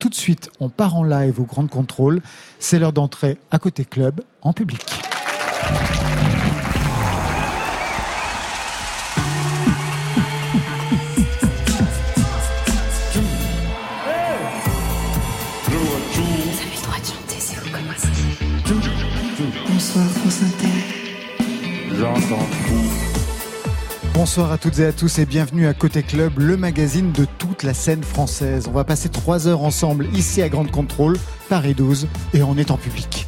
Tout de suite, on part en live au Grand Contrôle. C'est l'heure d'entrer à côté club en public. Bonsoir à toutes et à tous et bienvenue à Côté Club, le magazine de toute la scène française. On va passer trois heures ensemble ici à Grande Contrôle, Paris 12, et on est en public.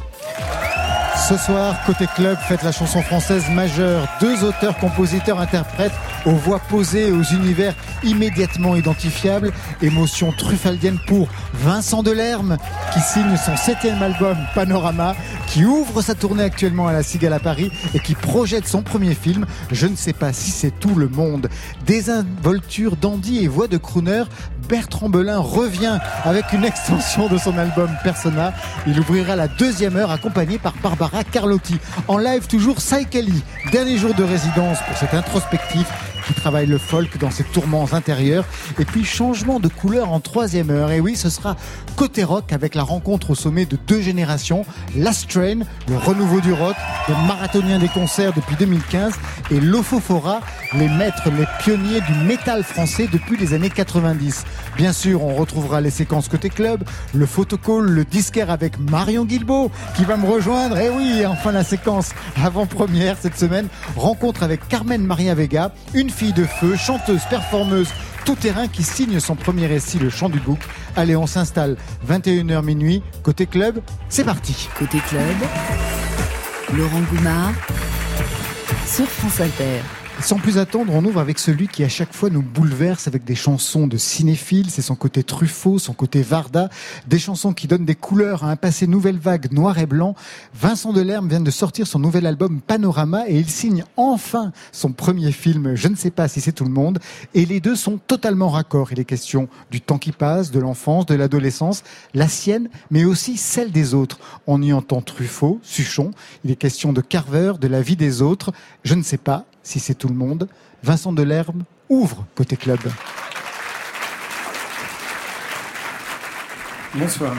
Ce soir, côté club, faites la chanson française majeure. Deux auteurs, compositeurs, interprètes aux voix posées et aux univers immédiatement identifiables. Émotion truffaldienne pour Vincent Delerme, qui signe son septième album Panorama, qui ouvre sa tournée actuellement à la Cigale à Paris et qui projette son premier film. Je ne sais pas si c'est tout le monde. Désinvolture dandy et voix de crooner, Bertrand Belin revient avec une extension de son album Persona. Il ouvrira la deuxième heure accompagné par Barbara Carlotti. En live toujours Saïkali. Dernier jour de résidence pour cet introspectif qui travaille le folk dans ses tourments intérieurs. Et puis changement de couleur en troisième heure. Et oui, ce sera côté rock avec la rencontre au sommet de deux générations. Last Train, le renouveau du rock, le marathonien des concerts depuis 2015 et l'Ofofora, les maîtres, les pionniers du métal français depuis les années 90. Bien sûr, on retrouvera les séquences côté club, le photocall, le disquaire avec Marion Guilbeault qui va me rejoindre. Et oui, enfin la séquence avant-première cette semaine. Rencontre avec Carmen Maria Vega, une fille de feu, chanteuse, performeuse, tout terrain qui signe son premier récit, Le Chant du Bouc. Allez, on s'installe. 21h minuit, côté club, c'est parti. Côté club, Laurent Goumard sur France Inter. Sans plus attendre, on ouvre avec celui qui à chaque fois nous bouleverse avec des chansons de cinéphiles. C'est son côté Truffaut, son côté Varda, des chansons qui donnent des couleurs à un passé nouvelle vague noir et blanc. Vincent Delerme vient de sortir son nouvel album Panorama et il signe enfin son premier film. Je ne sais pas si c'est tout le monde. Et les deux sont totalement raccords. Il est question du temps qui passe, de l'enfance, de l'adolescence, la sienne, mais aussi celle des autres. On y entend Truffaut, Suchon. Il est question de Carver, de la vie des autres. Je ne sais pas si c'est tout le monde. Vincent Delerme ouvre côté club. Bonsoir.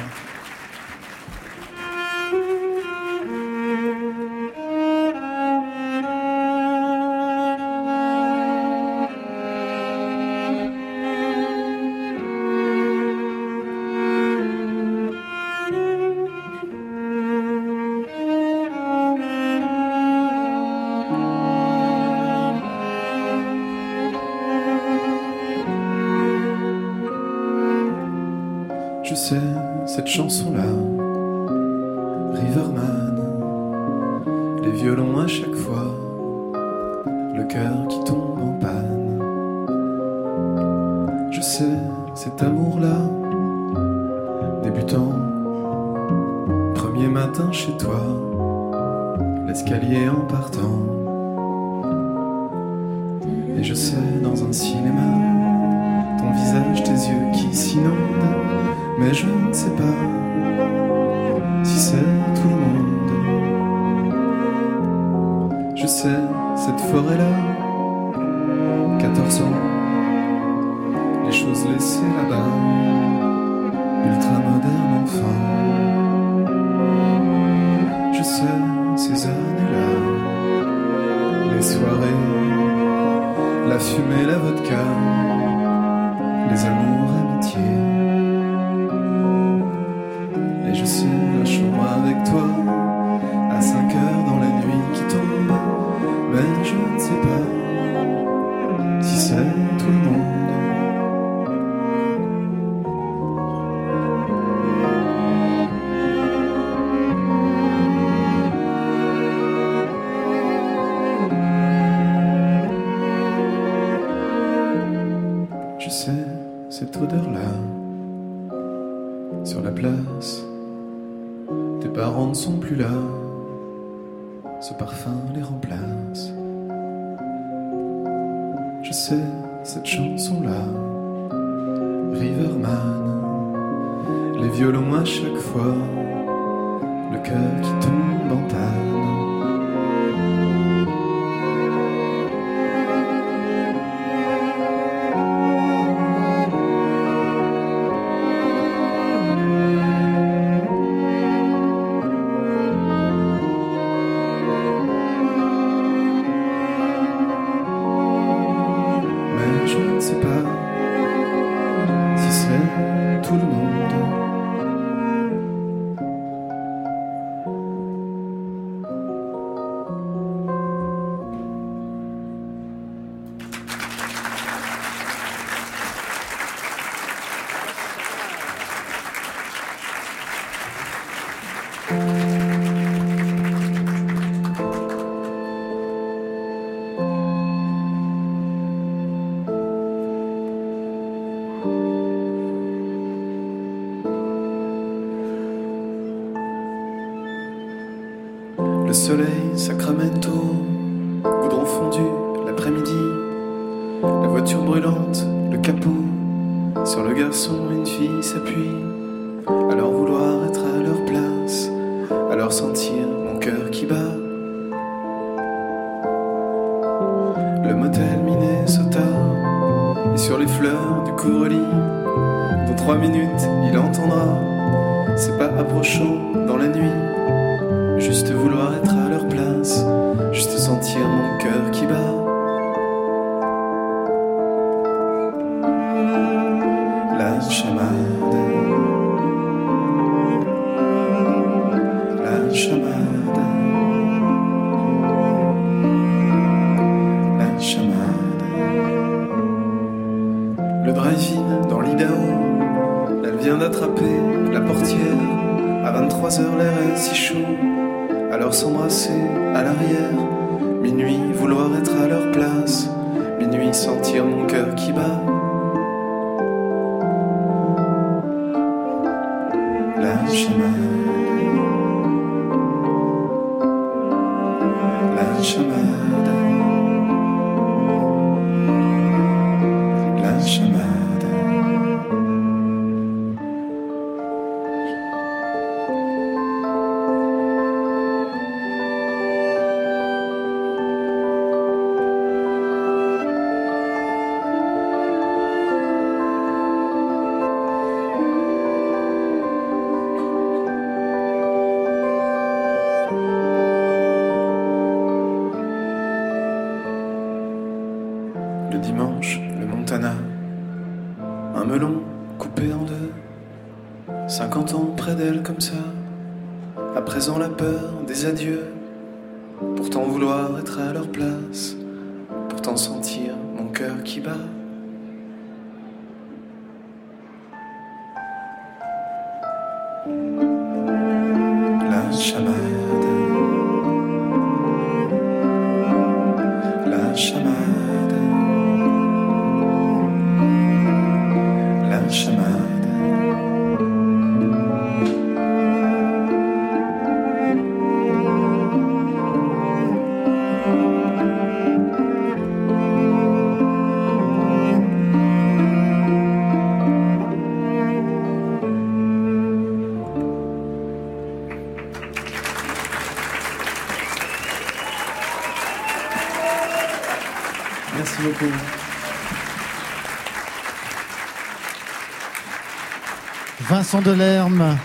Vincent Delerme,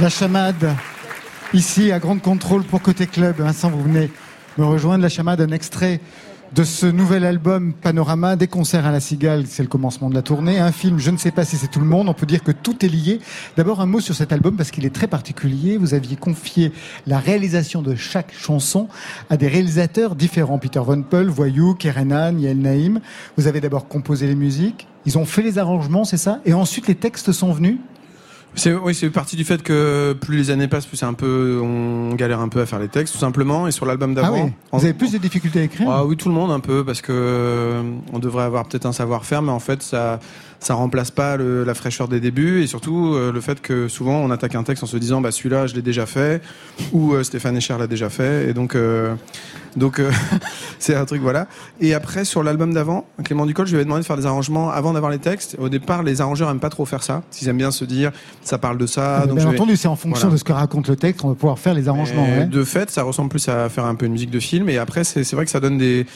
La Chamade, ici à Grande Contrôle pour Côté Club. Vincent, vous venez me rejoindre. La Chamade, un extrait de ce nouvel album Panorama, des concerts à la Cigale, c'est le commencement de la tournée, un film, je ne sais pas si c'est tout le monde, on peut dire que tout est lié. D'abord un mot sur cet album parce qu'il est très particulier. Vous aviez confié la réalisation de chaque chanson à des réalisateurs différents. Peter Von Peul, Voyou, Kerenan, Yael Naïm. Vous avez d'abord composé les musiques, ils ont fait les arrangements, c'est ça? Et ensuite les textes sont venus? C'est oui, c'est parti du fait que plus les années passent, plus c'est un peu, on galère un peu à faire les textes, tout simplement. Et sur l'album Ah d'avant, oui en- Vous avez plus de difficultés à écrire Ah oui, tout le monde un peu, parce que euh, on devrait avoir peut-être un savoir-faire, mais en fait, ça, ça remplace pas le- la fraîcheur des débuts, et surtout euh, le fait que souvent on attaque un texte en se disant, bah celui-là, je l'ai déjà fait, ou euh, Stéphane Echer l'a déjà fait, et donc, euh, donc c'est un truc voilà. Et après sur l'album d'avant, Clément Ducol, je lui avais demandé de faire des arrangements avant d'avoir les textes. Au départ, les arrangeurs aiment pas trop faire ça, s'ils aiment bien se dire, ça parle de ça, Ah, donc Bien vais- entendu, c'est en fonction Voilà. de ce que raconte le texte, on va pouvoir faire les arrangements. ouais. De fait, ça ressemble plus à faire un peu une musique de film. Et après, c'est c'est vrai que ça donne des.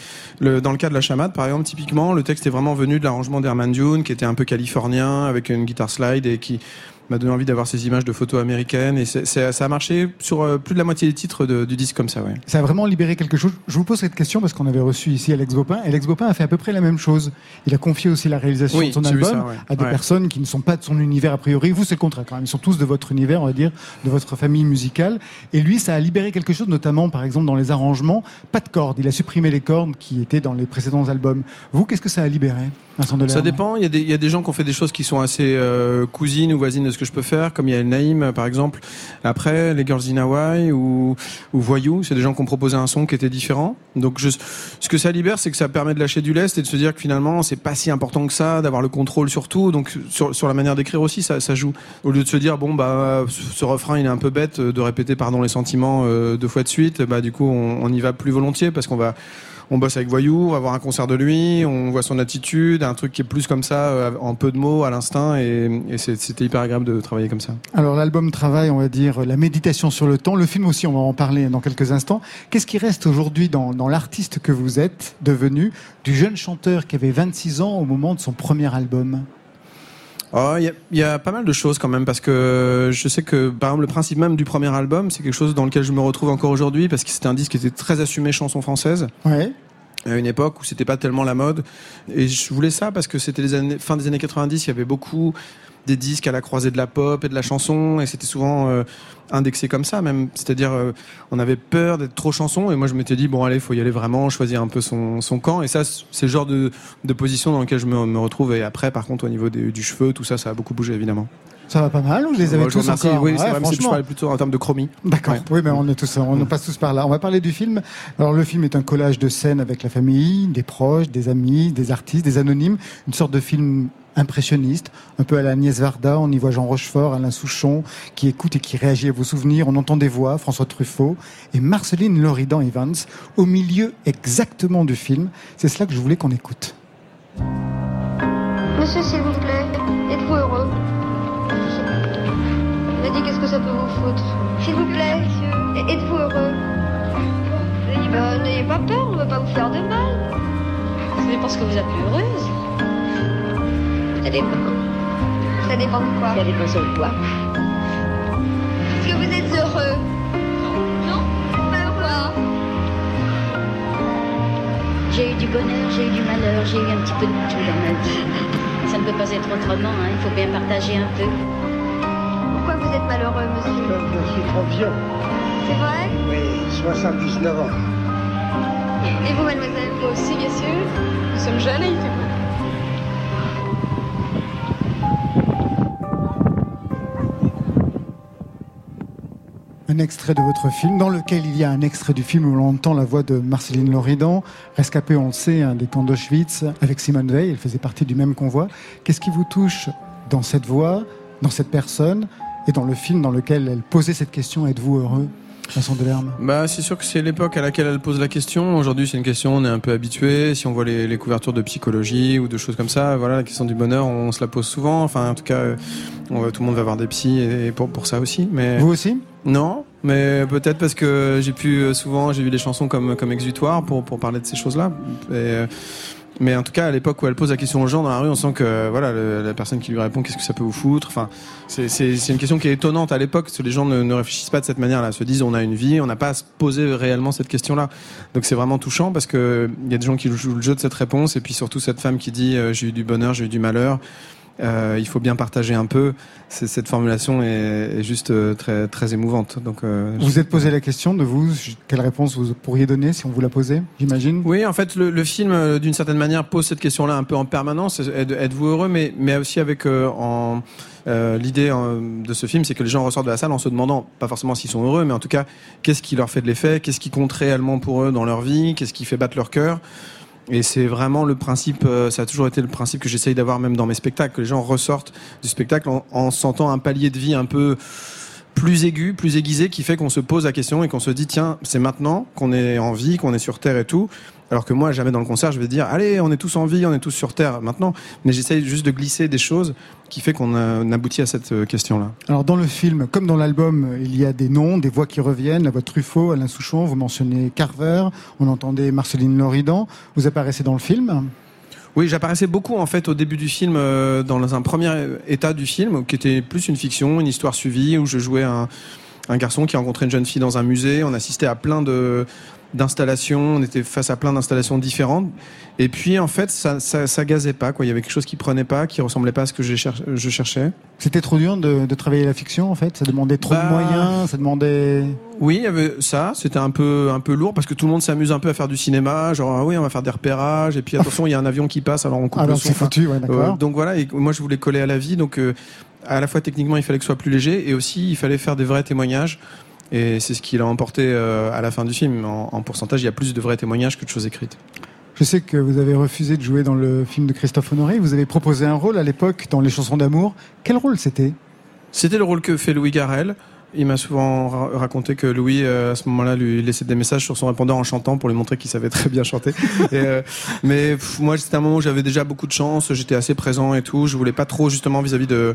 Le, dans le cas de la chamade, par exemple, typiquement, le texte est vraiment venu de l'arrangement d'Herman Dune, qui était un peu californien, avec une guitare slide et qui m'a donné envie d'avoir ces images de photos américaines. Et c'est- c'est- ça a marché sur euh, plus de la moitié des titres de- du disque comme ça, ouais. Ça a vraiment libéré quelque chose. Je vous pose cette question parce qu'on avait reçu ici Alex Bopin. Alex Bopin a fait à peu près la même chose. Il a confié aussi la réalisation Oui, de son album ça, ouais. à des Ouais. personnes qui ne sont pas de son univers a priori. Vous, c'est le contraire quand même. Ils sont tous de votre univers, on va dire, de votre famille musicale. Et lui, ça a libéré quelque chose, notamment, par exemple, dans les arrangements. Pas de cordes. Il a supprimé les cordes qui étaient dans les précédents albums. Vous, qu'est-ce que ça a libéré, Vincent Delerme? Ça dépend. Il y, a des, il y a des gens qui ont fait des choses qui sont assez euh, cousines ou voisines de ce que je peux faire, comme il y a El Naïm par exemple. Après, les Girls in Hawaii ou, ou Voyou, c'est des gens qui ont proposé un son qui était différent. Donc je, ce que ça libère, c'est que ça permet de lâcher du lest et de se dire que finalement c'est pas si important que ça, d'avoir le contrôle sur tout. Donc sur, sur la manière d'écrire aussi, ça, ça joue. Au lieu de se dire bon bah ce refrain il est un peu bête de répéter pardon les sentiments euh, deux fois de suite, bah du coup on, on y va plus volontiers parce qu'on va on bosse avec Voyou, on va voir un concert de lui, on voit son attitude, un truc qui est plus comme ça, euh, en peu de mots, à l'instinct, et, et c'était hyper agréable de travailler comme ça. Alors l'album travaille, on va dire, la méditation sur le temps. Le film aussi, on va en parler dans quelques instants. Qu'est-ce qui reste aujourd'hui dans, dans l'artiste que vous êtes devenu, du jeune chanteur qui avait 26 ans au moment de son premier album? Oh, Il y, a, il y a pas mal de choses quand même parce que je sais que par exemple le principe même du premier album c'est quelque chose dans lequel je me retrouve encore aujourd'hui parce que c'était un disque qui était très assumé chanson française Ouais. à une époque où c'était pas tellement la mode et je voulais ça parce que c'était les années fin des années 90 il y avait beaucoup des disques à la croisée de la pop et de la chanson et c'était souvent euh, indexé comme ça même c'est-à-dire euh, on avait peur d'être trop chanson et moi je m'étais dit bon allez faut y aller vraiment choisir un peu son, son camp et ça c'est le genre de, de position dans lequel je me, me retrouve et après par contre au niveau des- du cheveu tout ça ça a beaucoup bougé évidemment Ça va pas mal les avez Moi, je vous tous remercie. encore oui Ouais, c'est vrai c'est- je franchement. parlais plutôt en termes de chromie D'accord. Ouais. Oui, mais on est tous, on passe tous par là. On va parler du film. Alors, le film est un collage de scènes avec la famille, des proches, des amis, des artistes, des anonymes. Une sorte de film impressionniste, un peu à la Agnès Varda. On y voit Jean Rochefort, Alain Souchon, qui écoute et qui réagit à vos souvenirs. On entend des voix, François Truffaut et Marceline Loridan Evans au milieu exactement du film. C'est cela que je voulais qu'on écoute. Monsieur, s'il vous plaît, êtes-vous heureux? Il m'a dit qu'est-ce que ça peut vous foutre? S'il vous plaît, et- êtes-vous heureux? Euh, N'ayez pas peur, on ne va pas vous faire de mal. Ça dépend ce que vous appelez heureuse. Ça dépend. Ça dépend de quoi Ça dépend sur quoi. Est-ce que vous êtes heureux Non Pas heureux J'ai eu du bonheur, j'ai eu du malheur, j'ai eu un petit peu de tout dans ma vie. Ça ne peut pas être autrement, hein. il faut bien partager un peu. Pourquoi vous êtes malheureux, monsieur Je suis trop vieux. C'est vrai Oui, 79 ans. Et vous, mademoiselle Moi aussi, bien sûr. Nous sommes jeunes et il fait beau. Un extrait de votre film, dans lequel il y a un extrait du film où l'on entend la voix de Marceline Loridan, rescapée, on le sait, hein, des camps d'Auschwitz, avec Simone Veil, elle faisait partie du même convoi. Qu'est-ce qui vous touche dans cette voix, dans cette personne, et dans le film dans lequel elle posait cette question, êtes-vous heureux Vincent Delerme? Bah, c'est sûr que c'est l'époque à laquelle elle pose la question. Aujourd'hui, c'est une question, on est un peu habitué. Si on voit les, les couvertures de psychologie ou de choses comme ça, voilà, la question du bonheur, on se la pose souvent. Enfin, en tout cas, euh, on tout le monde va voir des psys et pour, pour ça aussi. Mais Vous aussi? Non, mais peut-être parce que j'ai pu euh, souvent, j'ai vu des chansons comme comme exutoire pour pour parler de ces choses-là. Euh, mais en tout cas, à l'époque où elle pose la question aux gens dans la rue, on sent que voilà, la personne qui lui répond, qu'est-ce que ça peut vous foutre? Enfin, c'est c'est une question qui est étonnante à l'époque, les gens ne, ne réfléchissent pas de cette manière-là, se disent on a une vie, on n'a pas à se poser réellement cette question-là. Donc c'est vraiment touchant parce que il y a des gens qui jouent le jeu de cette réponse, et puis surtout cette femme qui dit euh, j'ai eu du bonheur, j'ai eu du malheur. Euh, il faut bien partager un peu. C'est- Cette formulation est, est juste euh, très très émouvante. Donc euh, Vous vous êtes posé la question de vous, quelle réponse vous pourriez donner si on vous la posait, j'imagine? Oui, en fait, le, le film, d'une certaine manière, pose cette question-là un peu en permanence. Êtes- Êtes-vous heureux? Mais, mais aussi avec euh, en euh, l'idée euh, de ce film, c'est que les gens ressortent de la salle en se demandant, pas forcément s'ils sont heureux, mais en tout cas, qu'est-ce qui leur fait de l'effet? Qu'est-ce qui compte réellement pour eux dans leur vie? Qu'est-ce qui fait battre leur cœur? Et c'est vraiment le principe, euh, ça a toujours été le principe que j'essaye d'avoir même dans mes spectacles, que les gens ressortent du spectacle en, en sentant un palier de vie un peu plus aigu, plus aiguisé, qui fait qu'on se pose la question et qu'on se dit tiens, c'est maintenant qu'on est en vie, qu'on est sur Terre et tout. Alors que moi, jamais dans le concert, je vais dire allez, on est tous en vie, on est tous sur Terre maintenant. Mais j'essaye juste de glisser des choses qui fait qu'on aboutit à cette euh, question-là. Alors dans le film, comme dans l'album, il y a des noms, des voix qui reviennent, la voix de Truffaut, Alain Souchon, vous mentionnez Carver, on entendait Marceline Loridan, vous apparaissez dans le film Oui, j'apparaissais beaucoup en fait au début du film, euh, dans un premier état du film, qui était plus une fiction, une histoire suivie, où je jouais un, un garçon qui rencontrait une jeune fille dans un musée. On assistait à plein de d'installations, on était face à plein d'installations différentes. Et puis en fait, ça, ça, ça gazait pas. Quoi. Il y avait quelque chose qui prenait pas, qui ressemblait pas à ce que cher- je cherchais. C'était trop dur de, de travailler la fiction en fait? Ça demandait trop Bah, de moyens, ça demandait... Oui, il y avait ça. C'était un peu un peu lourd parce que tout le monde s'amuse un peu à faire du cinéma. Genre ah oui, on va faire des repérages. Et puis attention, il y a un avion qui passe, alors on coupe Alors le son. foutu, ouais, d'accord. Euh, donc voilà, et moi je voulais coller à la vie, donc euh, à la fois techniquement, il fallait que ce soit plus léger et aussi il fallait faire des vrais témoignages. Et c'est ce qu'il a emporté euh, à la fin du film. En, en pourcentage, il y a plus de vrais témoignages que de choses écrites. Je sais que vous avez refusé de jouer dans le film de Christophe Honoré. Vous avez proposé un rôle à l'époque dans Les chansons d'amour. Quel rôle c'était? C'était le rôle que fait Louis Garrel. Il m'a souvent ra- raconté que Louis, euh, à ce moment-là, lui laissait des messages sur son répondeur en chantant pour lui montrer qu'il savait très bien chanter. Et, euh, mais pff, moi, c'était un moment où j'avais déjà beaucoup de chance, j'étais assez présent et tout. Je voulais pas trop, justement, vis-à-vis de,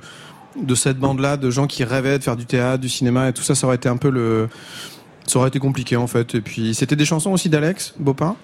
de cette bande-là, de gens qui rêvaient de faire du théâtre, du cinéma et tout ça, ça aurait été un peu le. Ça aurait été compliqué, en fait. Et puis, c'était des chansons aussi d'Alex Bopin.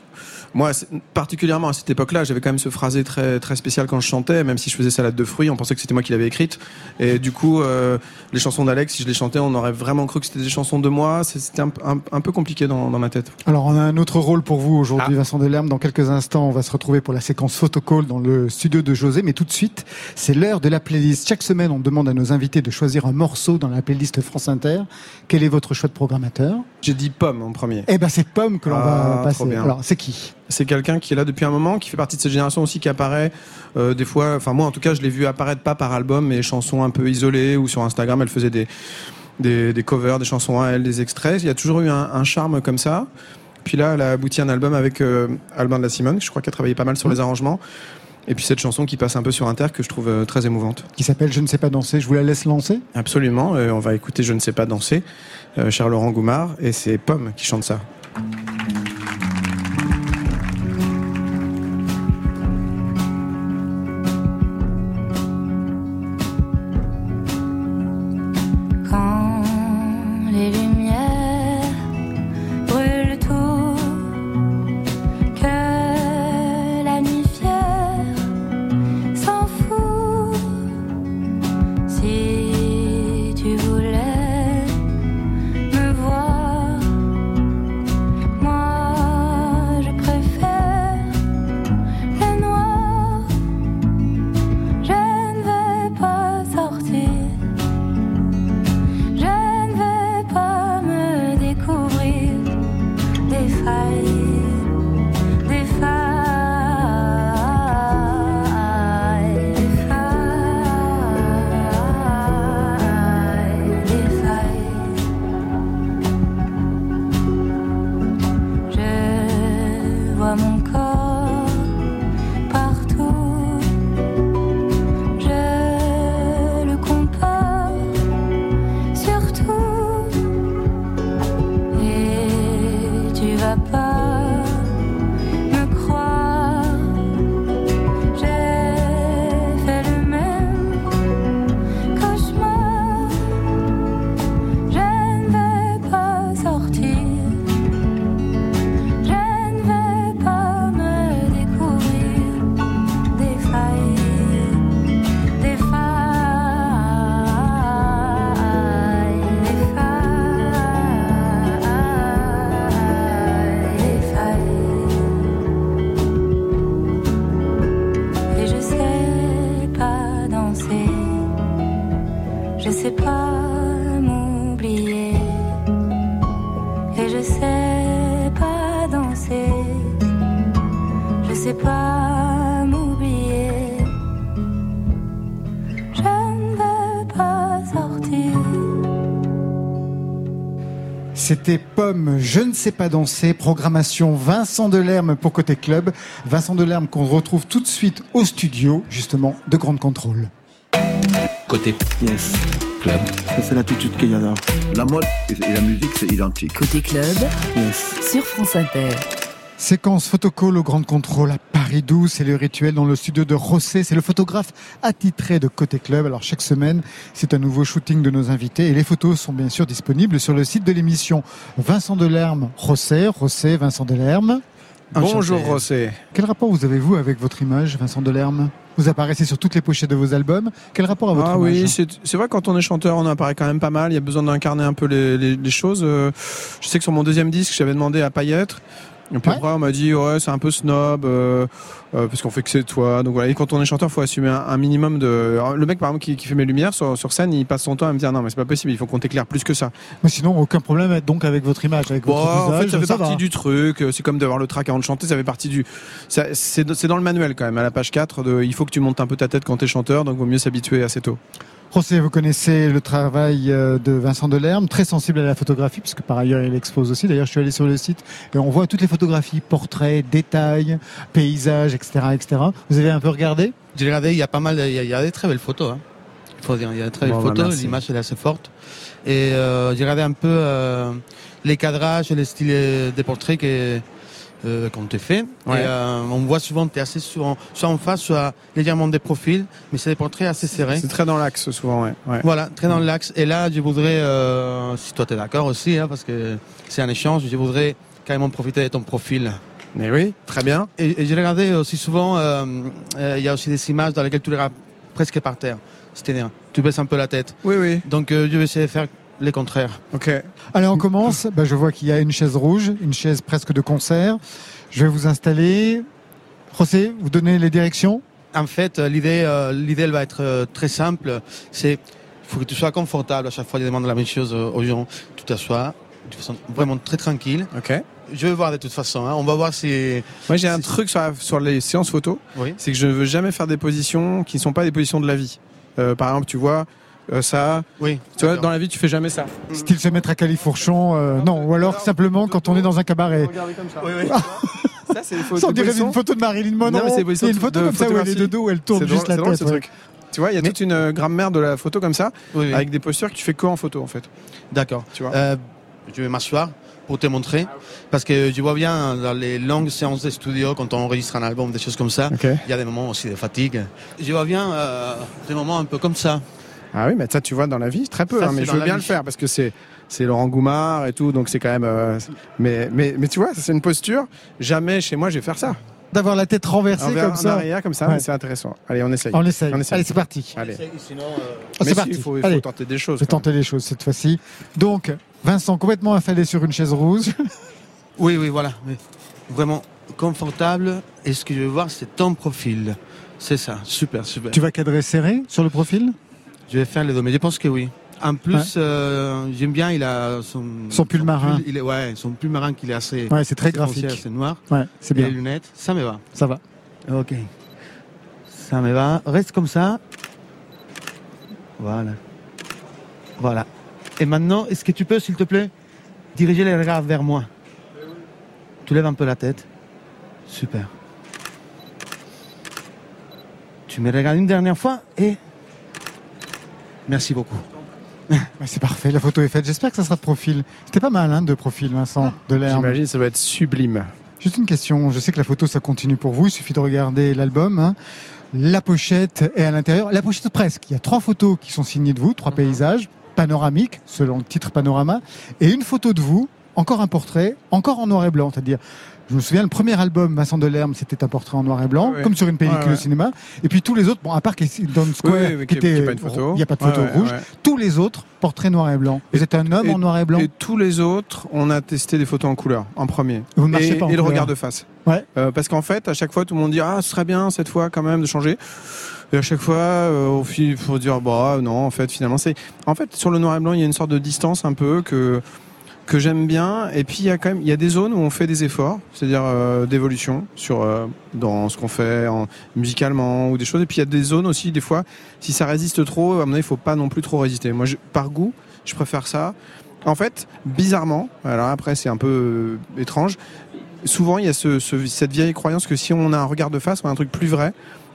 Moi, particulièrement à cette époque-là, j'avais quand même ce phrasé très très spécial quand je chantais, même si je faisais salade de fruits, on pensait que c'était moi qui l'avais écrite. Et du coup, euh, les chansons d'Alex, si je les chantais, on aurait vraiment cru que c'était des chansons de moi. C'était un, un- un peu compliqué dans, dans ma tête. Alors, on a un autre rôle pour vous aujourd'hui, Vincent Delerme. Dans quelques instants, on va se retrouver pour la séquence photocall dans le studio de José. Mais tout de suite, c'est l'heure de la playlist. Chaque semaine, on demande à nos invités de choisir un morceau dans la playlist France Inter. Quel est votre choix de programmateur? J'ai dit pomme en premier. Eh ben, c'est Pomme que l'on Ah, va passer. Alors, c'est qui? C'est quelqu'un qui est là depuis un moment, qui fait partie de cette génération aussi qui apparaît euh, des fois. Enfin moi en tout cas, je l'ai vu apparaître pas par album, mais chansons un peu isolées ou sur Instagram, elle faisait des des, des covers, des chansons à elle, des extraits. Il y a toujours eu un, un charme comme ça. Puis là, elle a abouti à un album avec euh, Albin de la Simone, je crois qu'elle a travaillé pas mal sur les arrangements. Et puis cette chanson qui passe un peu sur Inter que je trouve euh, très émouvante. Qui s'appelle Je ne sais pas danser. Je vous la laisse lancer? Absolument. euh, on va écouter Je ne sais pas danser, euh, cher Laurent Goumard, et c'est Pomme qui chante ça. Je ne sais pas danser, programmation Vincent Delerme pour Côté Club. Vincent Delerme qu'on retrouve tout de suite au studio, justement, de Grande Contrôle. Côté Yes, club. c'est l'attitude qu'il y a là. La mode et la musique, c'est identique. Côté club, Yes. sur France Inter. Séquence photocall au Grand Contrôle à Paris 12, c'est le rituel dans le studio de Rossé. C'est le photographe attitré de Côté Club. Alors chaque semaine, c'est un nouveau shooting de nos invités et les photos sont bien sûr disponibles sur le site de l'émission. Vincent Delerme, Rossé, Rossé, Vincent Delerme. Bonjour. Rossé. Quel rapport vous avez-vous avec votre image, Vincent Delerme? Vous apparaissez sur toutes les pochettes de vos albums. Quel rapport à votre Ah image? oui, c'est c'est vrai quand on est chanteur, on apparaît quand même pas mal. Il y a besoin d'incarner un peu les, les- les choses. Euh, Je sais que sur mon deuxième disque, j'avais demandé à être. Et puis Ouais. après, on m'a dit ouais, c'est un peu snob euh, euh, parce qu'on fait que c'est toi. Donc voilà. Et quand on est chanteur, faut assumer un, un minimum de. Alors, Le mec par exemple qui, qui fait mes lumières sur, sur scène, il passe son temps à me dire non mais c'est pas possible. Il faut qu'on t'éclaire plus que ça. Mais sinon, aucun problème donc avec votre image, avec Bon, votre en visage. fait, ça fait ça partie va. du truc. Euh, C'est comme d'avoir le track avant de chanter. Ça fait partie du. c'est dans le manuel quand même. À la page 4, de, il faut que tu montes un peu ta tête quand t'es chanteur. Donc vaut mieux s'habituer assez tôt. José, vous connaissez le travail euh, de Vincent Delerme, très sensible à la photographie, puisque par ailleurs il expose aussi. D'ailleurs, je suis allé sur le site et on voit toutes les photographies, portraits, détails, paysages, etc., etc. Vous avez un peu regardé? J'ai regardé, il y a pas mal, il y a, il y a des très belles photos. Hein. Il faut dire, il y a des très belles Bon, photos, l'image est assez forte. Et euh, j'ai regardé un peu euh, les cadrages et les styles des portraits que euh, qu'on te fait. Ouais. Et euh, on voit souvent que tu es assez sur, soit en face, soit légèrement des profils, mais c'est des portraits assez serrés. C'est très dans l'axe souvent, ouais. ouais. Voilà, très dans l'axe. Et là, je voudrais, euh, si toi tu es d'accord aussi, hein, parce que c'est un échange, je voudrais carrément profiter de ton profil. Mais oui, très bien. Et, et j'ai regardé aussi souvent, euh, il y a aussi des images dans lesquelles tu les presque par terre. C'est-à-dire, tu baisses un peu la tête. Oui, oui. Donc je vais essayer de faire les contraires. Ok. Allez, on commence. Bah, je vois qu'il y a une chaise rouge, une chaise presque de concert. Je vais vous installer. José, vous donnez les directions? En fait, euh, l'idée, euh, l'idée elle va être euh, très simple. C'est, il faut que tu sois confortable. À chaque fois, je demande la même chose aux gens. Tu t'assois de façon vraiment très tranquille. Ok. Je vais voir de toute façon. hein. On va voir si. Moi, j'ai un si- truc sur, la- sur les séances photo, Oui. c'est que je ne veux jamais faire des positions qui ne sont pas des positions de la vie. Euh, par exemple, tu vois, euh, ça, Oui. tu vois, dans la vie, tu fais jamais ça. Style se mettre à califourchon euh, Non, ou alors simplement quand on est dans un cabaret. Comme ça. Oui, oui. Ça, c'est on dirait une photo de Marilyn Monroe. Non, mais c'est une photo de comme ça où elle est de dos, où elle tourne juste drôle- la drôle, tête. ce ouais. truc. Tu vois, il y a Mais- toute une euh, grammaire de la photo comme ça, Oui, oui. avec des postures que tu fais que en photo, en fait. D'accord. Tu vois. Euh, je vais m'asseoir pour te montrer. Parce que je vois bien dans les longues séances de studio, quand on enregistre un album, des choses comme ça, il y a des moments aussi de fatigue. Je vois bien euh, des moments un peu comme ça. Ah oui, mais ça, tu vois, dans la vie, très peu. Ça, hein, mais je veux bien vie. le faire parce que c'est c'est Laurent Goumard et tout, donc c'est quand même. euh, mais, mais mais tu vois, c'est une posture. Jamais chez moi, je vais faire ça. D'avoir la tête renversée Envers- comme en ça. arrière, comme ça, Ouais. c'est intéressant. Allez, on essaye. On essaye. On essaye. Allez, c'est parti. Allez. Sinon, Ah, si, parti. Il faut, il faut Allez, tenter des choses. je tenter les choses cette fois-ci. Donc, Vincent, complètement affalé sur une chaise rouge. Oui, oui, voilà. oui. Vraiment confortable. Et ce que je veux voir, c'est ton profil. C'est ça. Super, super. tu vas cadrer serré sur le profil? Je vais faire les deux, mais je pense que oui. En plus, euh, j'aime bien, il a son, Son pull marin. il est, ouais, son pull marin qu'il est assez, Ouais, c'est très graphique. assez noir. Ouais, c'est Et bien. les lunettes, ça me va. Ça va. Ok. Ça me va. Reste comme ça. Voilà. Voilà. Et maintenant, est-ce que tu peux, s'il te plaît, diriger les regards vers moi? Tu lèves un peu la tête. Super. Tu me regardes une dernière fois et... Merci beaucoup. C'est parfait. La photo est faite. J'espère que ça sera de profil. C'était pas mal, hein, de profil, Vincent, de l'herbe. J'imagine, ça va être sublime. Juste une question. Je sais que la photo, ça continue pour vous. Il suffit de regarder l'album. hein. La pochette est à l'intérieur. La pochette presque. Il y a trois photos qui sont signées de vous, trois paysages panoramiques, selon le titre panorama, et une photo de vous, encore un portrait, encore en noir et blanc. C'est-à-dire, je me souviens, le premier album, Vincent Delerme, c'était un portrait en noir et blanc, Ouais. comme sur une pellicule Ouais, au cinéma. Et puis tous les autres, bon, à part Down Square, Oui, qui qui- était, il n'y a pas de photo rouge. Tous les autres, portraits noir et blanc. Vous Et- êtes un homme et- en noir et blanc. Et tous les autres, on a testé des photos en couleur, en premier. Vous ne marchez et, pas en et le regard de face. Ouais. Euh, parce qu'en fait, à chaque fois, tout le monde dit Ah, ce serait bien cette fois quand même de changer. Et à chaque fois, euh, au fil, faut dire Bah non, en fait, finalement, c'est. En fait, sur le noir et blanc, il y a une sorte de distance un peu que que j'aime bien. Et puis il y a quand même il y a des zones où on fait des efforts, c'est-à-dire euh, d'évolution sur euh, dans ce qu'on fait en, musicalement ou des choses. Et puis il y a des zones aussi des fois si ça résiste trop, à mon avis, il faut pas non plus trop résister. Moi, je, par goût, je préfère ça. En fait, bizarrement, alors après c'est un peu euh, étrange. Souvent, il y a ce, ce- cette vieille croyance que si on a un regard de face, on a un truc plus vrai,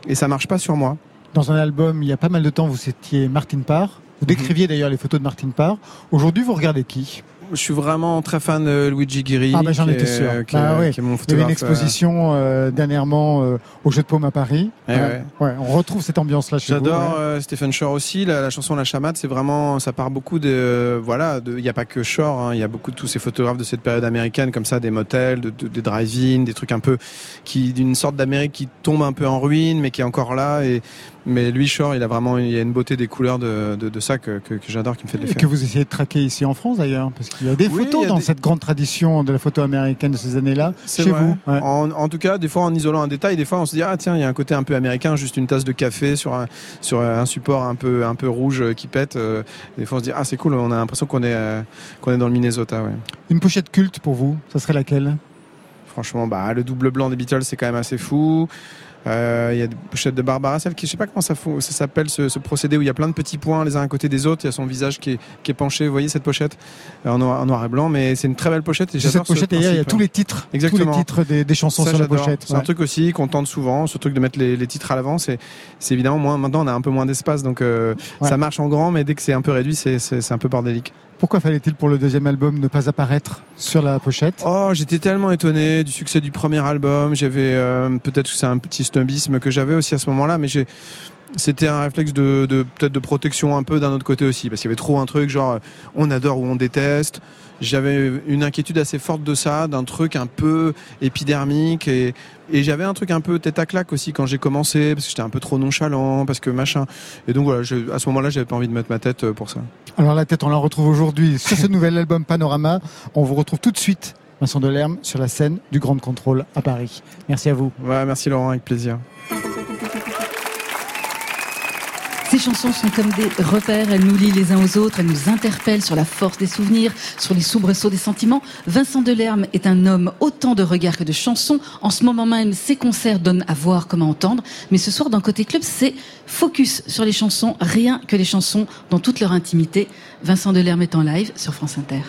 et ça marche pas sur moi. Dans un album, il y a pas mal de temps, vous étiez Martin Parr. Vous décriviez d'ailleurs les photos de Martin Parr. Aujourd'hui, vous regardez qui? Je suis vraiment très fan de Luigi Guiri. Ah, bah, j'en qui étais est- sûr. Qui, est- Bah, ouais. qui est mon Il y avait une photographe, euh, exposition euh, dernièrement euh, au Jeu de Paume à Paris. Eh Ouais. Ouais, on retrouve cette ambiance-là chez. J'adore ouais. euh, Stephen Shore aussi. La, la chanson La Chamade, c'est vraiment, ça part beaucoup de, voilà, il n'y a pas que Shore. hein, Il y a beaucoup de tous ces photographes de cette période américaine, comme ça, des motels, de, de- des drive-in, des trucs un peu qui, d'une sorte d'Amérique qui tombe un peu en ruine, mais qui est encore là. Et mais lui, Shore, il a vraiment, il y a une beauté des couleurs de, de, de ça que, que, que j'adore, qui me fait de Et l'effet. que vous essayez de traquer ici en France d'ailleurs, parce qu'il y a des Oui, photos il a dans des- cette grande tradition de la photo américaine de ces années-là, chez vrai. vous. Ouais. En, en tout cas, des fois, en isolant un détail, des fois, on se dit ah tiens, il y a un côté un peu américain, juste une tasse de café sur un sur un support un peu un peu rouge qui pète. euh, des fois, on se dit ah c'est cool, on a l'impression qu'on est euh, qu'on est dans le Minnesota. Ouais. Une pochette culte pour vous, ça serait laquelle? Franchement, bah le double blanc des Beatles, c'est quand même assez fou. Euh, Il y a des pochettes de Barbara, qui, je sais pas comment ça, s'appelle, ce, ce procédé où il y a plein de petits points les uns à côté des autres. Il y a son visage qui est, qui est penché. Vous voyez cette pochette? Euh, en noir, en noir et blanc, mais c'est une très belle pochette. Et cette pochette, ce il y a tous les titres, Exactement. tous les titres des, des chansons Ça, sur la pochette. C'est un truc aussi qu'on tente souvent, ce truc de mettre les, les titres à l'avant. C'est, évidemment moins. Maintenant, on a un peu moins d'espace, donc euh, Ouais. ça marche en grand, mais dès que c'est un peu réduit, c'est un peu bordélique. Pourquoi fallait-il pour le deuxième album ne pas apparaître sur la pochette? Oh, j'étais tellement étonné du succès du premier album. J'avais euh, peut-être que c'est un petit snobisme que j'avais aussi à ce moment-là, mais j'ai c'était un réflexe de, de peut-être de protection un peu d'un autre côté aussi, parce qu'il y avait trop un truc genre euh, on adore ou on déteste. J'avais une inquiétude assez forte de ça, d'un truc un peu épidermique et, et j'avais un truc un peu tête à claque aussi quand j'ai commencé, parce que j'étais un peu trop nonchalant, parce que machin. Et donc voilà, je- à ce moment-là, j'avais pas envie de mettre ma tête euh, pour ça. Alors la tête, on la retrouve aujourd'hui sur ce nouvel album Panorama. On vous retrouve tout de suite, Vincent Delerme, sur la scène du Grand Contrôle à Paris. Merci à vous. Ouais, merci Laurent, avec plaisir. Ces chansons sont comme des repères, elles nous lient les uns aux autres, elles nous interpellent sur la force des souvenirs, sur les soubresauts des sentiments. Vincent Delerme est un homme autant de regards que de chansons. En ce moment même, ses concerts donnent à voir comme à entendre. Mais ce soir, dans Côté Club, c'est focus sur les chansons, rien que les chansons dans toute leur intimité. Vincent Delerme est en live sur France Inter.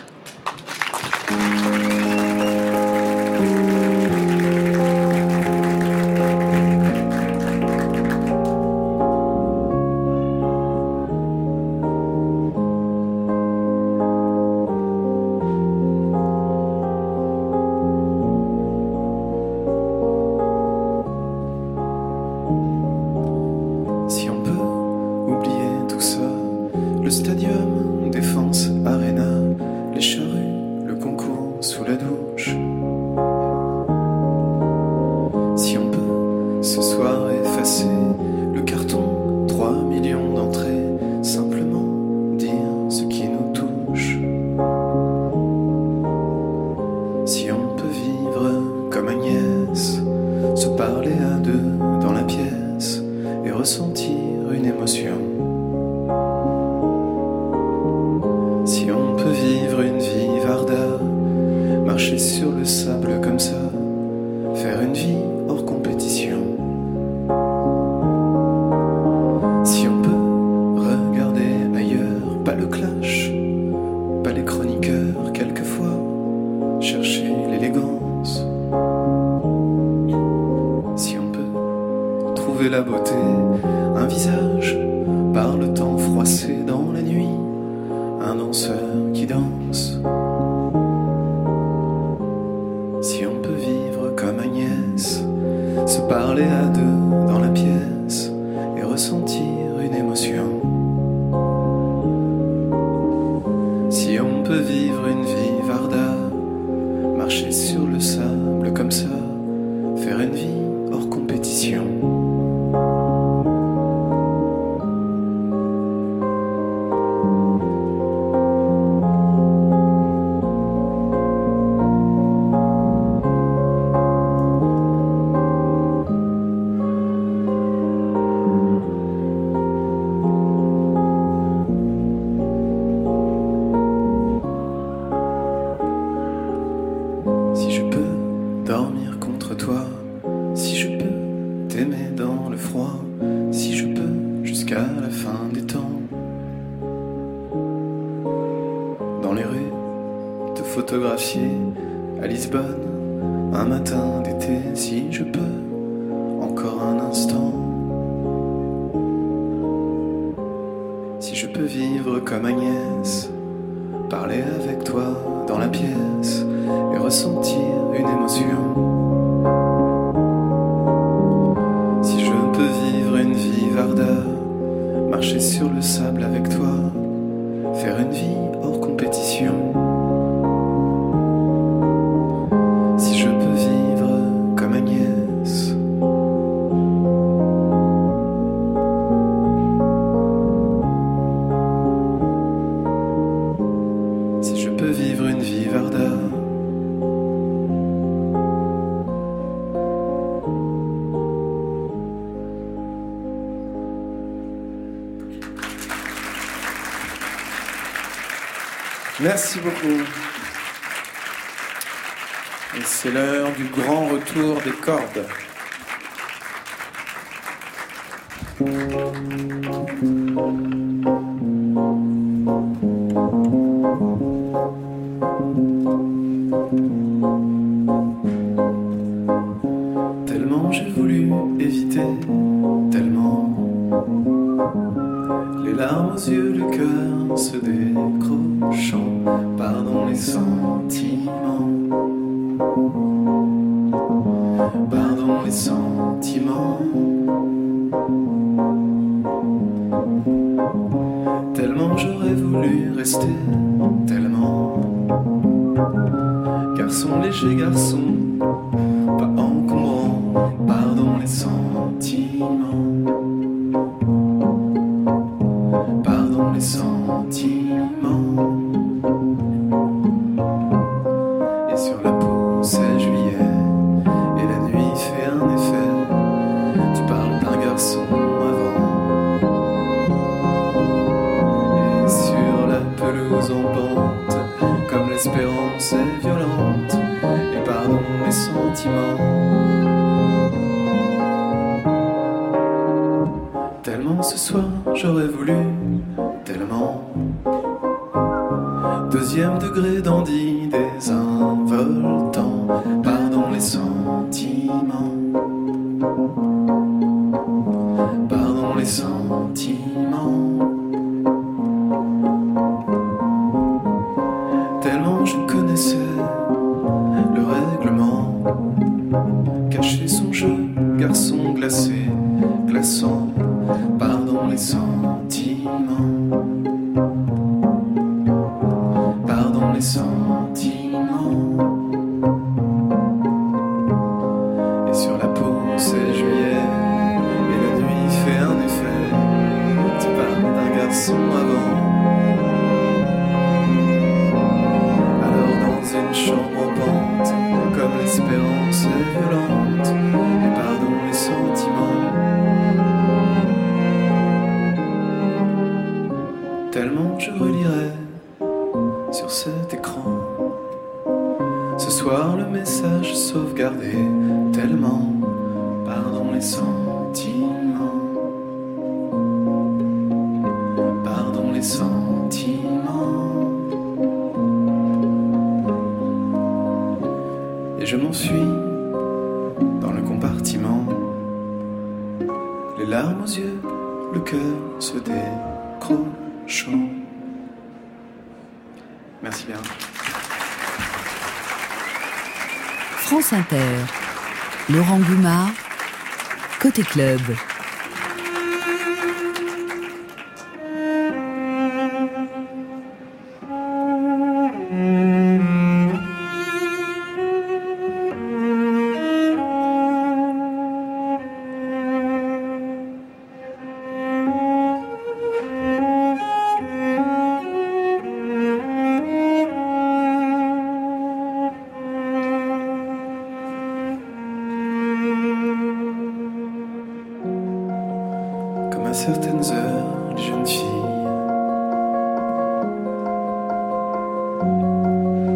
Jusqu'à la fin des temps. Dans les rues, te photographier à Lisbonne, un matin d'été, si je peux, Merci beaucoup. Et c'est l'heure du grand retour des cordes.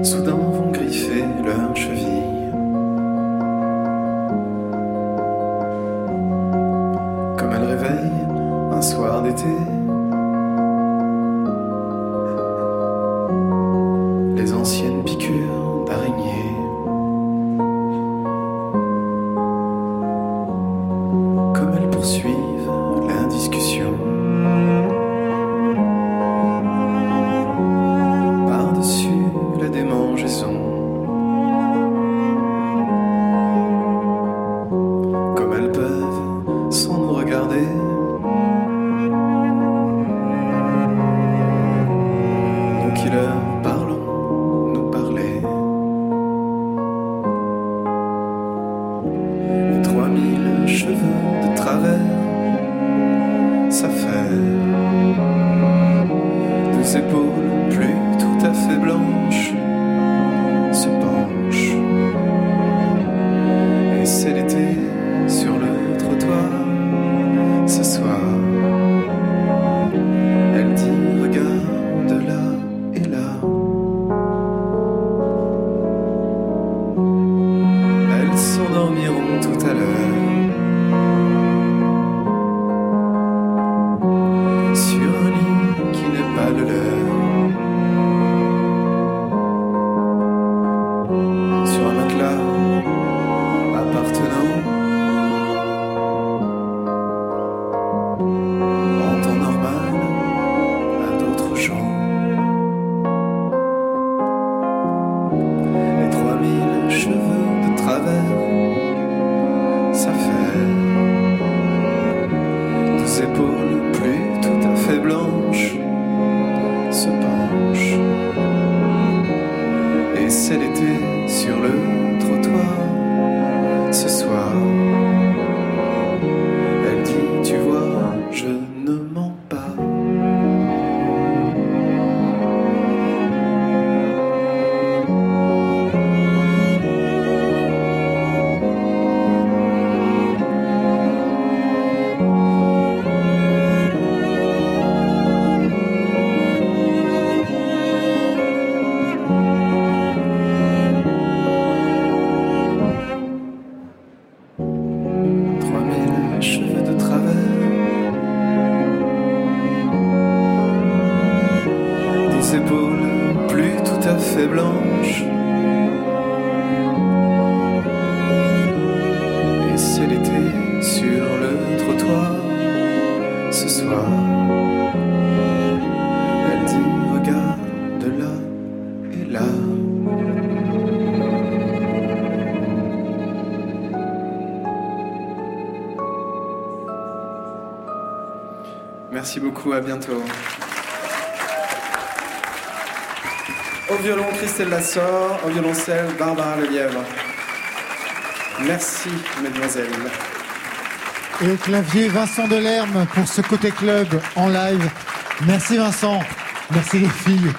阻挡 au violoncelle, Barbara Lelièvre. Merci, mesdemoiselles. Et au clavier, Vincent Delerme pour ce côté club en live. Merci Vincent. Merci les filles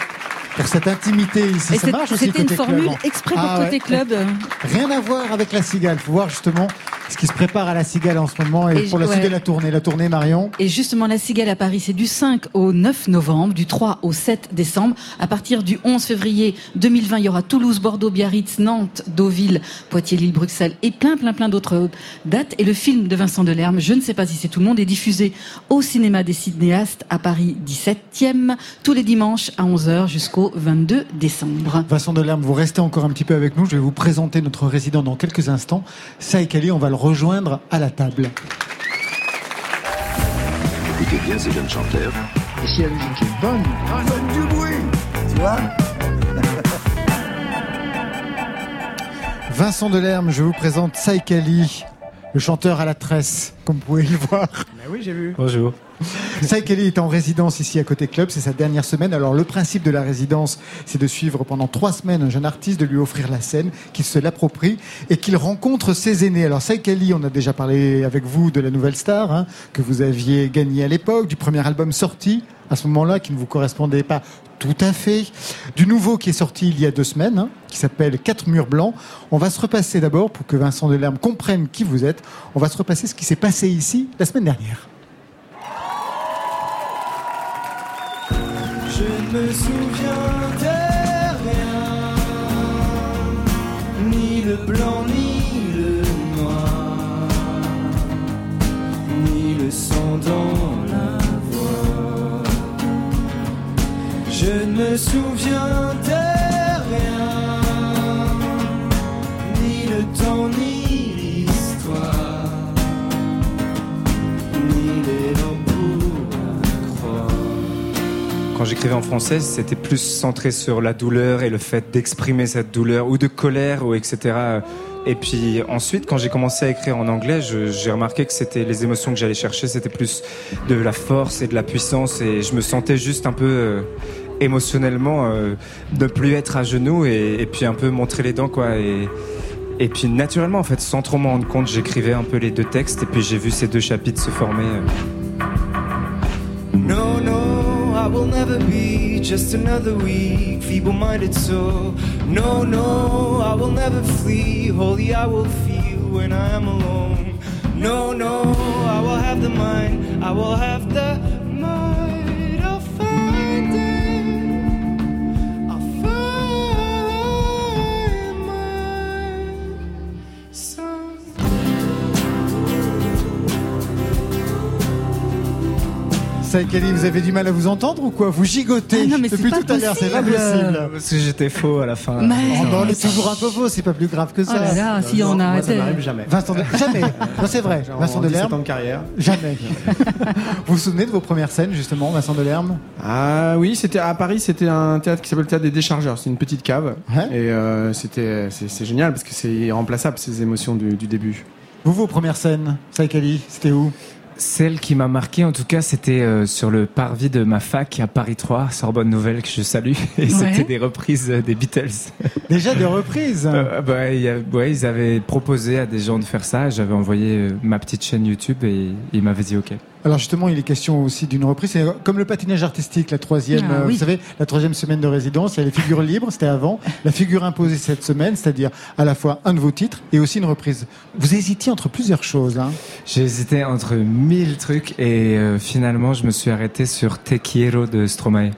pour cette intimité ici. Et Ça c'est- marche aussi c'était une côté formule club. exprès pour Ah côté ouais. club. Rien à voir avec la cigale. Faut voir justement ce qui se prépare à la cigale en ce moment et, Et pour la ouais. suite de la tournée. La tournée Marion. Et justement, la Cigale à Paris, c'est du 5 au 9 novembre, du 3 au 7 décembre. À partir du 11 février 2020, il y aura Toulouse, Bordeaux, Biarritz, Nantes, Deauville, Poitiers, Lille, Bruxelles et plein, plein, plein d'autres dates. Et le film de Vincent Delerme, je ne sais pas si c'est tout le monde, est diffusé au cinéma des cinéastes à Paris 17e, tous les dimanches à 11h jusqu'au 22 décembre. Vincent Delerme, vous restez encore un petit peu avec nous. Je vais vous présenter notre résident dans quelques instants. On va le rejoindre à la table. Écoutez bien ces jeunes chanteurs. Et si la musique est bonne, donne du bruit, tu vois Vincent Delerme, je vous présente Saïk Ali, le chanteur à la tresse, comme vous pouvez le voir. oui, j'ai vu. Bonjour. Saïk Ali est en résidence ici à Côté Club, c'est sa dernière semaine. Alors le principe de la résidence, c'est de suivre pendant trois semaines un jeune artiste, de lui offrir la scène, qu'il se l'approprie et qu'il rencontre ses aînés. Alors Saïk Ali, on a déjà parlé avec vous de la nouvelle star, hein, que vous aviez gagné à l'époque, du premier album sorti à ce moment-là, qui ne vous correspondait pas tout à fait, du nouveau qui est sorti il y a deux semaines, hein, qui s'appelle Quatre murs blancs. On va se repasser d'abord, pour que Vincent Delerme comprenne qui vous êtes, on va se repasser ce qui s'est passé ici la semaine dernière. Me souviens de rien, ni le blanc, ni le noir, ni le sang dans la voix. Je ne me souviens En français, c'était plus centré sur la douleur et le fait d'exprimer cette douleur ou de colère ou etc. Et puis ensuite, quand j'ai commencé à écrire en anglais, j'ai remarqué que c'était les émotions que j'allais chercher, c'était plus de la force et de la puissance et je me sentais juste un peu euh, émotionnellement euh, ne plus être à genoux et, puis un peu montrer les dents quoi. Et, puis naturellement en fait, sans trop m'en rendre compte, j'écrivais un peu les deux textes et puis j'ai vu ces deux chapitres se former. euh. I will never be just another weak, feeble minded soul. No, no, I will never flee. Holy, I will feel when I am alone. No, no, I will have the mind, I will have the Ça, Kelly, vous avez du mal à vous entendre ou quoi Vous gigotez Ah non, mais c'est depuis pas tout à l'heure, c'est pas possible. possible. Parce que j'étais faux à la fin. Mais- Oh, non, on est toujours un peu faux, c'est pas plus grave que Oh ça. là là, si on Moi, ça m'arrive jamais. Vincent de... Jamais. Non, c'est vrai. Genre, Vincent en Delerme, 17 ans de carrière. jamais. vous vous souvenez de vos premières scènes, justement, Vincent Delerme? Ah oui, c'était à Paris, c'était un théâtre qui s'appelle le théâtre des déchargeurs. C'est une petite cave et euh, c'était c'est génial parce que c'est irremplaçable ces émotions du, du début. Vous, vos premières scènes, ça, Kelly, c'était où? Celle qui m'a marqué, en tout cas, c'était euh, sur le parvis de ma fac à Paris 3, Sorbonne Nouvelle, que je salue. Et c'était des reprises euh, des Beatles. Déjà des reprises Euh, bah, il y a- ouais, ils avaient proposé à des gens de faire ça. J'avais envoyé euh, ma petite chaîne YouTube et ils m'avaient dit OK. Alors justement, il est question aussi d'une reprise. C'est comme le patinage artistique, la troisième, Ah, euh, oui. vous savez, la troisième semaine de résidence. Il y a les figures libres, c'était avant. La figure imposée cette semaine, c'est-à-dire à la fois un de vos titres et aussi une reprise. Vous hésitiez entre plusieurs choses. Hein. J'ai hésité entre mille trucs et euh, finalement, je me suis arrêté sur Te Quiero de Stromae.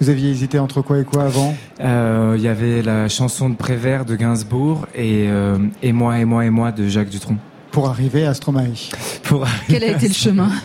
Vous aviez hésité entre quoi et quoi avant? Euh, Il y avait la chanson de Prévert de Gainsbourg et euh, Et moi, et moi, et moi de Jacques Dutronc. Pour arriver à Stromae Pour... Quel a été le chemin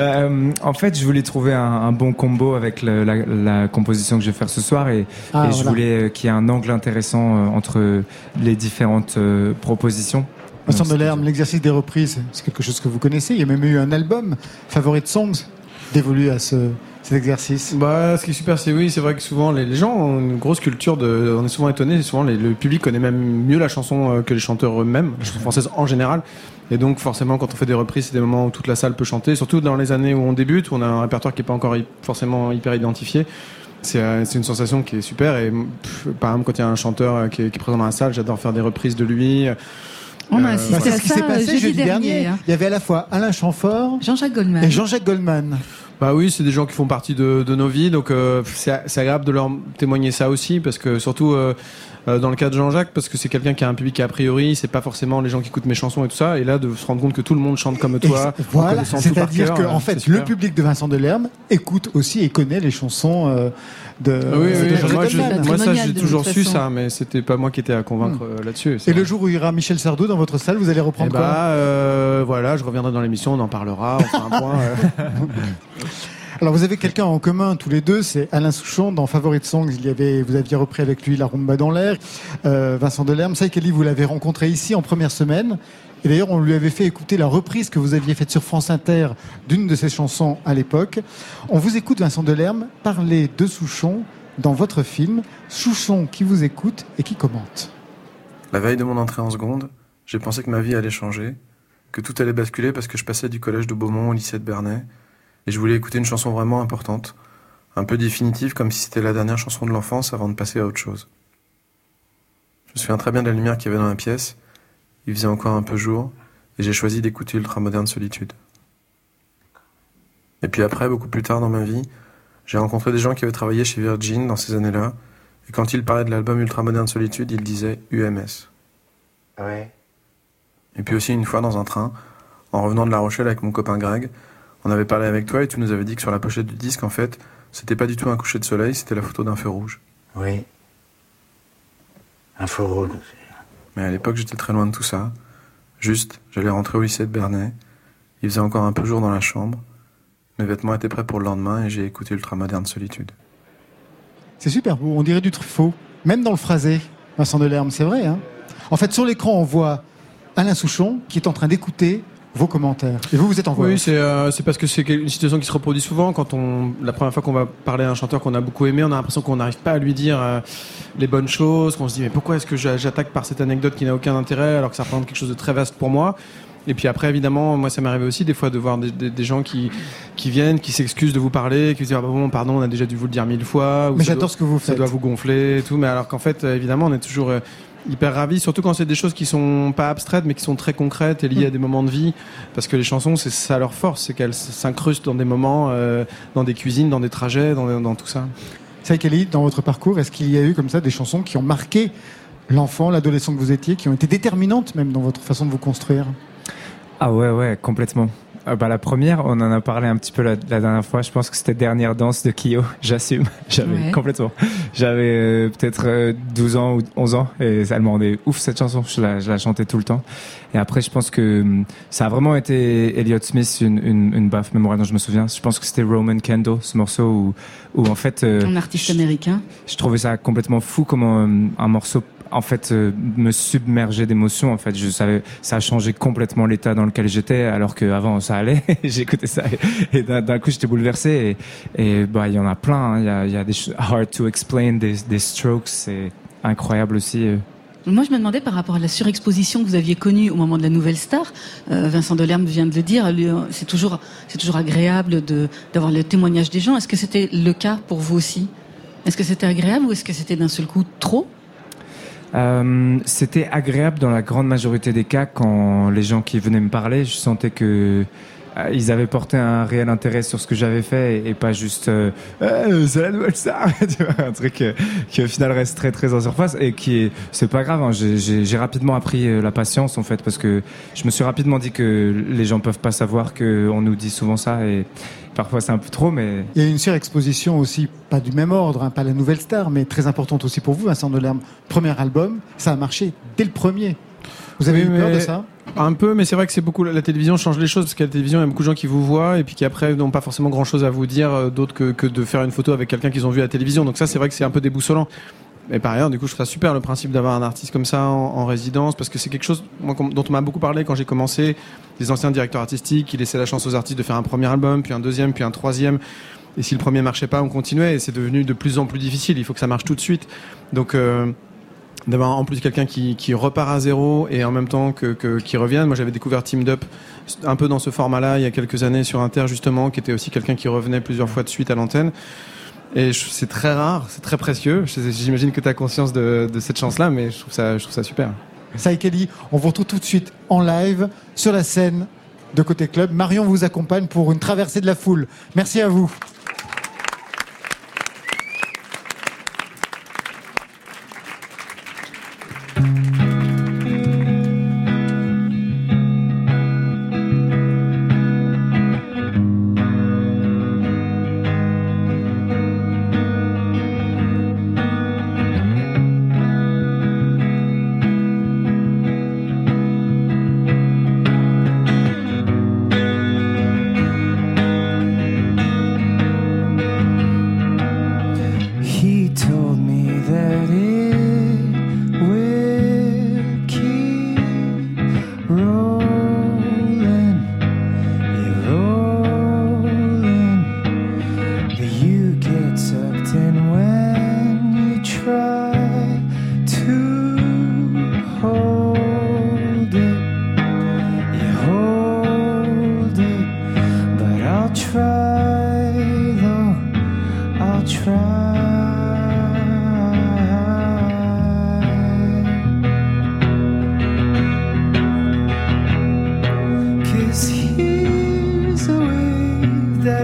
Euh, en fait, je voulais trouver un, un bon combo avec le- la, la composition que je vais faire ce soir et, Ah, et je voilà. voulais euh, qu'il y ait un angle intéressant euh, entre les différentes euh, propositions. Vincent Delerme, l'exercice des reprises, c'est quelque chose que vous connaissez. Il y a même eu un album, Favorite Songs, dévolu à ce, cet exercice. Bah, ce qui est super, c'est oui, c'est vrai que souvent les, les gens ont une grosse culture de. On est souvent étonnés. Souvent, les- le public connaît même mieux la chanson euh, que les chanteurs eux-mêmes, la chanson française en général. Et donc, forcément, quand on fait des reprises, c'est des moments où toute la salle peut chanter. Surtout dans les années où on débute, où on a un répertoire qui est pas encore forcément hyper identifié. C'est euh, c'est une sensation qui est super. Et pff, par exemple, quand il y a un chanteur euh, qui est, qui est présent dans la salle, j'adore faire des reprises de lui. On a Euh, assisté c'est à ce qui ça s'est passé jeudi, jeudi dernier. dernier. hein. Il y avait à la fois Alain Chamfort Jean-Jacques Goldman. et Jean-Jacques Goldman. Bah oui, c'est des gens qui font partie de, nos vies, donc euh, c'est c'est agréable de leur témoigner ça aussi, parce que surtout euh, euh, dans le cas de Jean-Jacques, parce que c'est quelqu'un qui a un public qui a priori, c'est pas forcément les gens qui écoutent mes chansons et tout ça, et là de se rendre compte que tout le monde chante comme Et toi, voilà, c'est-à-dire que euh, en c'est fait, le public de Vincent Delerme écoute aussi et connaît les chansons euh, de, Ah oui, de oui, moi, je- Goldman. moi ça j'ai toujours su ça, mais c'était pas moi qui étais à convaincre euh, là-dessus. Et le jour où il y aura Michel Sardou dans votre salle, vous allez Eh reprendre bah, quoi? euh, voilà, je reviendrai dans l'émission, on en parlera, on fera un point. Alors vous avez quelqu'un en commun tous les deux, c'est Alain Souchon dans Favorite Songs. Il y avait, vous aviez repris avec lui La Rumba dans l'air. Euh, Vincent Delerme, ça, Kelly, vous l'avez rencontré ici en première semaine. Et d'ailleurs, on lui avait fait écouter la reprise que vous aviez faite sur France Inter d'une de ses chansons à l'époque. On vous écoute, Vincent Delerme, parler de Souchon dans votre film. Souchon qui vous écoute et qui commente. La veille de mon entrée en seconde, j'ai pensé que ma vie allait changer, que tout allait basculer parce que je passais du collège de Beaumont au lycée de Bernay, et je voulais écouter une chanson vraiment importante, un peu définitive comme si c'était la dernière chanson de l'enfance avant de passer à autre chose. Je me souviens très bien de la lumière qu'il y avait dans la pièce, il faisait encore un peu jour, et j'ai choisi d'écouter Ultramoderne Solitude. Et puis après, beaucoup plus tard dans ma vie, j'ai rencontré des gens qui avaient travaillé chez Virgin dans ces années-là, et quand ils parlaient de l'album Ultramoderne Solitude, ils disaient UMS. Ouais. Et puis aussi une fois dans un train, en revenant de La Rochelle avec mon copain Greg, on avait parlé avec toi et tu nous avais dit que sur la pochette du disque, en fait, c'était pas du tout un coucher de soleil, c'était la photo d'un feu rouge. Oui. Un feu rouge. Mais à l'époque, j'étais très loin de tout ça. Juste, j'allais rentrer au lycée de Bernay. Il faisait encore un peu jour dans la chambre. Mes vêtements étaient prêts pour le lendemain et j'ai écouté Ultramoderne Solitude. C'est super beau, on dirait du Truffaut. Même dans le phrasé, Vincent Delerme, c'est vrai. Hein en fait, sur l'écran, on voit Alain Souchon qui est en train d'écouter vos commentaires. Et vous, vous êtes en voix Oui, c'est euh, c'est parce que c'est une situation qui se reproduit souvent. Quand on, la première fois qu'on va parler à un chanteur qu'on a beaucoup aimé, on a l'impression qu'on n'arrive pas à lui dire euh, les bonnes choses, qu'on se dit mais pourquoi est-ce que j'a- j'attaque par cette anecdote qui n'a aucun intérêt alors que ça représente quelque chose de très vaste pour moi? Et puis après, évidemment, moi, ça m'est arrivé aussi des fois de voir des, des- des gens qui, qui viennent, qui s'excusent de vous parler, qui se disent ah, bah, bon, pardon, on a déjà dû vous le dire mille fois. ou Mais ça j'adore ce que vous Ça faites. doit vous gonfler et tout. Mais alors qu'en fait, euh, évidemment, on est toujours euh, hyper ravis, surtout quand c'est des choses qui sont pas abstraites, mais qui sont très concrètes et liées à des moments de vie. Parce que les chansons, c'est ça leur force, c'est qu'elles s'incrustent dans des moments, euh, dans des cuisines, dans des trajets, dans, dans tout ça. Ça, Kelly, dans votre parcours, est-ce qu'il y a eu comme ça des chansons qui ont marqué l'enfant, l'adolescent que vous étiez, qui ont été déterminantes même dans votre façon de vous construire? Ah ouais, ouais, complètement. Ah bah, la première, on en a parlé un petit peu la, la dernière fois. Je pense que c'était Dernière danse de Kyo. J'assume. J'avais Ouais. complètement. J'avais euh, peut-être euh, 12 ans ou 11 ans et elle me rendait ouf cette chanson. Je la, je la chantais tout le temps. Et après, je pense que hum, ça a vraiment été Elliott Smith, une, une, une baffe mémoriale dont je me souviens. Je pense que c'était Roman Candle, ce morceau où, où en fait, euh, Un artiste américain. je trouvais ça complètement fou comment euh, un morceau en fait euh, me submergeait d'émotions en fait je savais ça a changé complètement l'état dans lequel j'étais alors qu'avant ça allait j'écoutais ça et, d'un coup j'étais bouleversé et, bah il y en a plein hein. il y, a, y a des hard to explain des, strokes c'est incroyable aussi euh. Moi, je me demandais par rapport à la surexposition que vous aviez connue au moment de la Nouvelle Star. Euh, Vincent Delerme vient de le dire. C'est toujours, c'est toujours agréable de d'avoir le témoignage des gens. Est-ce que c'était le cas pour vous aussi? Est-ce que c'était agréable ou est-ce que c'était d'un seul coup trop? Euh, c'était agréable dans la grande majorité des cas quand les gens qui venaient me parler, je sentais que ils avaient porté un réel intérêt sur ce que j'avais fait et, pas juste euh, Euh, c'est la nouvelle star un truc euh, qui au final reste très très en surface et qui est c'est pas grave hein, j'ai- rapidement appris euh, la patience en fait parce que je me suis rapidement dit que les gens peuvent pas savoir que on nous dit souvent ça et parfois c'est un peu trop mais Il y a une surexposition aussi, pas du même ordre, hein, pas la nouvelle star, mais très importante aussi pour vous, Vincent Delerme. Premier album, ça a marché dès le premier. Vous avez eu peur de ça? Un peu, mais c'est vrai que c'est beaucoup. La télévision change les choses parce qu'à la télévision, il y a beaucoup de gens qui vous voient et puis qui après n'ont pas forcément grand chose à vous dire euh, d'autre que, que de faire une photo avec quelqu'un qu'ils ont vu à la télévision. Donc ça, c'est vrai que c'est un peu déboussolant. Mais par ailleurs, du coup, je trouve ça super le principe d'avoir un artiste comme ça en, en résidence parce que c'est quelque chose moi, dont on m'a beaucoup parlé quand j'ai commencé. Des anciens directeurs artistiques qui laissaient la chance aux artistes de faire un premier album, puis un deuxième, puis un troisième. Et si le premier marchait pas, on continuait. Et c'est devenu de plus en plus difficile. Il faut que ça marche tout de suite. Donc euh, d'avoir en plus quelqu'un qui, qui repart à zéro et en même temps que, que qui revienne. Moi, j'avais découvert Teamed Up un peu dans ce format-là il y a quelques années sur Inter justement, qui était aussi quelqu'un qui revenait plusieurs fois de suite à l'antenne. Et c'est très rare, c'est très précieux. J'imagine que tu as conscience de, de cette chance-là, mais je trouve ça, je trouve ça super. Kelly, on vous retrouve tout de suite en live sur la scène de Côté Club. Marion vous accompagne pour une traversée de la foule. Merci à vous.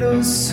Wave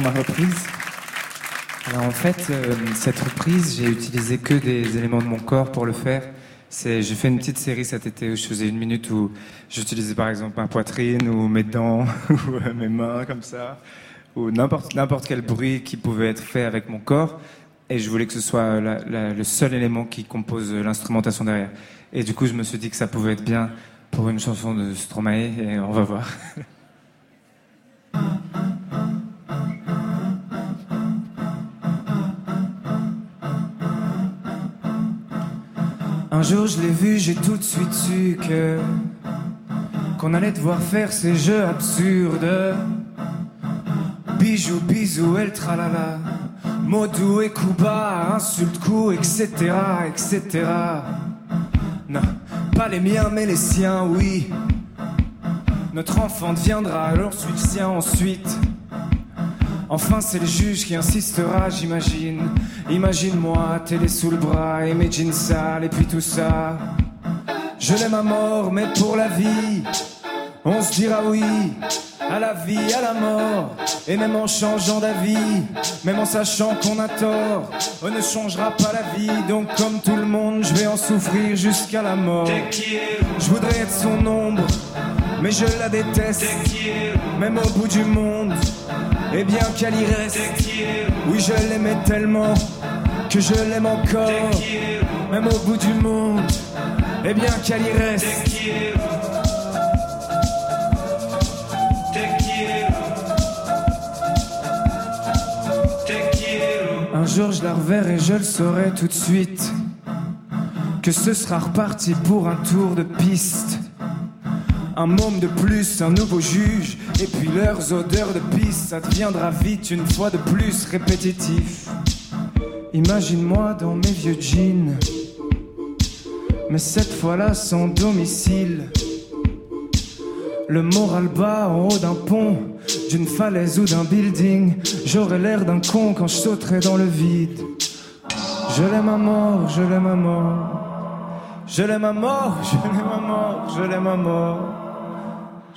maintenant ma reprise. En fait, euh, cette reprise, j'ai utilisé que des éléments de mon corps pour le faire. J'ai fait une petite série cet été où je faisais une minute où j'utilisais par exemple ma poitrine ou mes dents ou euh, mes mains comme ça ou n'importe n'importe quel bruit qui pouvait être fait avec mon corps. Et je voulais que ce soit le seul élément qui compose l'instrumentation derrière. Et du coup, je me suis dit que ça pouvait être bien pour une chanson de Stromae et on va voir. Un jour je l'ai vu, j'ai tout de suite su que qu'on allait devoir faire ces jeux absurdes. Bijoux, bisous, el tralala. Mots doux et coups bas, insultes, coups, etc., etc. Non, pas les miens, mais les siens, oui. Notre enfant deviendra alors celui le sien ensuite. Enfin, c'est le juge qui insistera, j'imagine. Imagine-moi, télé sous le bras et mes jeans sales et puis tout ça. Je l'aime à mort, mais pour la vie, on se dira oui. À la vie, à la mort, et même en changeant d'avis, même en sachant qu'on a tort, on ne changera pas la vie. Donc, comme tout le monde, je vais en souffrir jusqu'à la mort. Je voudrais être son ombre, mais je la déteste, même au bout du monde. Et bien qu'elle y reste, oui, je l'aimais tellement que je l'aime encore, même au bout du monde. Et bien qu'elle y reste. Un jour je la reverrai, je le saurai tout de suite. Que ce sera reparti pour un tour de piste. Un môme de plus, un nouveau juge, et puis leurs odeurs de piste, ça deviendra vite une fois de plus répétitif. Imagine-moi dans mes vieux jeans, mais cette fois-là sans domicile. Le moral bas en haut d'un pont, d'une falaise ou d'un building. J'aurais l'air d'un con quand je sauterais dans le vide. Je l'aime à mort, je l'aime à mort. Je l'aime à mort, je l'aime à mort, je l'aime à mort.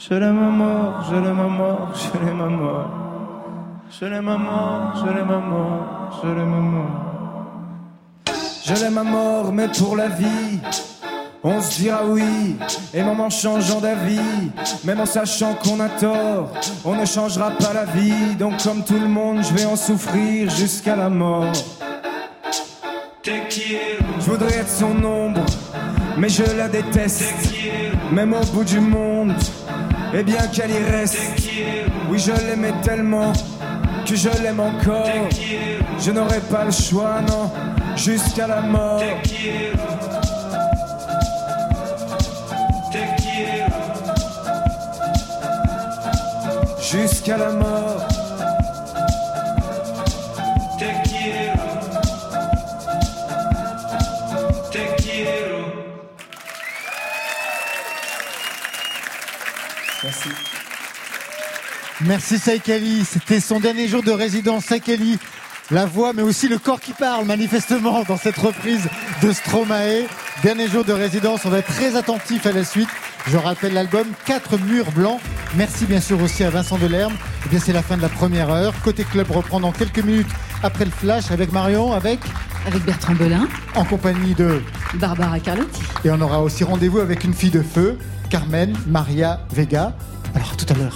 Je l'aime à mort, je l'aime à mort, je l'aime à mort. Je l'aime à mort, je l'aime à mort, je l'aime mort. Je l'aime à mort, mais pour la vie, on se dira oui. Et même en changeant d'avis, même en sachant qu'on a tort, on ne changera pas la vie. Donc, comme tout le monde, je vais en souffrir jusqu'à la mort. Je voudrais être son ombre, mais je la déteste. Même au bout du monde, et bien qu'elle y reste. Oui, je l'aimais tellement que je l'aime encore. Je n'aurai pas le choix, non, jusqu'à la mort. Jusqu'à la mort. Merci Saïkali, c'était son dernier jour de résidence Saïkali. La voix mais aussi le corps qui parle manifestement dans cette reprise de Stromae. Dernier jour de résidence, on va être très attentif à la suite. Je rappelle l'album Quatre murs blancs. Merci bien sûr aussi à Vincent Delerme. Eh bien c'est la fin de la première heure. Côté club reprend dans quelques minutes après le flash avec Marion, avec Avec Bertrand Belin, en compagnie de Barbara Carlotti. et on aura aussi rendez-vous avec une fille de feu, Carmen Maria Vega. Alors à tout à l'heure.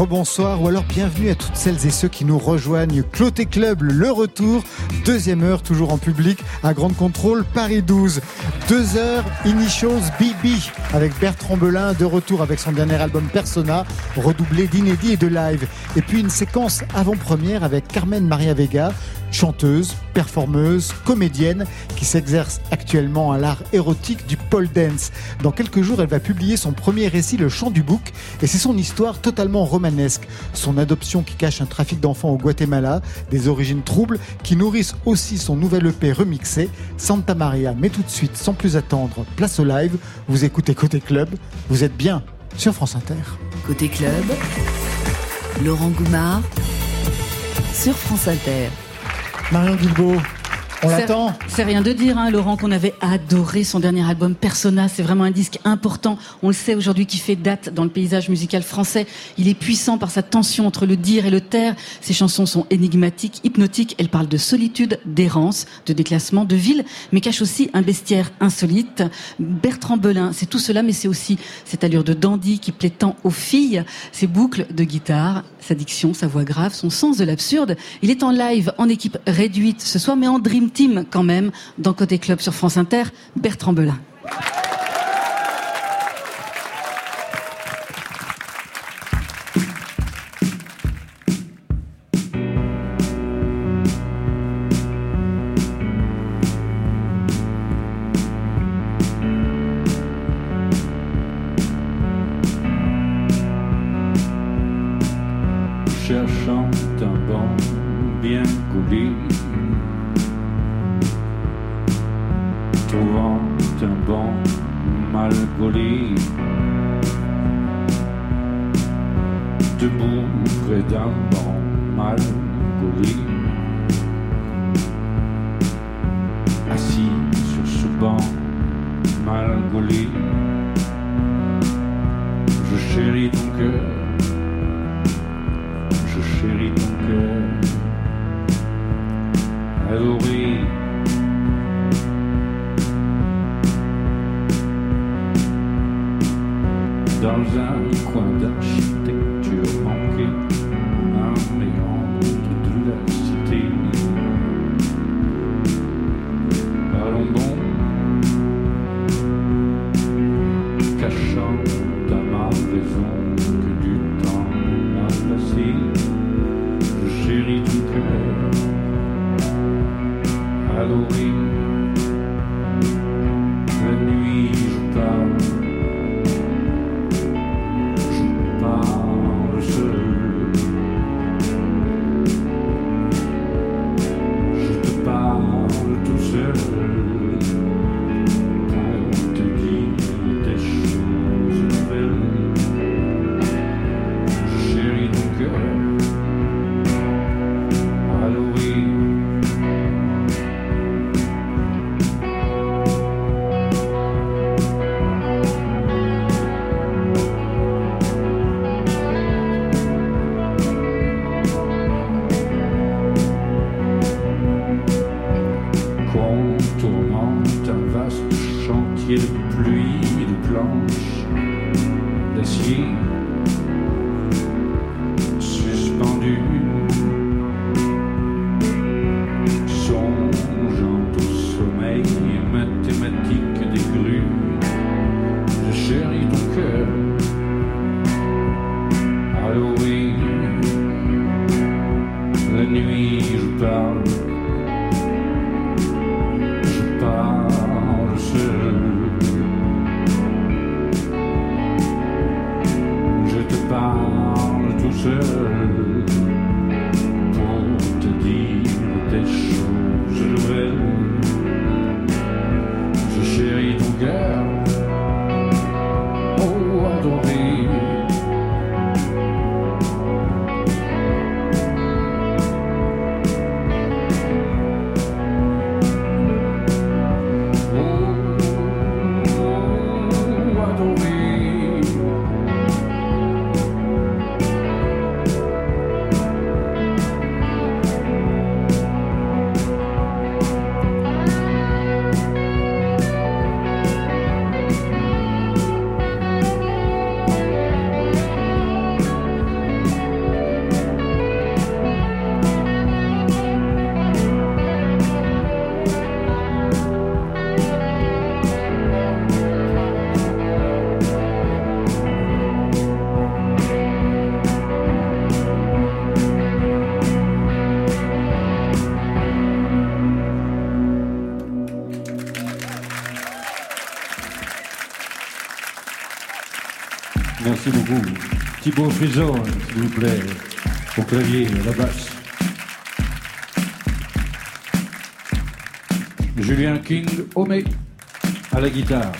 Rebonsoir ou alors bienvenue à toutes celles et ceux qui nous rejoignent. Cloté Club, le retour, deuxième heure toujours en public à Grande Contrôle, Paris 12. Deux heures, Initials BB avec Bertrand Belin de retour avec son dernier album Persona, redoublé d'inédits et de live. Et puis une séquence avant-première avec Carmen Maria Vega, Chanteuse, performeuse, comédienne qui s'exerce actuellement à l'art érotique du pole dance. Dans quelques jours, elle va publier son premier récit, Le Chant du Bouc, et c'est son histoire totalement romanesque. Son adoption qui cache un trafic d'enfants au Guatemala, des origines troubles qui nourrissent aussi son nouvel EP remixé, Santa Maria. Mais tout de suite, sans plus attendre, place au live. Vous écoutez Côté Club, vous êtes bien sur France Inter. Côté club, Laurent Goumard sur France Inter. Marion Guilbault, on C'est- l'attend. C'est rien de dire, hein, Laurent, qu'on avait adoré son dernier album Persona. C'est vraiment un disque important. On le sait aujourd'hui qui fait date dans le paysage musical français. Il est puissant par sa tension entre le dire et le taire. Ses chansons sont énigmatiques, hypnotiques. Elles parlent de solitude, d'errance, de déclassement, de ville, mais cachent aussi un bestiaire insolite. Bertrand Belin, c'est tout cela, mais c'est aussi cette allure de dandy qui plaît tant aux filles, ses boucles de guitare, sa diction, sa voix grave, son sens de l'absurde. Il est en live, en équipe réduite ce soir, mais en Dream Quand même, dans Côté Club sur France Inter, Bertrand Belin. Pour Frison, s'il vous plaît, au clavier, à la basse. Julien King Homé à la guitare.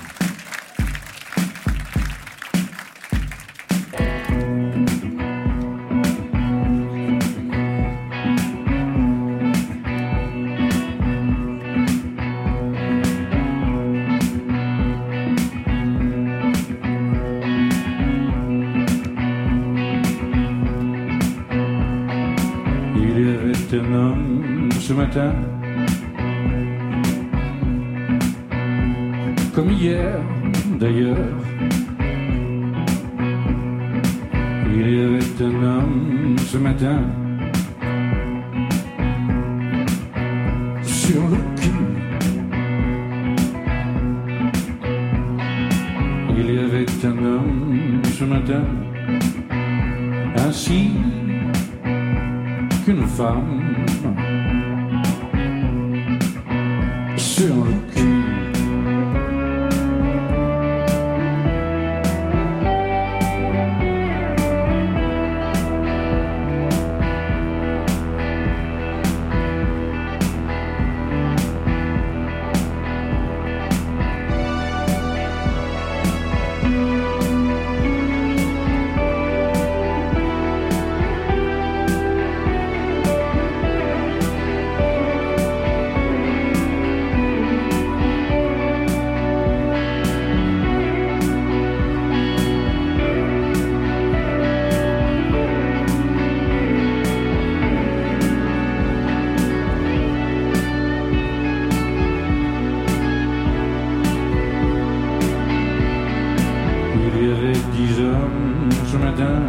avec dix hommes ce matin.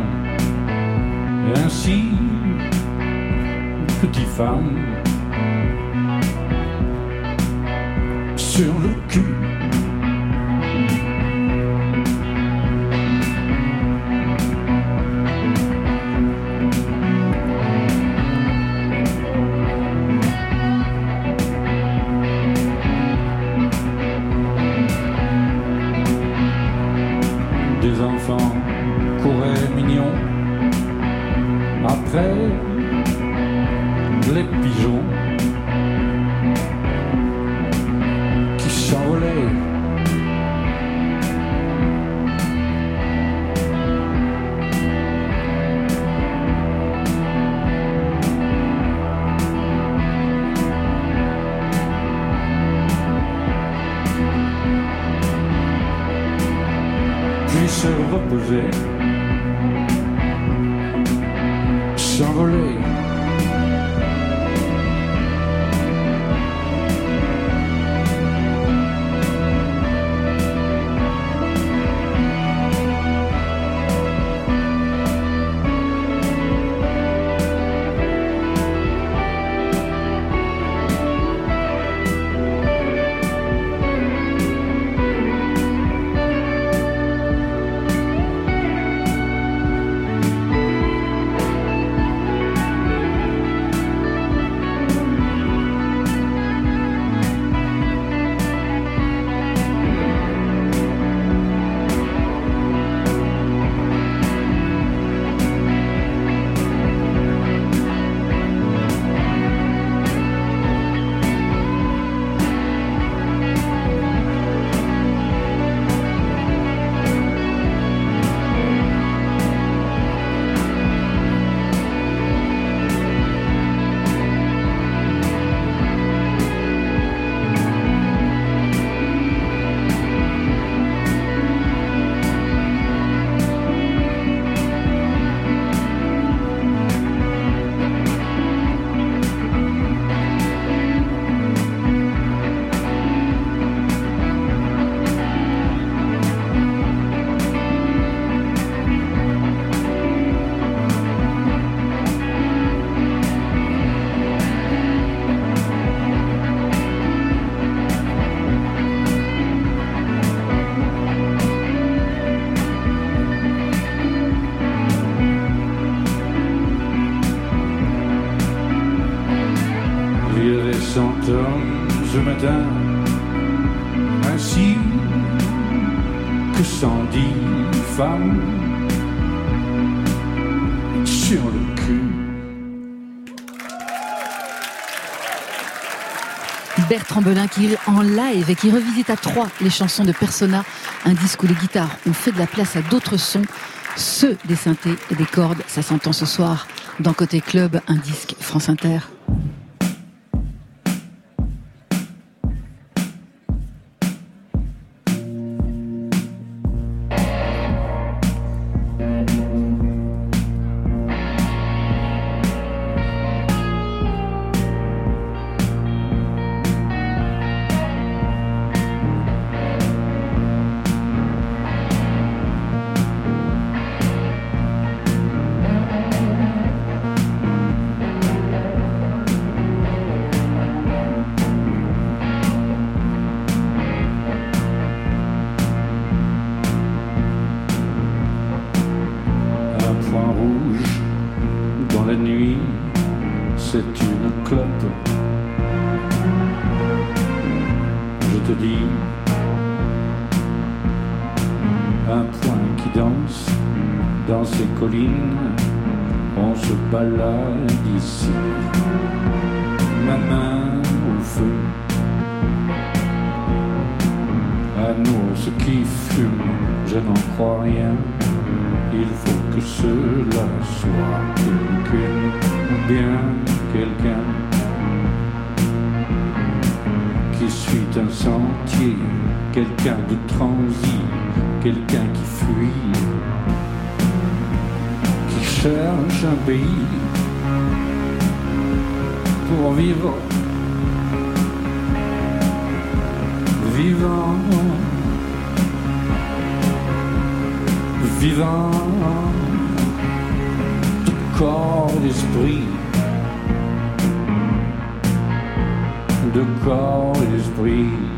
Ainsi, petite femme, sur le cul. Belin en live et qui revisite à trois les chansons de Persona, un disque où les guitares ont fait de la place à d'autres sons, ceux des synthés et des cordes. Ça s'entend ce soir dans Côté Club, un disque France Inter. Pour vivre, vivant. Vivant. De corps et d'esprit, de corps et d'esprit.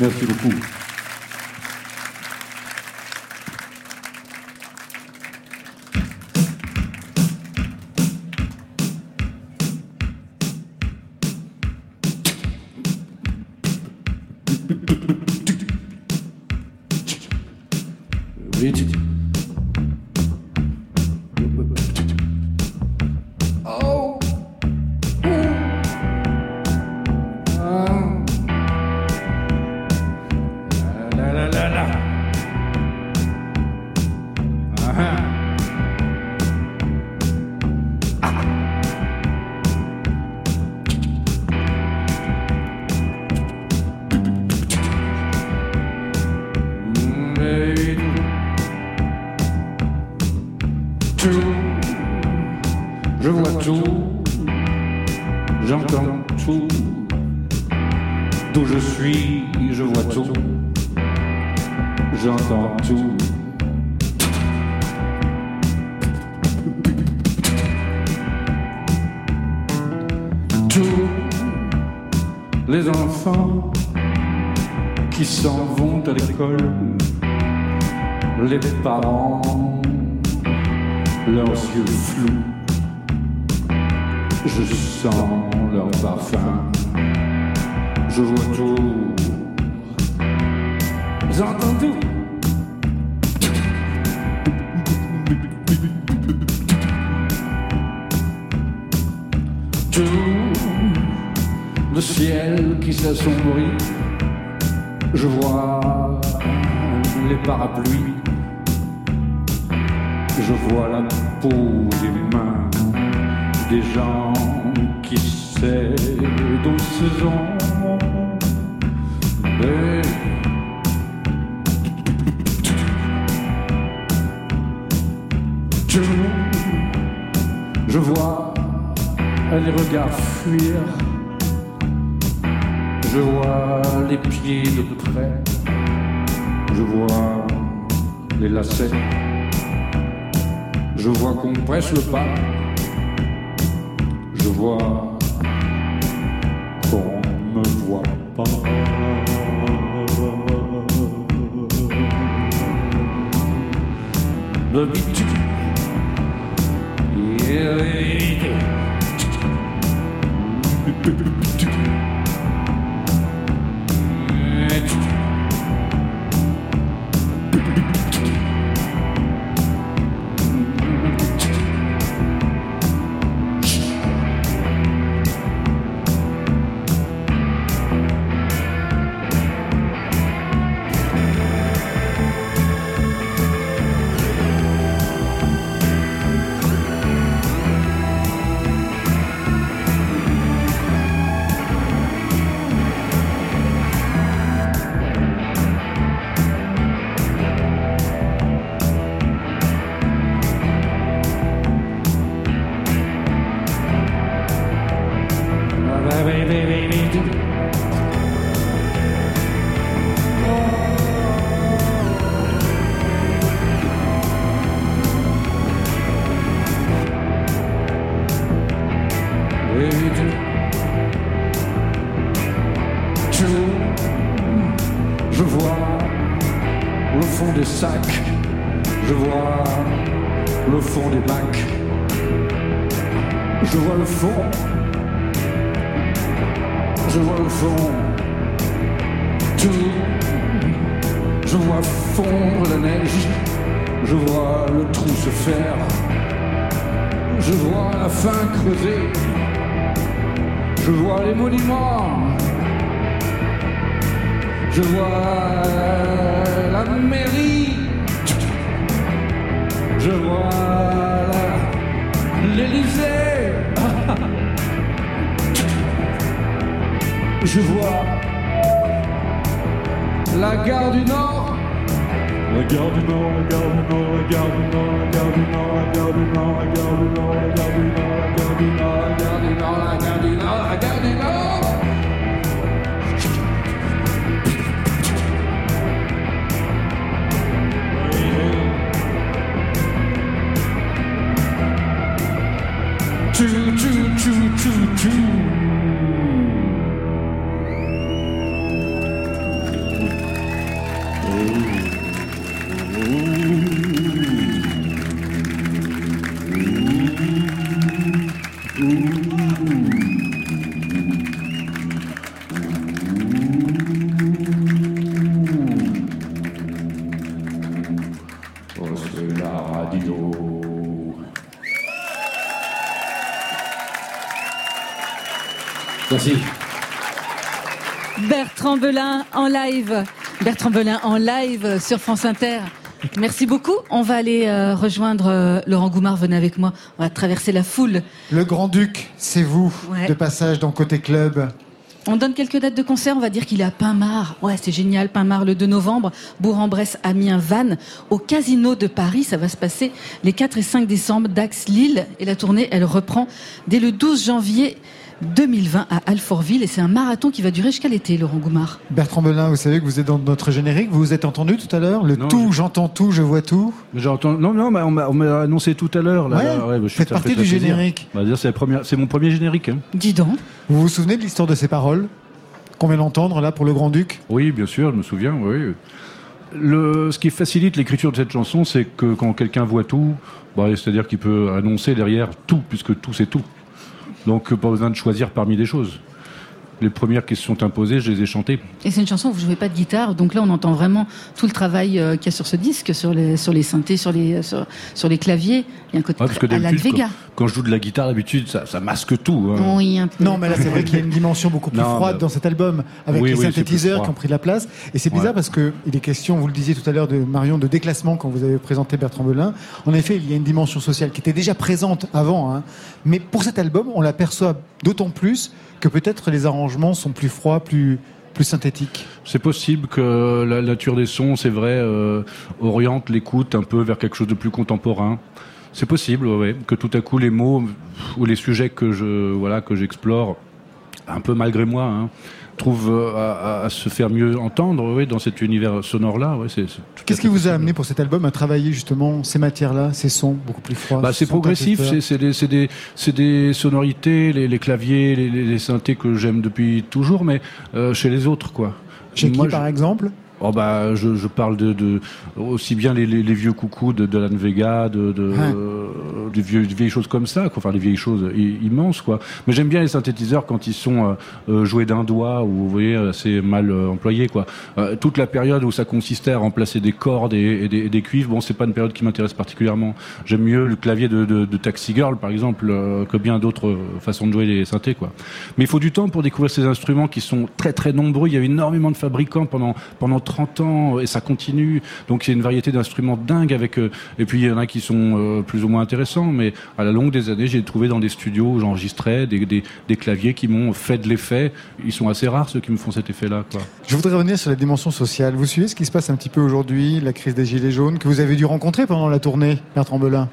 Merci beaucoup. to do. Belin en live. Bertrand Belin en live sur France Inter. Merci beaucoup. On va aller euh, rejoindre euh, Laurent Goumard. Venez avec moi. On va traverser la foule. Le Grand-Duc, c'est vous, Ouais. de passage dans Côté Club. On donne quelques dates de concert. On va dire qu'il est à Pinmar. Ouais, c'est génial. Pinmar le 2 novembre. Bourg-en-Bresse, Amiens, Vannes. Au Casino de Paris, ça va se passer les 4 et 5 décembre. Dax, Lille. Et la tournée, elle reprend dès le 12 janvier 2020 à Alfortville. Et c'est un marathon qui va durer jusqu'à l'été, Laurent Goumard. Bertrand Belin, vous savez que vous êtes dans notre générique, vous vous êtes entendu tout à l'heure? Le Non, tout, j'entends tout, je vois tout. J'entends. Non, non, mais on m'a on m'a annoncé tout à l'heure. là. Ouais, Là, bah, je faites partie du plaisir. générique. Bah, c'est la première- c'est mon premier générique. hein. Dis donc. Vous vous souvenez de l'histoire de ces paroles qu'on vient d'entendre là pour le Grand-Duc Oui, bien sûr, je me souviens. Oui. Le, ce qui facilite l'écriture de cette chanson, c'est que quand quelqu'un voit tout, bah, c'est-à-dire qu'il peut annoncer derrière tout, puisque tout c'est tout. Donc pas besoin de choisir parmi des choses. Les premières qui se sont imposées, je les ai chantées. Et c'est une chanson où vous jouez pas de guitare, donc là on entend vraiment tout le travail euh, qu'il y a sur ce disque, sur les sur les synthés, sur les sur, sur les claviers. Il y a un côté Ouais, parce que très à la Vega. quand, quand je joue de la guitare, d'habitude, ça, ça masque tout. hein. Oui, un peu. Non, mais là, c'est vrai qu'il y a une dimension beaucoup plus Non, froide dans cet album, avec Oui, les oui, synthétiseurs qui ont pris de la place. Et c'est bizarre Ouais. parce que il est question, vous le disiez tout à l'heure, de Marion, de déclassement quand vous avez présenté Bertrand Belin. En effet, il y a une dimension sociale qui était déjà présente avant, hein. Mais pour cet album, on l'aperçoit d'autant plus que peut-être les arrangements sont plus froids, plus plus synthétiques. C'est possible que la nature des sons, c'est vrai, euh, oriente l'écoute un peu vers quelque chose de plus contemporain. C'est possible, ouais, que tout à coup les mots ou les sujets que je voilà que j'explore, un peu malgré moi, hein, trouvent euh, à, à- à se faire mieux entendre, ouais, dans cet univers sonore là. Ouais, c'est, c'est tout à Qu'est-ce qui vous a amené pour cet album à travailler justement ces matières-là, ces sons beaucoup plus froids Bah, c'est sans progressif, c'est des, des, des sonorités, les, les claviers, les, les, synthés que j'aime depuis toujours, mais euh, chez les autres, quoi. Chez qui, Moi, je- par exemple? Oh bah, je, je parle de, de aussi bien les, les, les vieux coucous de, de Lan Vega, de, de, Ouais. euh, des, vieux, des vieilles choses comme ça, quoi. enfin des vieilles choses i- immenses, quoi. Mais j'aime bien les synthétiseurs quand ils sont euh, euh, joués d'un doigt ou vous voyez assez mal euh, employés, quoi. Toute la période où ça consistait à remplacer des cordes et, et des, et des cuivres, bon, c'est pas une période qui m'intéresse particulièrement. J'aime mieux le clavier de, Taxi Girl, par exemple, que bien d'autres façons de jouer les synthés, quoi. Mais il faut du temps pour découvrir ces instruments qui sont très très nombreux. Il y a eu énormément de fabricants pendant pendant 30 ans et ça continue. Donc il y a une variété d'instruments dingue avec euh, et puis il y en a qui sont euh, plus ou moins intéressants. Mais à la longue des années, j'ai trouvé dans des studios où j'enregistrais des, des, claviers qui m'ont fait de l'effet. Ils sont assez rares ceux qui me font cet effet-là. Je voudrais revenir sur la dimension sociale. Vous suivez ce qui se passe un petit peu aujourd'hui, la crise des Gilets jaunes, que vous avez dû rencontrer pendant la tournée, Bertrand Belin?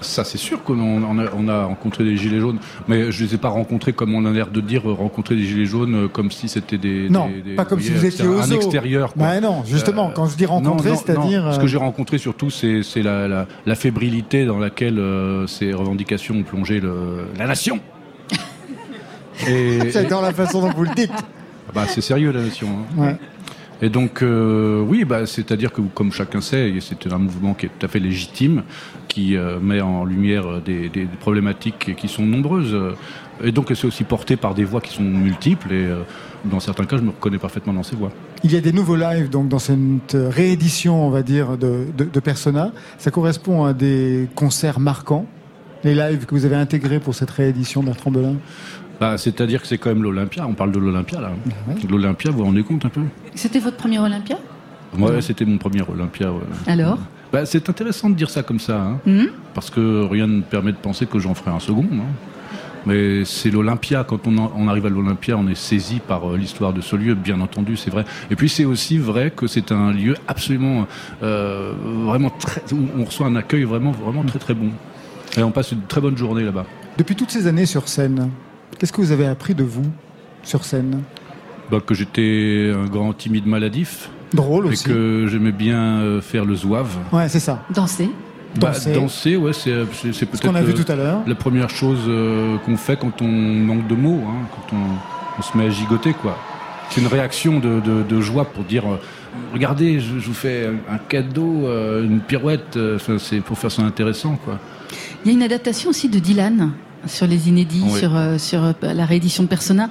Ça, c'est sûr qu'on on a, on a rencontré des gilets jaunes, mais je les ai pas rencontrés comme on a l'air de dire euh, rencontrer des gilets jaunes euh, comme si c'était des Non, des- des- pas comme si vous étiez un extérieur. quoi. Bah non, justement, quand je dis rencontrer, c'est-à-dire. Ce euh, que j'ai rencontré surtout, c'est la, la, la fébrilité dans laquelle euh, ces revendications ont plongé le, la nation. J'adore la façon dont vous le dites. bah, c'est sérieux la nation. hein. Ouais. Et donc, euh, oui, bah, c'est-à-dire que, comme chacun sait, c'est un mouvement qui est tout à fait légitime, qui euh, met en lumière des, problématiques qui sont nombreuses. Et donc, c'est aussi porté par des voix qui sont multiples. Et euh, dans certains cas, je me reconnais parfaitement dans ces voix. Il y a des nouveaux lives donc dans cette réédition, on va dire, de, de, de Persona. Ça correspond à des concerts marquants. Les lives que vous avez intégrés pour cette réédition, Bertrand Belin? Bah, c'est-à-dire que c'est quand même l'Olympia. On parle de l'Olympia là. L'Olympia, vous vous rendez compte un peu? C'était votre premier Olympia? Ouais, c'était mon premier Olympia. ouais. Alors? Bah, c'est intéressant de dire ça comme ça, hein, Mhm. parce que rien ne permet de penser que j'en ferai un second. hein. Mais c'est l'Olympia. Quand on, en- on arrive à l'Olympia, on est saisi par euh, l'histoire de ce lieu, bien entendu, c'est vrai. Et puis c'est aussi vrai que c'est un lieu absolument, euh, vraiment très, où on reçoit un accueil vraiment, vraiment très très bon. Et on passe une très bonne journée là-bas. Depuis toutes ces années sur scène, qu'est-ce que vous avez appris de vous sur scène? Bah, que j'étais un grand timide maladif. Drôle et aussi. que j'aimais bien euh, faire le zouave. Ouais, c'est ça. Danser Bah, Danser. danser, ouais, c'est peut-être qu'on a vu euh, tout à l'heure. la première chose euh, qu'on fait quand on manque de mots, hein, quand on, on se met à gigoter, quoi. C'est une réaction de, de- de joie pour dire euh, regardez, je, je vous fais un, cadeau, euh, une pirouette. euh, enfin, c'est pour faire ça intéressant, quoi. Il y a une adaptation aussi de Dylan sur les inédits, Oui. sur, euh, sur euh, la réédition de Persona.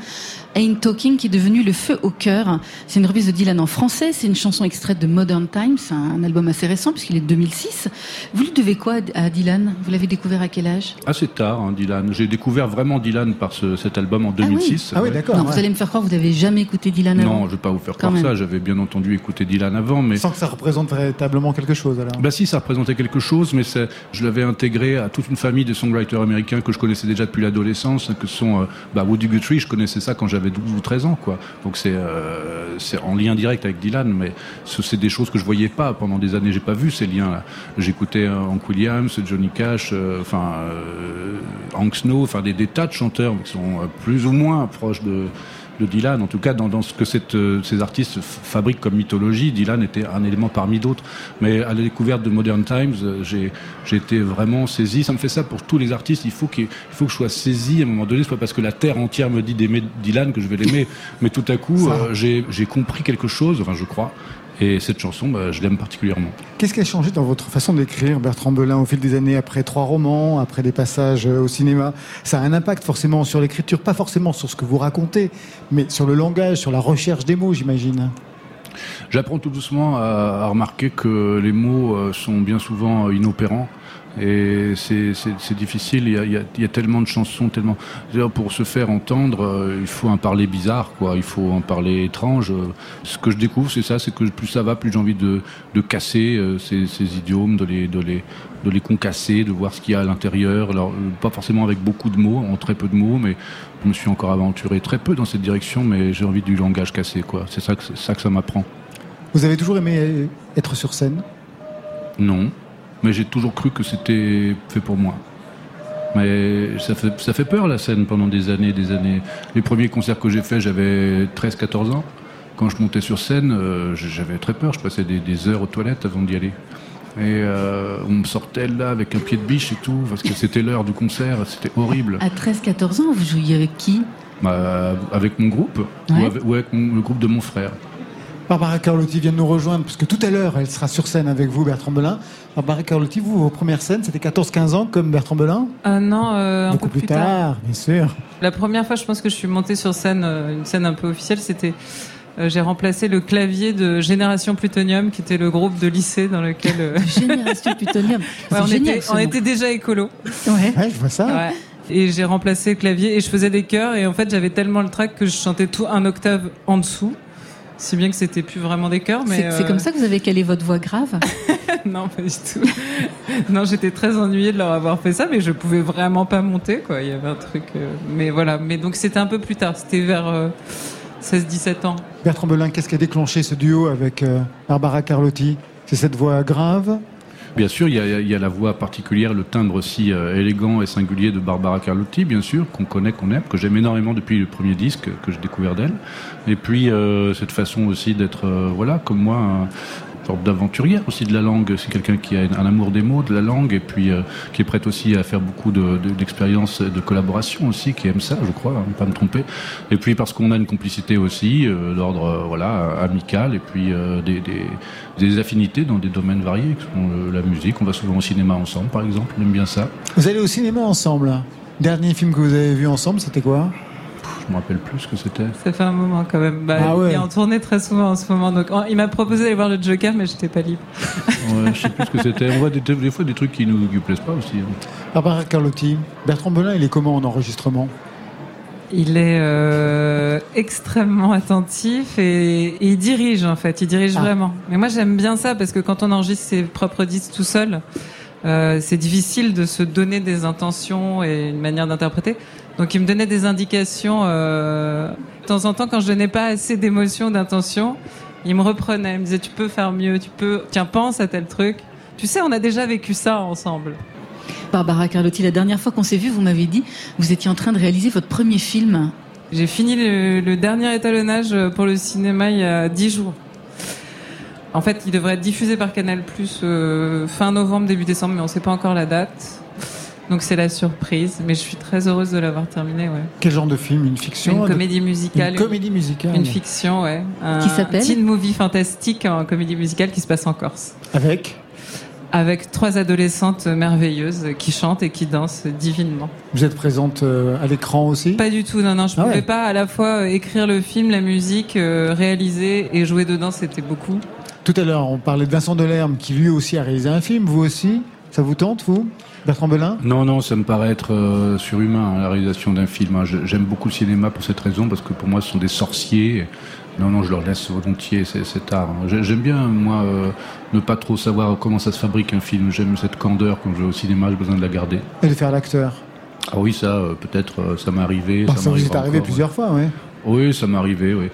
Ain't Talking qui est devenu Le Feu au cœur. C'est une reprise de Dylan en français. C'est une chanson extraite de Modern Times, un, un album assez récent puisqu'il est de 2006. Vous lui devez quoi à Dylan? Vous l'avez découvert à quel âge? Assez tard, hein, Dylan. J'ai découvert vraiment Dylan par ce- cet album en 2006. ouais. Non, vous allez me faire croire que vous n'avez jamais écouté Dylan avant. Non, je vais pas vous faire croire ça. J'avais bien entendu écouter Dylan avant, mais Sans que ça représente véritablement quelque chose alors. Bah si, ça représentait quelque chose, mais c'est- je l'avais intégré à toute une famille de songwriters américains que je connaissais déjà depuis l'adolescence, que sont euh, bah, Woody Guthrie, je connaissais ça quand j'avais 12 ou 13 ans, quoi. Donc c'est euh, c'est en lien direct avec Dylan, mais ce- c'est des choses que je voyais pas pendant des années, j'ai pas vu ces liens-là. J'écoutais euh, Hank Williams, Johnny Cash, euh, enfin Hank Snow, enfin des, tas de chanteurs qui sont plus ou moins proches de de Dylan, en tout cas dans, dans ce que cette, euh, ces artistes fabriquent comme mythologie, Dylan était un élément parmi d'autres. Mais à la découverte de Modern Times, euh, j'ai été vraiment saisi. Ça me fait ça pour tous les artistes. Il faut, il faut que je sois saisi à un moment donné. C'est pas parce que la terre entière me dit d'aimer Dylan que je vais l'aimer. Mais tout à coup, euh, j'ai j'ai compris quelque chose, enfin je crois. Et cette chanson, bah, je l'aime particulièrement. Qu'est-ce qui a changé dans votre façon d'écrire, Bertrand Belin, au fil des années, après trois romans, après des passages euh, au cinéma? Ça a un impact forcément sur l'écriture, pas forcément sur ce que vous racontez, mais sur le langage, sur la recherche des mots, j'imagine. J'apprends tout doucement à, à remarquer que les mots euh, sont bien souvent euh, inopérants. Et c'est difficile, il y, a, il y a- il y a tellement de chansons, tellement... D'ailleurs, pour se faire entendre, euh, il faut un parler bizarre, quoi. Il faut un parler étrange. Ce que je découvre, c'est ça, c'est que plus ça va, plus j'ai envie de, de casser euh, ces, ces idiomes, de les, de, les, de les concasser, de voir ce qu'il y a à l'intérieur. Alors, euh, pas forcément avec beaucoup de mots, en très peu de mots, mais je me suis encore aventuré très peu dans cette direction, mais j'ai envie du langage cassé, quoi. C'est ça que, ça que ça m'apprend. Vous avez toujours aimé être sur scène? Non, mais j'ai toujours cru que c'était fait pour moi. Mais ça fait, ça fait peur la scène pendant des années et des années. Les premiers concerts que j'ai faits, j'avais 13-14 ans. Quand je montais sur scène, euh, j'avais très peur. Je passais des, des heures aux toilettes avant d'y aller. Et euh, on me sortait là avec un pied de biche et tout, parce que c'était l'heure du concert, c'était horrible. À 13-14 ans, vous jouiez avec qui? Bah, avec mon groupe, Ouais. ou avec, ou avec mon- le groupe de mon frère. Barbara Carlotti vient de nous rejoindre, puisque tout à l'heure, elle sera sur scène avec vous, Bertrand Belin. Barbara Carlotti, vous, vos premières scènes, c'était 14-15 ans, comme Bertrand Belin Ah non, euh, un Beaucoup peu plus tard, bien sûr. La première fois, je pense que je suis montée sur scène, euh, une scène un peu officielle, c'était euh, j'ai remplacé le clavier de Génération Plutonium, qui était le groupe de lycée dans lequel euh, Génération Plutonium. Ouais, on, génial, était, on déjà écolo. Ouais. Ouais, je vois ça. Ouais. Et j'ai remplacé le clavier et je faisais des chœurs et en fait j'avais tellement le trac que je chantais tout un octave en dessous. Si bien que c'était plus vraiment des chœurs, mais C'est euh, comme ça que vous avez calé votre voix grave? Non, pas du tout. non, j'étais très ennuyée de leur avoir fait ça, mais je pouvais vraiment pas monter, quoi. Il y avait un truc. euh, Mais voilà. Mais donc c'était un peu plus tard. C'était vers euh, 16-17 ans. Bertrand Belin, qu'est-ce qui a déclenché ce duo avec euh, Barbara Carlotti? C'est cette voix grave? Bien sûr, il y, a, la voix particulière, le timbre si euh, élégant et singulier de Barbara Carlotti, bien sûr, qu'on connaît, qu'on aime, que j'aime énormément depuis le premier disque que j'ai découvert d'elle. Et puis euh, cette façon aussi d'être, euh, voilà, comme moi, sorte d'aventurière aussi de la langue. C'est quelqu'un qui a un amour des mots, de la langue, et puis euh, qui est prête aussi à faire beaucoup de- de- d'expériences de, collaboration aussi, qui aime ça, je crois, hein, pas me tromper. Et puis parce qu'on a une complicité aussi, euh, d'ordre euh, voilà amical, et puis euh, des, des, des affinités dans des domaines variés, la musique. On va souvent au cinéma ensemble, par exemple. On aime bien ça. Vous allez au cinéma ensemble. Dernier film que vous avez vu ensemble, c'était quoi? Je me rappelle plus ce que c'était. Ça fait un moment quand même. Bah, Ah ouais. Il est en tournée très souvent en ce moment. Donc, il m'a proposé d'aller voir le Joker, mais j'étais pas libre. Ouais, je sais plus ce que c'était. On voit des, des fois des trucs qui nous qui plaisent pas aussi. hein. Barbara Carlotti, Bertrand Belin, il est comment en enregistrement? Il est euh, extrêmement attentif et, et il dirige en fait. Il dirige Ah. vraiment. Mais moi j'aime bien ça parce que quand on enregistre ses propres disques tout seul, euh, c'est difficile de se donner des intentions et une manière d'interpréter. Donc il me donnait des indications euh, de temps en temps quand je donnais pas assez d'émotions, d'intentions. Il me reprenait, il me disait tu peux faire mieux, tu peux, tiens pense à tel truc. Tu sais, on a déjà vécu ça ensemble. Barbara Carlotti, la dernière fois qu'on s'est vu, vous m'avez dit, vous étiez en train de réaliser votre premier film. J'ai fini le, le dernier étalonnage pour le cinéma il y a dix jours. En fait, il devrait être diffusé par Canal Plus euh, fin novembre, début décembre, mais on ne sait pas encore la date. Donc c'est la surprise, mais je suis très heureuse de l'avoir terminé. Ouais. Quel genre de film? Une fiction Une comédie musicale. Une comédie musicale. Une fiction, ouais. Un Qui s'appelle? teen movie fantastique en comédie musicale qui se passe en Corse. Avec? Avec trois adolescentes merveilleuses qui chantent et qui dansent divinement. Vous êtes présente euh, à l'écran aussi? Pas du tout, non, non, je Ah pouvais ouais. pas à la fois euh, écrire le film, la musique, euh, réaliser et jouer dedans, c'était beaucoup. Tout à l'heure, on parlait de Vincent Delerme, qui lui aussi a réalisé un film. Vous aussi? Ça vous tente, vous? Bertrand Belin Non, non, ça me paraît être euh, surhumain, hein, la réalisation d'un film. hein. J'aime beaucoup le cinéma pour cette raison, parce que pour moi, ce sont des sorciers. Non, non, je leur laisse volontiers cet art. J'ai- J'aime bien, moi, euh, ne pas trop savoir comment ça se fabrique un film. J'aime cette candeur quand je vais au cinéma, j'ai besoin de la garder. Et de faire l'acteur Ah oui, ça, euh, peut-être, ça m'est arrivé. Ça vous m'arrivera est arrivé encore, plusieurs fois, oui. Oui, ça m'est arrivé, oui.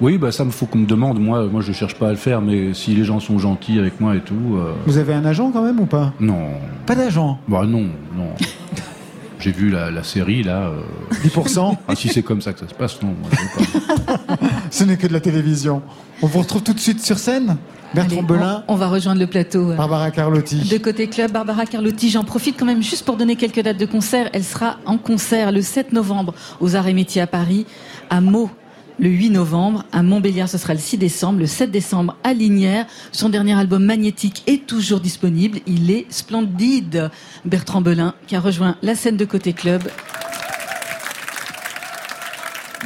Oui, bah ça me faut qu'on me demande. Moi, moi, je cherche pas à le faire, mais si les gens sont gentils avec moi et tout, euh, Vous avez un agent quand même ou pas? Non. Pas d'agent? Bah non, non. J'ai vu la, la série là. euh, 10% Ah si c'est comme ça que ça se passe, non. moi, je veux pas. Ce n'est que de la télévision. On vous retrouve tout de suite sur scène? Bertrand Allez, Belin, on, on va rejoindre le plateau. euh, Barbara Carlotti. De côté club, Barbara Carlotti, j'en profite quand même juste pour donner quelques dates de concert. Elle sera en concert le 7 novembre aux Arts et Métiers à Paris, à Meaux le 8 novembre, à Montbéliard ce sera le 6 décembre, le 7 décembre à Lignières. Son dernier album Magnétique est toujours disponible, il est splendide. Bertrand Belin qui a rejoint la scène de côté club.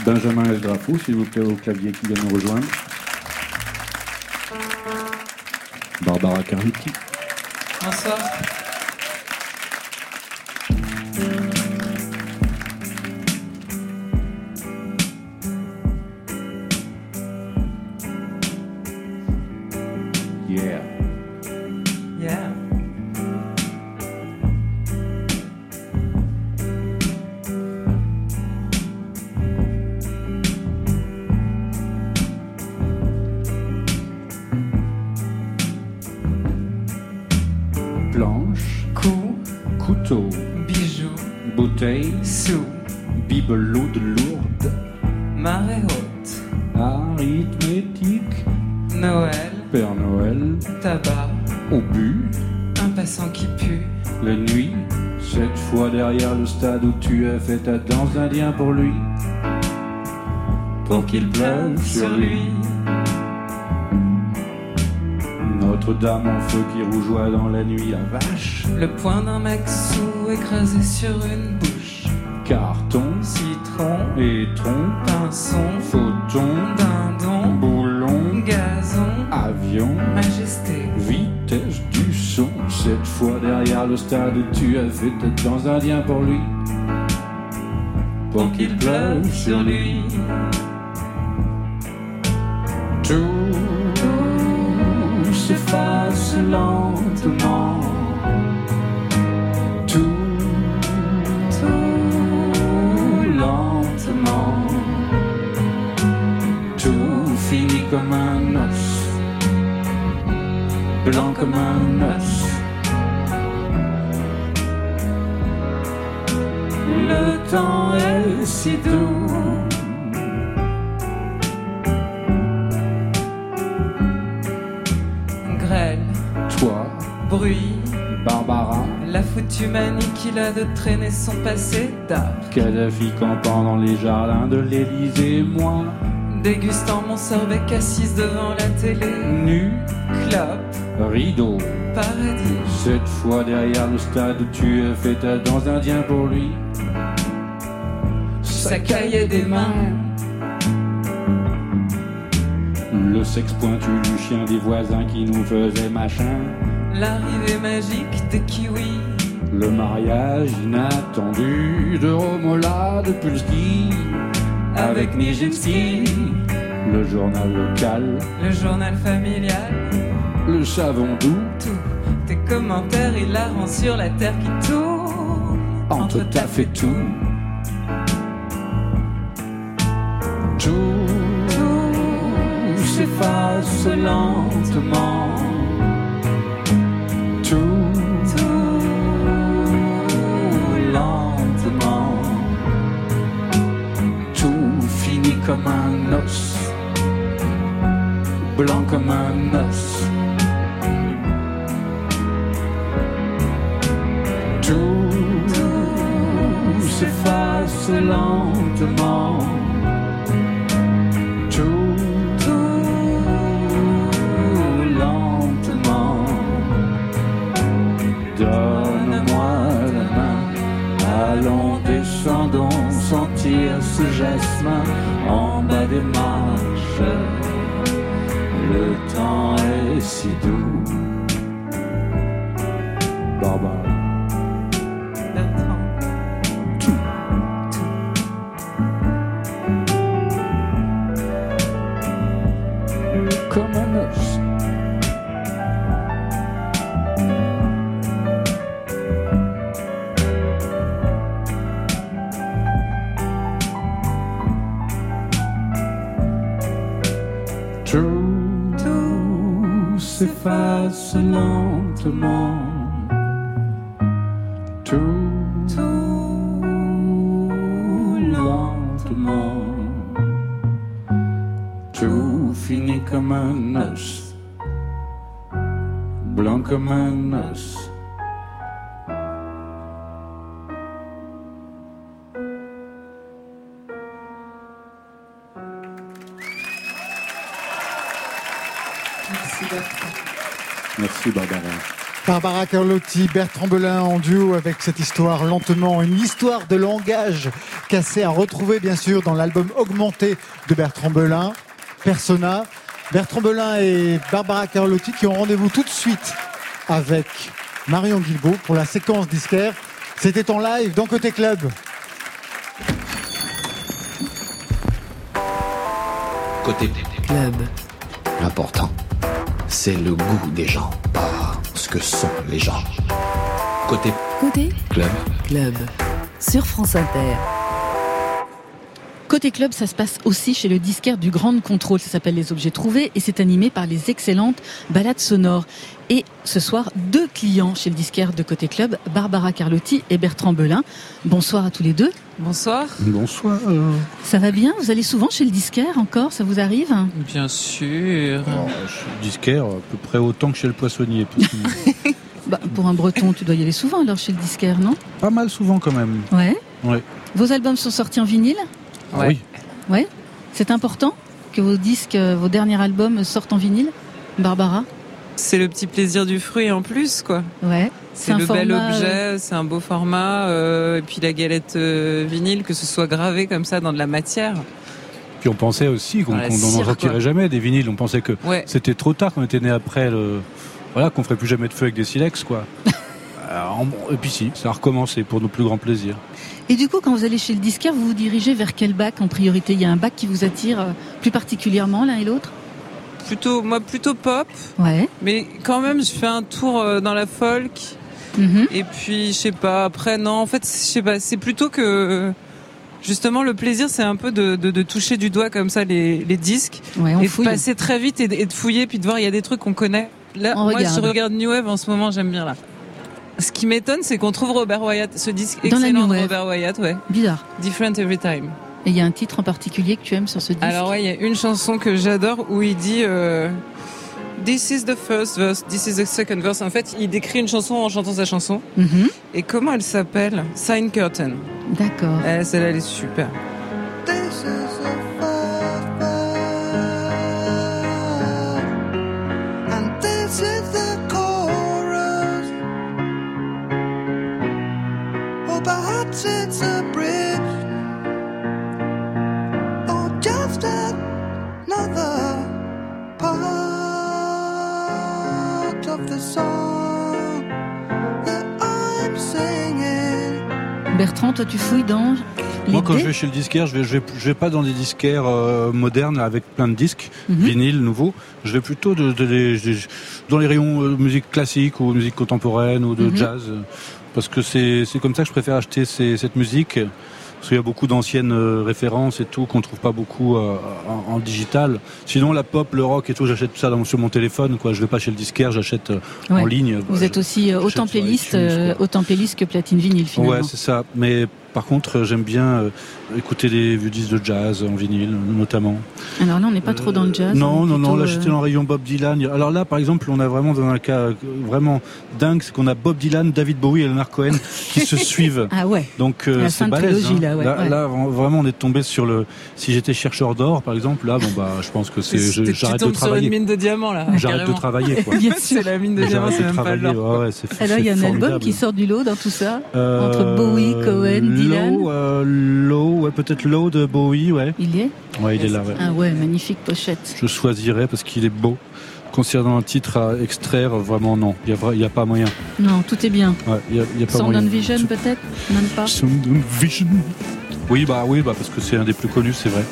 Benjamin Esdrafou, s'il vous plaît, au clavier qui vient nous rejoindre. Barbara Carlucci. Bonsoir. Où tu as fait ta danse d'Indien pour lui. pour qu'il pleuve sur lui. Notre-Dame en feu qui rougeoie dans la nuit, la vache, Le poing d'un maxou écrasé sur une bouche. carton, Citron, étron, pinson, photon, dindon, boulon, gazon, avion, majesté. vitesse du son, cette fois derrière le stade tu as fait ta danse d'Indien pour lui. Pour qu'il pleuve sur lui. Tout, s'efface lentement. Tout lentement. Tout finit comme un os, blanc comme un os. Temps est si doux. grêle, Toi, bruit, Barbara, la foutue manie qu'il a de traîner son passé d'art. Kadhafi campant dans les jardins de l'Élysée, moi, Dégustant mon sorbet assise devant la télé. nu, Clope, rideau. paradis. Cette fois derrière le stade où tu as fait ta danse indien pour lui. Sa cahier des mains. Le sexe pointu du chien des voisins qui nous faisait machin. L'arrivée magique des kiwis. Le mariage inattendu de Romola de Pulski avec Nijinsky. Le journal local, Le journal familial. le savon doux Tout. Tes commentaires hilarants sur la terre qui tourne. entre taf et. Tout, s'efface lentement. Tout, lentement. Tout finit comme un os, blanc comme un os. Tout s'efface lentement. Ce en bas des marches. Le temps est si doux. S'efface lentement. Carlotti, Bertrand Belin en duo avec cette histoire lentement, une histoire de langage cassé à retrouver bien sûr dans l'album augmenté de Bertrand Belin, Persona. Bertrand Belin et Barbara Carlotti qui ont rendez-vous tout de suite avec Marion Guilbault pour la séquence disquaire. C'était en live dans Côté Club. Côté Club. L'important, c'est le goût des gens, ce que sont les gens. Côté Côté club, Club. Sur France Inter. Côté club, ça se passe aussi chez le disquaire du Grand Contrôle. Ça s'appelle Les Objets Trouvés et c'est animé par les excellentes balades sonores. Et ce soir, deux clients chez le disquaire de Côté Club, Barbara Carlotti et Bertrand Belin. Bonsoir à tous les deux. Bonsoir. Bonsoir. Ça va bien? Vous allez souvent chez le disquaire encore? Ça vous arrive? Bien sûr. suis disquaire à peu près autant que chez le poissonnier. Bah, Pour un breton, tu dois y aller souvent alors chez le disquaire, non? Pas mal souvent quand même. Ouais. Ouais. Vos albums sont sortis en vinyle? Ah oui. Ouais. C'est important que vos disques, euh, vos derniers albums sortent en vinyle Barbara? C'est le petit plaisir du fruit en plus, quoi. Ouais. C'est un le bel objet, c'est un beau format, euh, et puis la galette euh, vinyle, que ce soit gravé comme ça dans de la matière. Puis on pensait aussi qu'on n'en sortirait quoi. jamais des vinyles. On pensait que Ouais. c'était trop tard, qu'on était né après le. Voilà, qu'on ferait plus jamais de feu avec des silex, quoi. Alors, et puis si, ça a recommencé pour nos plus grands plaisirs. Et du coup, quand vous allez chez le disquaire, vous vous dirigez vers quel bac en priorité? Il y a un bac qui vous attire euh, plus particulièrement l'un et l'autre? Plutôt, moi, plutôt pop. Ouais. Mais quand même, je fais un tour euh, dans la folk. Mhm. Et puis, je sais pas, après, non, en fait, je sais pas, c'est plutôt que. Justement, le plaisir, c'est un peu de, de, de toucher du doigt comme ça les, les disques. Ouais, on et fouille. de passer très vite et de, et de fouiller, puis de voir, il y a des trucs qu'on connaît. Là, On moi, regarde. je regarde New Wave en ce moment, j'aime bien là. Ce qui m'étonne, c'est qu'on trouve Robert Wyatt, ce disque Dans excellent de. Robert Wyatt, ouais. Bizarre. Different Every Time. Et il y a un titre en particulier que tu aimes sur ce disque Alors ouais, il y a une chanson que j'adore où il dit euh, This is the first verse, this is the second verse. En fait, il décrit une chanson en chantant sa chanson. Mhm. Et comment elle s'appelle? Sign Curtain. D'accord. Eh, Celle-là, elle est super. This is Bertrand, toi, tu fouilles dans Moi, quand je vais chez le disquaire, je vais, je vais, je vais pas dans des disquaires euh, modernes avec plein de disques, Mhm. vinyles nouveaux. Je vais plutôt de, de les- de- dans les rayons euh, musique classique ou musique contemporaine ou de Mhm. jazz, parce que c'est comme ça que je préfère acheter ces- cette musique. Parce qu'il y a beaucoup d'anciennes euh, références et tout qu'on trouve pas beaucoup euh, en, en digital. Sinon, la pop, le rock et tout, j'achète tout ça dans, sur mon téléphone. Quoi. Je vais pas chez le disquaire, j'achète en ligne. Vous êtes aussi autant playlist, iTunes, autant playlist que platine vinyle finalement. Ouais, c'est ça. Mais par contre, euh, j'aime bien euh, écouter des vieux disques de jazz en vinyle, notamment. Alors là, on n'est pas trop dans le jazz. non, on est non, non. Là, euh, j'étais dans le rayon Bob Dylan. Alors là, par exemple, on a vraiment dans un cas euh, vraiment dingue, c'est qu'on a Bob Dylan, David Bowie et Leonard Cohen qui se suivent. Ah ouais. Donc euh, c'est balèze. trilogie, hein. là, ouais, ouais. là, vra- vraiment, on est tombé sur le. Si j'étais chercheur d'or, par exemple, là, bon bah, je pense que c'est. J'arrête de tombes sur une travailler. mine de diamants, là. J'arrête de travailler, quoi. Bien C'est la mine de diamants, J'arrête c'est même pas travailler. l'or. Ouais, Alors il y a un album qui sort du lot dans tout ça Euh, entre Bowie, Cohen, Dylan. Low, euh, Low, ouais, peut-être Low de Bowie, ouais. Il y est Ouais, il est là, ouais. Ah ouais, magnifique pochette. Je choisirais parce qu'il est beau. Concernant un titre à extraire, vraiment non, il n'y a, a pas moyen. Non, tout est bien. Ouais, y a, il y a pas Sound on Vision peut-être? Même pas? Sound on Vision. Oui, bah oui, bah parce que c'est un des plus connus, c'est vrai.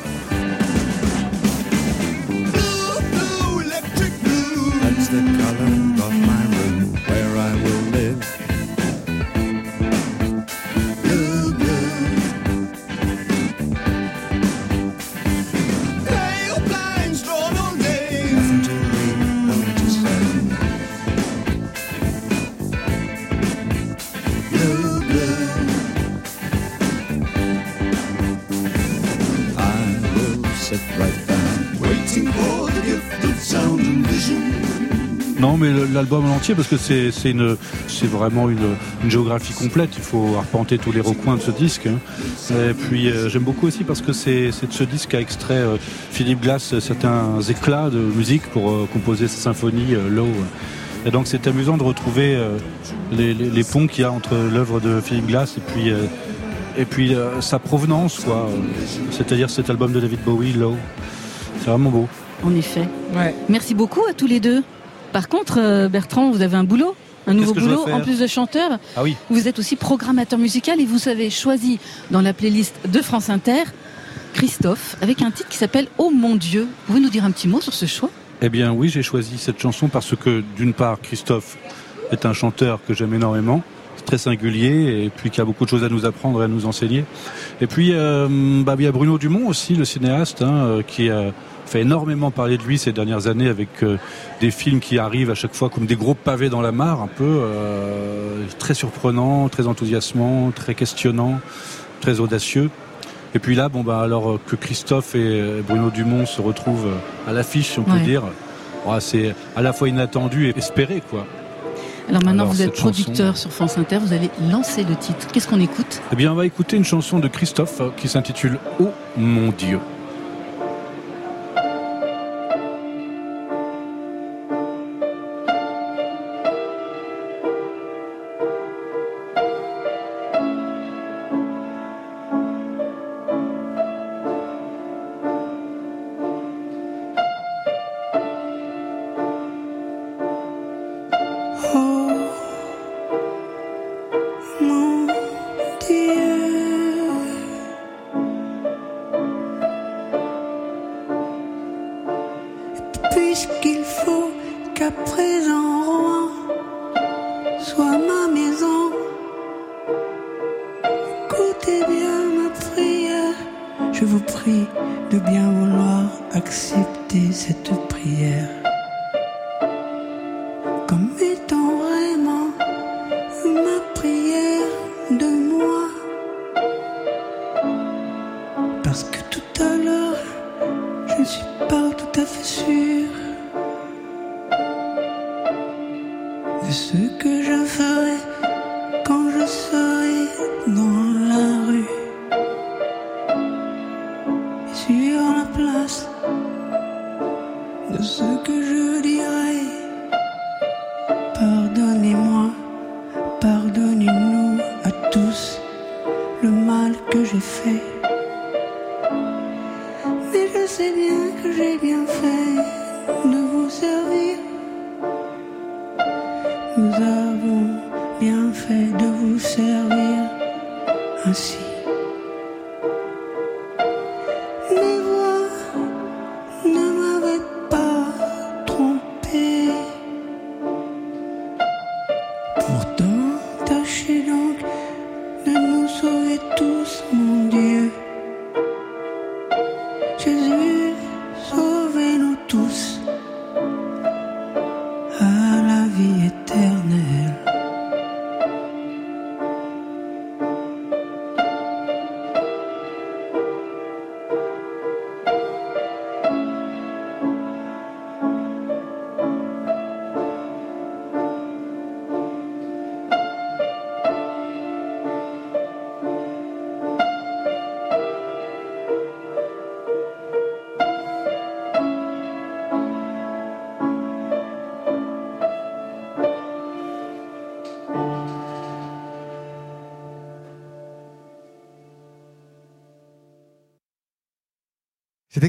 L'album en entier, parce que c'est c'est une, c'est vraiment une, une géographie complète. Il faut arpenter tous les recoins de ce disque. hein. Et puis euh, j'aime beaucoup aussi parce que c'est c'est de ce disque qu'a extrait euh, Philippe Glass euh, certains éclats de musique pour euh, composer sa symphonie euh, Low. Et donc c'est amusant de retrouver euh, les, les- les ponts qu'il y a entre l'œuvre de Philippe Glass et puis euh, et puis euh, sa provenance, quoi. C'est-à-dire cet album de David Bowie, Low. C'est vraiment beau. En effet. Ouais. Merci beaucoup à tous les deux. Par contre, euh, Bertrand, vous avez un boulot un nouveau boulot, en plus de chanteur, Ah oui. vous êtes aussi programmateur musical et vous avez choisi dans la playlist de France Inter Christophe avec un titre qui s'appelle Oh mon Dieu. Vous pouvez nous dire un petit mot sur ce choix? Eh bien oui, j'ai choisi cette chanson parce que d'une part, Christophe est un chanteur que j'aime énormément, très singulier et puis qui a beaucoup de choses à nous apprendre et à nous enseigner. Et puis euh, bah, il y a Bruno Dumont aussi, le cinéaste, hein, euh, qui a fait énormément parler de lui ces dernières années avec euh, des films qui arrivent à chaque fois comme des gros pavés dans la mare, un peu euh, très surprenant, très enthousiasmant, très questionnant, très audacieux. Et puis là, bon bah alors euh, que Christophe et Bruno Dumont se retrouvent à l'affiche, si on peut Ouais. dire, ouais, c'est à la fois inattendu et espéré, quoi. Alors maintenant, Alors, vous êtes chanson- producteur sur France Inter, vous allez lancer le titre. Qu'est-ce qu'on écoute? Eh bien, on va écouter une chanson de Christophe qui s'intitule Oh mon Dieu. Ainsi.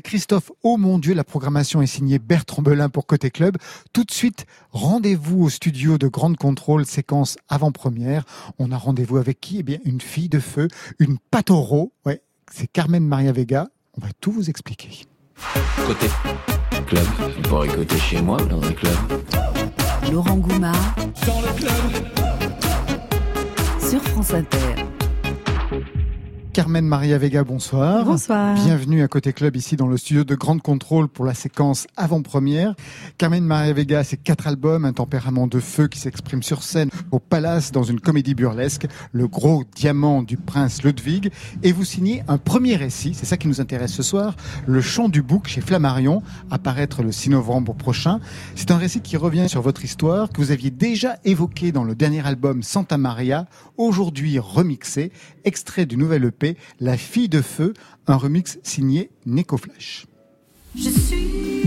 Christophe Oh mon Dieu, la programmation est signée Bertrand Belin pour Côté Club. Tout de suite, rendez-vous au studio de Grande Contrôle, séquence avant-première. On a rendez-vous avec qui? Eh bien, une fille de feu, une patoro. Ouais, c'est Carmen Maria Vega. On va tout vous expliquer. Côté club, on pourrait écouter chez moi dans un club. Laurent Goumard Dans le club. sur France Inter. Carmen Maria Vega, bonsoir. Bonsoir. Bienvenue à Côté Club, ici dans le studio de Grande Contrôle pour la séquence avant-première. Carmen Maria Vega, c'est quatre albums, un tempérament de feu qui s'exprime sur scène au Palace dans une comédie burlesque, Le Gros Diamant du Prince Ludwig. Et vous signez un premier récit, c'est ça qui nous intéresse ce soir, Le Chant du Bouc chez Flammarion, apparaître le 6 novembre prochain. C'est un récit qui revient sur votre histoire que vous aviez déjà évoqué dans le dernier album Santa Maria, aujourd'hui remixé, extrait du nouvel EP La fille de feu, un remix signé Neko Flash. Je suis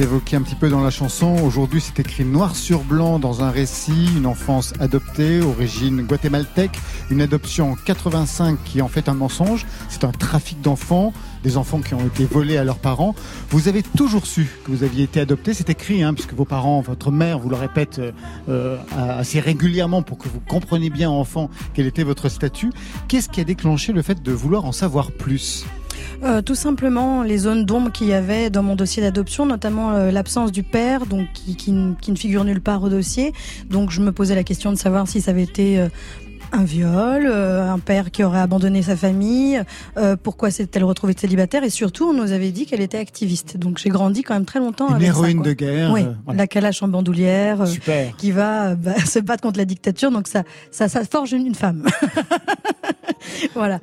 Évoqué un petit peu dans la chanson. Aujourd'hui, c'est écrit noir sur blanc dans un récit, une enfance adoptée, origine guatémaltèque, une adoption en 85 qui est en fait un mensonge. C'est un trafic d'enfants, des enfants qui ont été volés à leurs parents. Vous avez toujours su que vous aviez été adopté. C'est écrit, hein, puisque vos parents, votre mère vous le répète euh, euh, assez régulièrement pour que vous compreniez bien, enfant, quel était votre statut. Qu'est-ce qui a déclenché le fait de vouloir en savoir plus? Euh, tout simplement les zones d'ombre qu'il y avait dans mon dossier d'adoption, notamment euh, l'absence du père, donc qui, qui ne- qui ne figure nulle part au dossier. Donc je me posais la question de savoir si ça avait été euh, un viol, euh, un père qui aurait abandonné sa famille, euh, pourquoi s'est-elle retrouvée célibataire et surtout on nous avait dit qu'elle était activiste. Donc j'ai grandi quand même très longtemps Une avec héroïne de guerre, Oui, euh, voilà. la calache en bandoulière, euh, Super. qui va bah, se battre contre la dictature. Donc ça, ça, ça forge une, une femme. voilà.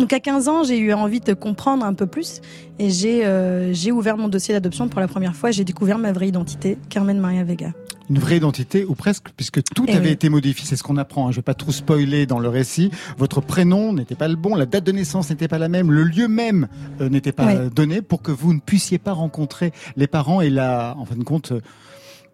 Donc à 15 ans, j'ai eu envie de comprendre un peu plus et j'ai euh, j'ai ouvert mon dossier d'adoption pour la première fois. J'ai découvert ma vraie identité, Carmen Maria Vega. Une vraie identité, ou presque, puisque tout Eh avait oui. été modifié. C'est ce qu'on apprend. hein. Je vais pas trop spoiler dans le récit. Votre prénom n'était pas le bon, la date de naissance n'était pas la même, le lieu même euh, n'était pas donné pour que vous ne puissiez pas rencontrer les parents et la, en fin de compte, euh,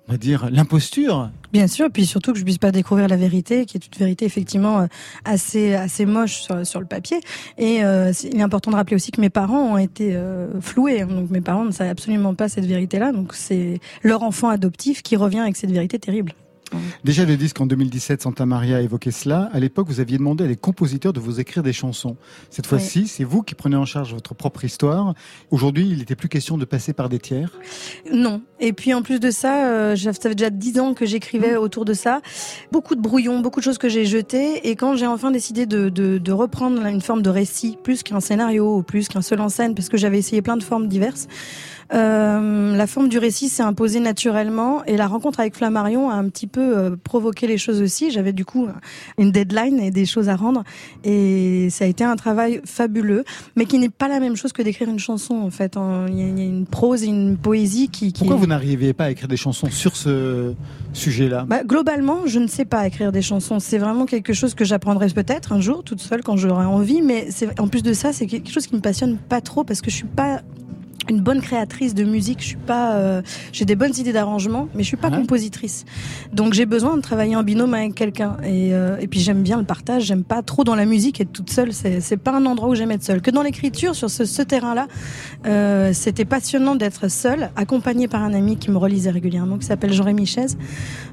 on va dire l'imposture. Bien sûr, puis surtout que je puisse pas découvrir la vérité, qui est une vérité effectivement euh, assez assez moche sur, le papier. Et euh, il est important de rappeler aussi que mes parents ont été euh, floués. hein. Donc mes parents ne savaient absolument pas cette vérité-là. Donc c'est leur enfant adoptif qui revient avec cette vérité terrible. Déjà, le disque en 2017, Santa Maria, évoquait cela. À l'époque, vous aviez demandé à des compositeurs de vous écrire des chansons. Cette fois-ci, c'est vous qui prenez en charge votre propre histoire. Aujourd'hui, il n'était plus question de passer par des tiers. Non. Et puis en plus de ça, euh, ça fait déjà dix ans que j'écrivais autour de ça. Beaucoup de brouillons, beaucoup de choses que j'ai jetées. Et quand j'ai enfin décidé de, de, de reprendre une forme de récit, plus qu'un scénario ou plus qu'un seul en scène, parce que j'avais essayé plein de formes diverses, euh, la forme du récit s'est imposée naturellement et la rencontre avec Flammarion a un petit peu euh, provoqué les choses aussi. J'avais du coup une deadline et des choses à rendre et ça a été un travail fabuleux, mais qui n'est pas la même chose que d'écrire une chanson en fait. En- Il y, a- une prose et une poésie qui. qui... Pourquoi vous n'arriviez pas à écrire des chansons sur ce sujet-là? Bah, globalement, je ne sais pas écrire des chansons. C'est vraiment quelque chose que j'apprendrai peut-être un jour, toute seule, quand j'aurai envie. Mais en plus de ça, c'est quelque chose qui me passionne pas trop parce que je suis pas une bonne créatrice de musique. Je suis pas, euh, j'ai des bonnes idées d'arrangement, mais je suis pas compositrice. Donc j'ai besoin de travailler en binôme avec quelqu'un. Et, euh, et puis j'aime bien le partage. J'aime pas trop dans la musique être toute seule. C'est, c'est pas un endroit où j'aime être seule. Que dans l'écriture, sur ce, ce terrain-là, euh, c'était passionnant d'être seule, accompagnée par un ami qui me relisait régulièrement, qui s'appelle Jean-Rémy Chaise,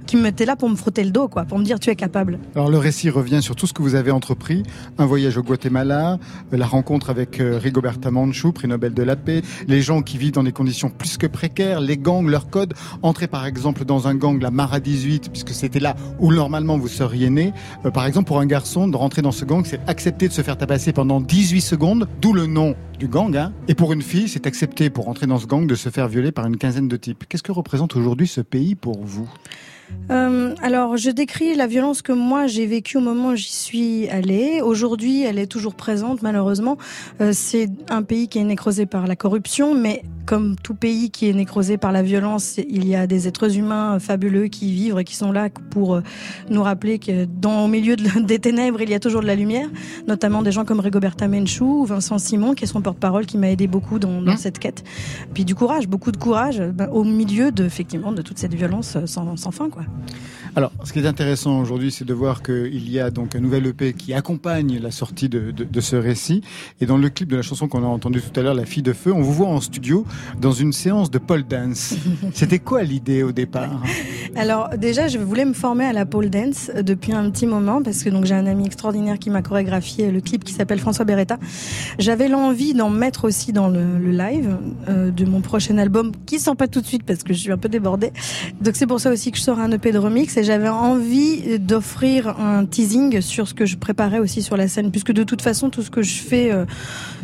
qui me était là pour me frotter le dos, quoi, pour me dire tu es capable. Alors le récit revient sur tout ce que vous avez entrepris, un voyage au Guatemala, euh, la rencontre avec euh, Rigoberta Menchú, prix Nobel de la paix, les gens qui vivent dans des conditions plus que précaires, les gangs, leurs codes, entrer par exemple dans un gang, la Mara 18, puisque c'était là où normalement vous seriez né. Euh, par exemple pour un garçon, de rentrer dans ce gang, c'est accepter de se faire tabasser pendant 18 secondes, d'où le nom du gang. Hein. Et pour une fille, c'est accepter pour rentrer dans ce gang de se faire violer par une quinzaine de types. Qu'est-ce que représente aujourd'hui ce pays pour vous? Euh, alors, je décris la violence que moi j'ai vécue au moment où j'y suis allée. Aujourd'hui, elle est toujours présente, malheureusement. Euh, c'est un pays qui est nécrosé par la corruption, mais comme tout pays qui est nécrosé par la violence, il y a des êtres humains fabuleux qui vivent et qui sont là pour euh, nous rappeler que dans au milieu de- des ténèbres, il y a toujours de la lumière. Notamment des gens comme Rigoberta Menchú ou Vincent Simon, qui est son porte-parole, qui m'a aidé beaucoup dans, dans cette quête. Puis du courage, beaucoup de courage, ben, au milieu de effectivement de toute cette violence euh, sans, sans fin, quoi. Alors, ce qui est intéressant aujourd'hui, c'est de voir qu'il y a donc un nouvel EP qui accompagne la sortie de, de- de ce récit. Et dans le clip de la chanson qu'on a entendu tout à l'heure, La fille de feu, on vous voit en studio dans une séance de pole dance. C'était quoi l'idée au départ? Alors déjà, je voulais me former à la pole dance depuis un petit moment parce que donc j'ai un ami extraordinaire qui m'a chorégraphié le clip qui s'appelle François Beretta. J'avais l'envie d'en mettre aussi dans le, le live euh, de mon prochain album qui sort pas tout de suite parce que je suis un peu débordée. Donc c'est pour ça aussi que je sors un EP de et j'avais envie d'offrir un teasing sur ce que je préparais aussi sur la scène puisque de toute façon tout ce que je fais euh,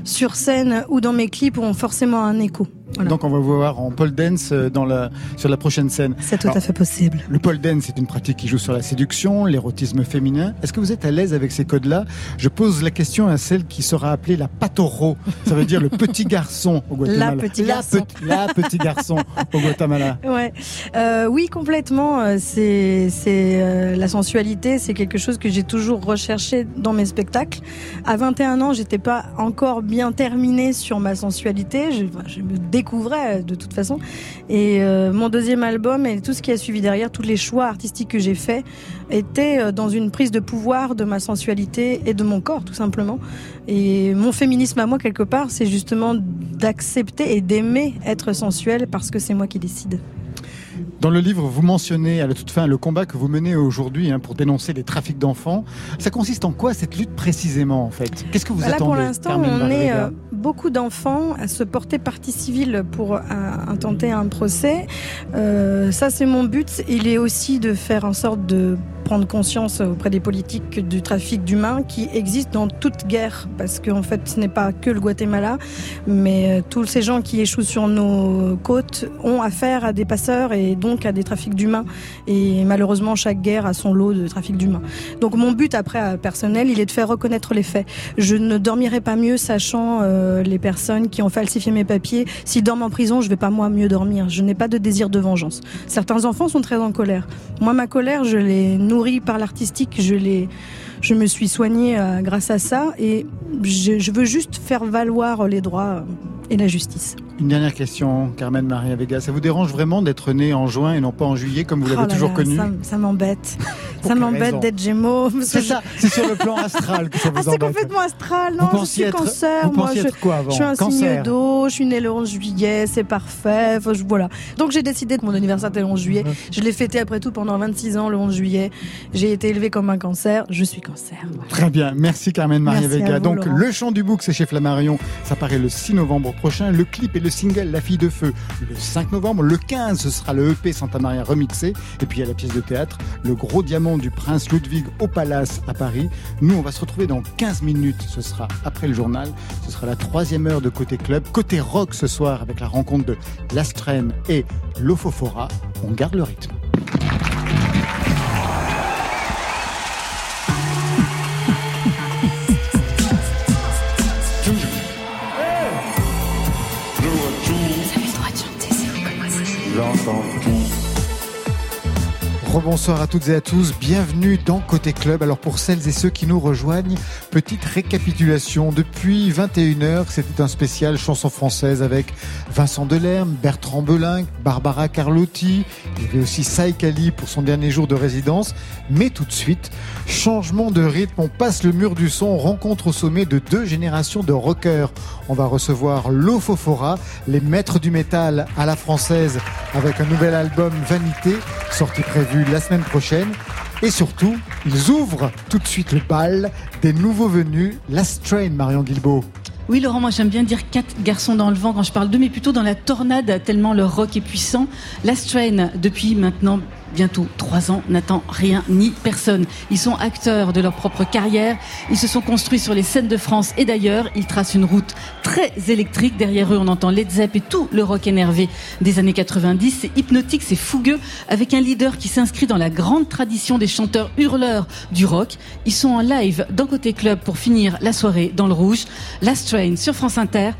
sur scène ou dans mes clips ont forcément un écho. Voilà. Donc on va vous voir en pole dance euh, dans la, sur la prochaine scène. C'est tout à fait possible. Le pole dance, c'est une pratique qui joue sur la séduction, l'érotisme féminin. Est-ce que vous êtes à l'aise avec ces codes-là? Je pose la question à celle qui sera appelée la patoro. Ça veut dire le petit garçon au Guatemala. La petit garçon. pe- la petit garçon au Guatemala. Ouais, euh, oui, complètement. euh, C'est, c'est euh, la sensualité, c'est quelque chose que j'ai toujours recherché dans mes spectacles. À 21 ans, j'étais pas encore bien terminée sur ma sensualité. Je, me découvrais euh, de toute façon. Et euh, mon deuxième album et tout ce qui a suivi derrière, tous les choix artistiques que j'ai faits, étaient euh, dans une prise de pouvoir de ma sensualité et de mon corps, tout simplement. Et mon féminisme à moi, quelque part, c'est justement d'accepter et d'aimer être sensuelle parce que c'est moi qui décide. Dans le livre, vous mentionnez à la toute fin le combat que vous menez aujourd'hui hein, pour dénoncer les trafics d'enfants. Ça consiste en quoi cette lutte précisément en fait? Qu'est-ce que vous Là, attendez pour l'instant, on est euh, beaucoup d'enfants à se porter partie civile pour euh, intenter un procès. Euh, ça, c'est mon but. Il est aussi de faire en sorte de prendre conscience auprès des politiques du trafic d'humains qui existe dans toute guerre. Parce qu'en fait, ce n'est pas que le Guatemala, mais tous ces gens qui échouent sur nos côtes ont affaire à des passeurs et donc à des trafics d'humains. Et malheureusement, chaque guerre a son lot de trafic d'humains. Donc mon but après personnel, il est de faire reconnaître les faits. Je ne dormirai pas mieux sachant euh, les personnes qui ont falsifié mes papiers. S'ils dorment en prison, je vais pas moi mieux dormir. Je n'ai pas de désir de vengeance. Certains enfants sont très en colère. Moi, ma colère, je l'ai nourrie par l'artistique. Je l'ai, je me suis soignée euh, grâce à ça et je, je veux juste faire valoir les droits euh, et la justice. Une dernière question, Carmen Maria Vega. Ça vous dérange vraiment d'être né en juin et non pas en juillet comme vous Oh l'avez là toujours là, connu Ça, m'embête. Ça m'embête d'être Gémeaux. C'est ça, c'est sur le plan astral que ça vous Ah, c'est complètement astral. Non, Vous je suis être- cancer. vous moi, je, être quoi avant je suis un Cancer. signe d'eau. Je suis née le 11 juillet. C'est parfait. Enfin, je- voilà. Donc j'ai décidé que mon anniversaire était le 11 juillet. Je l'ai fêté après tout pendant 26 ans le 11 juillet. J'ai été élevée comme un cancer. Je suis cancer. Très bien, merci Carmen Maria Merci Vega. vous, Donc Laurent. le chant du bouc, c'est chez Flammarion, ça paraît le 6 novembre prochain. Le clip et le single La fille de feu le 5 novembre. Le 15, ce sera le EP Santa Maria remixé. Et puis il y a la pièce de théâtre, Le gros diamant du prince Ludwig au Palace à Paris. Nous, on va se retrouver dans 15 minutes. Ce sera après le journal. Ce sera la troisième heure de Côté Club. Côté rock ce soir avec la rencontre de Lastren et Lofofora. On garde le rythme. Rebonsoir à toutes et à tous, bienvenue dans Côté Club. Alors pour celles et ceux qui nous rejoignent, petite récapitulation. Depuis 21h, c'était un spécial chanson française avec Vincent Delerme, Bertrand Belin, Barbara Carlotti. Il y avait aussi Saïk Ali pour son dernier jour de résidence. Mais tout de suite, changement de rythme, on passe le mur du son, on rencontre au sommet de deux générations de rockers. On va recevoir Lofofora, les maîtres du métal à la française avec un nouvel album Vanité, sorti prévu la semaine prochaine. Et surtout, ils ouvrent tout de suite le bal des nouveaux venus, Last Train, Marion Guilbeault. Oui, Laurent, moi j'aime bien dire quatre garçons dans le vent quand je parle d'eux, mais plutôt dans la tornade, tellement leur rock est puissant. Last Train, depuis maintenant bientôt trois ans, n'attend rien ni personne. Ils sont acteurs de leur propre carrière. Ils se sont construits sur les scènes de France et d'ailleurs. Ils tracent une route très électrique. Derrière eux, on entend Led Zepp et tout le rock énervé des années 90. C'est hypnotique, c'est fougueux, avec un leader qui s'inscrit dans la grande tradition des chanteurs hurleurs du rock. Ils sont en live dans Côté Club pour finir la soirée dans le rouge. Last Train sur France Inter.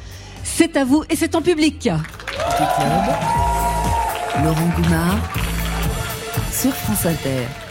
C'est à vous et c'est en public. Laurent Goumard sur France Inter.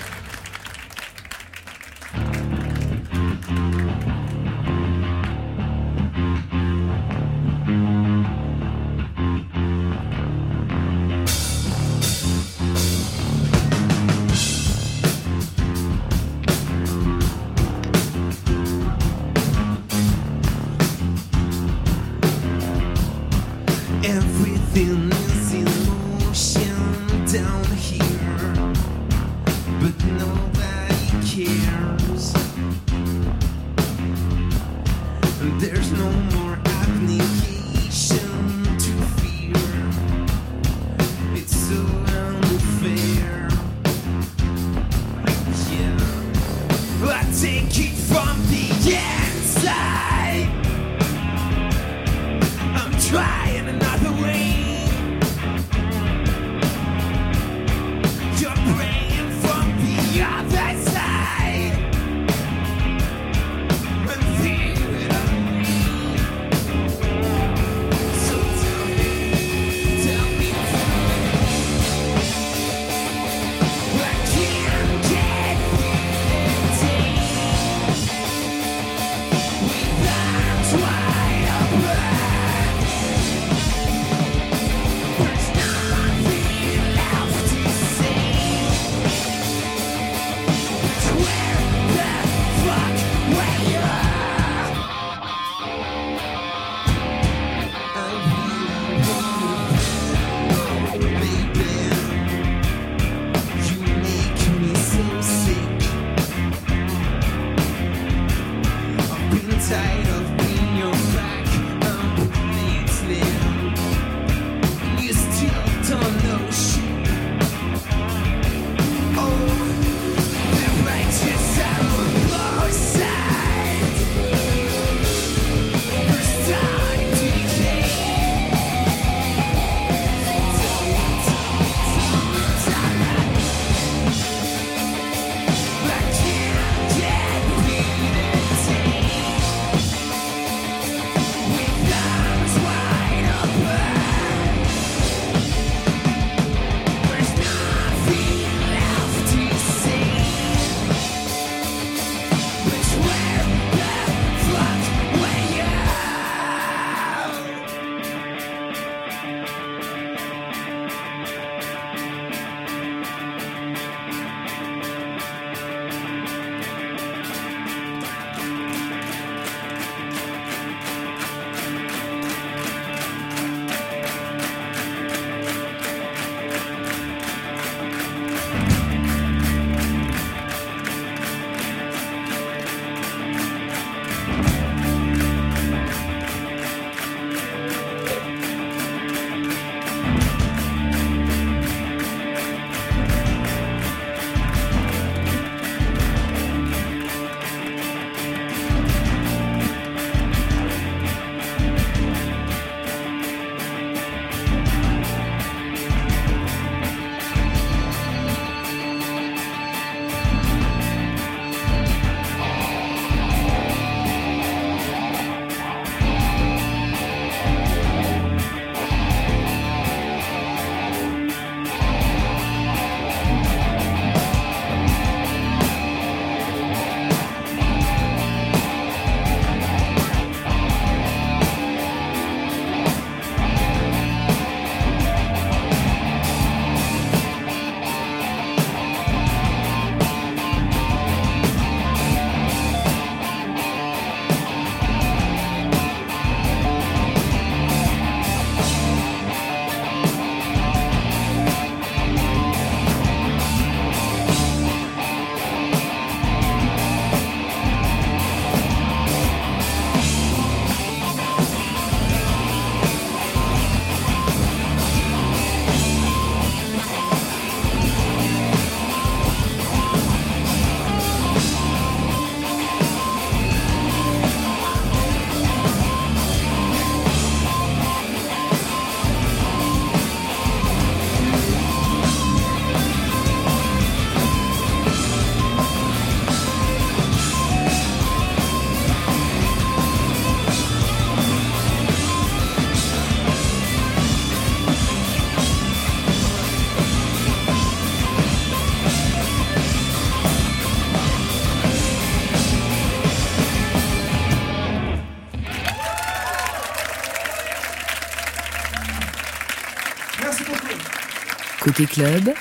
Club,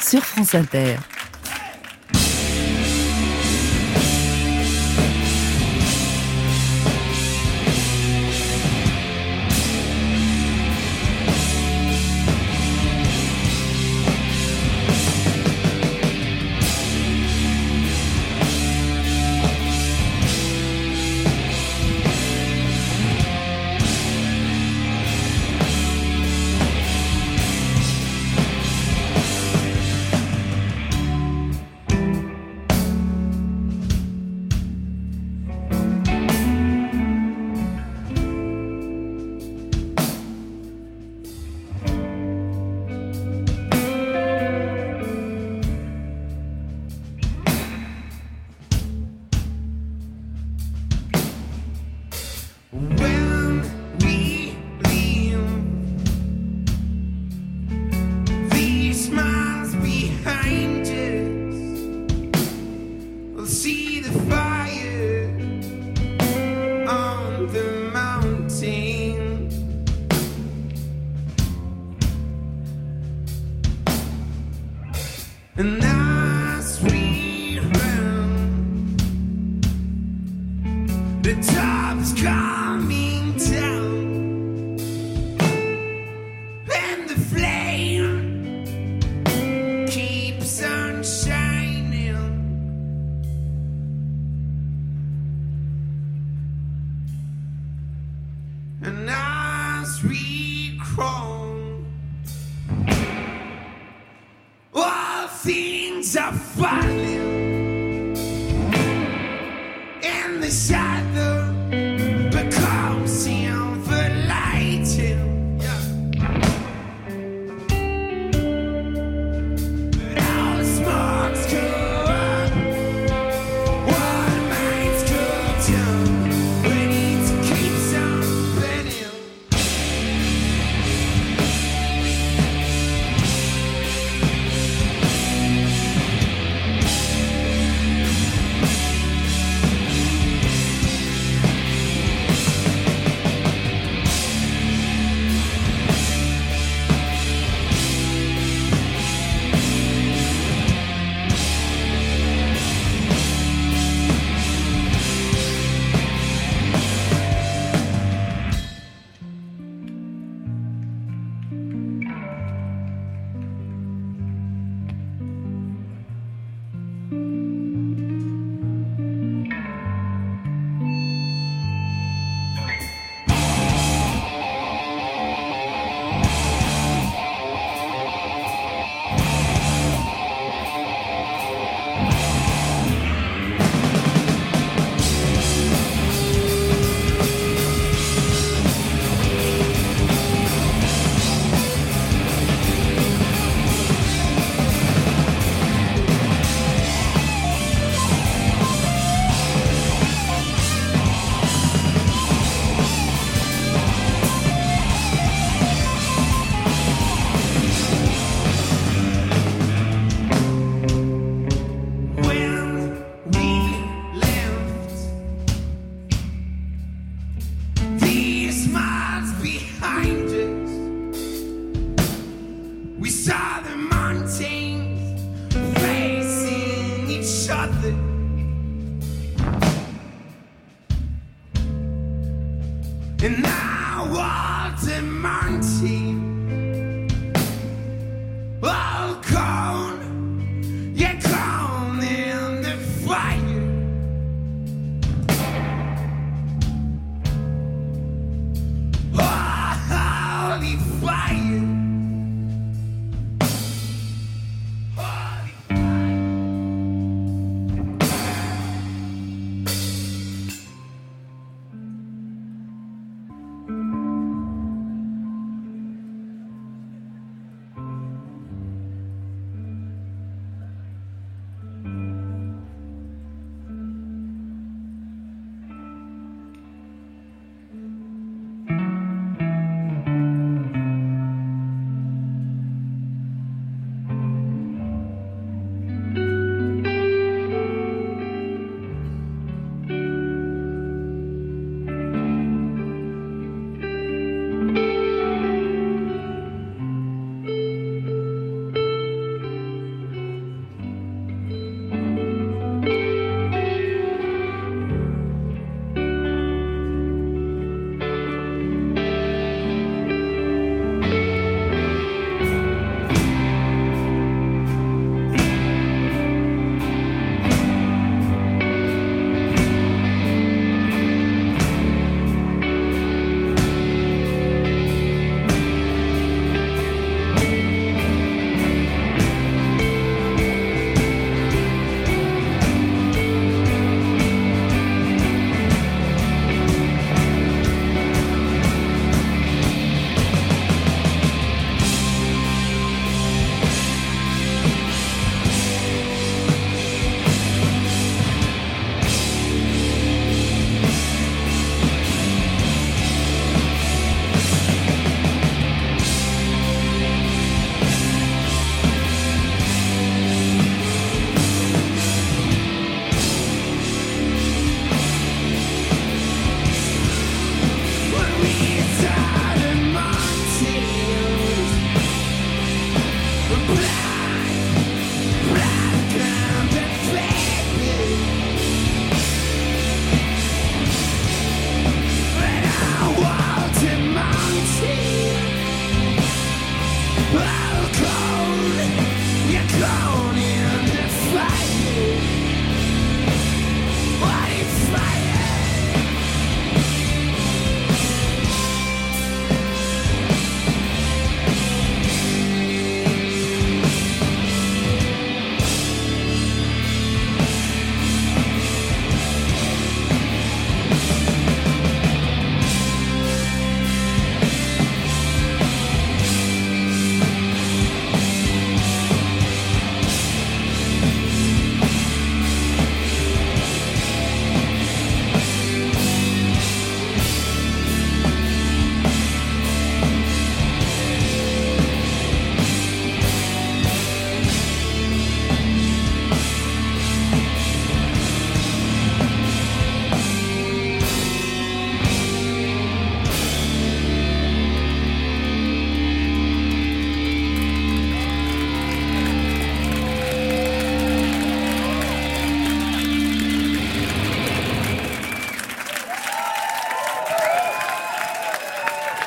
sur France Inter.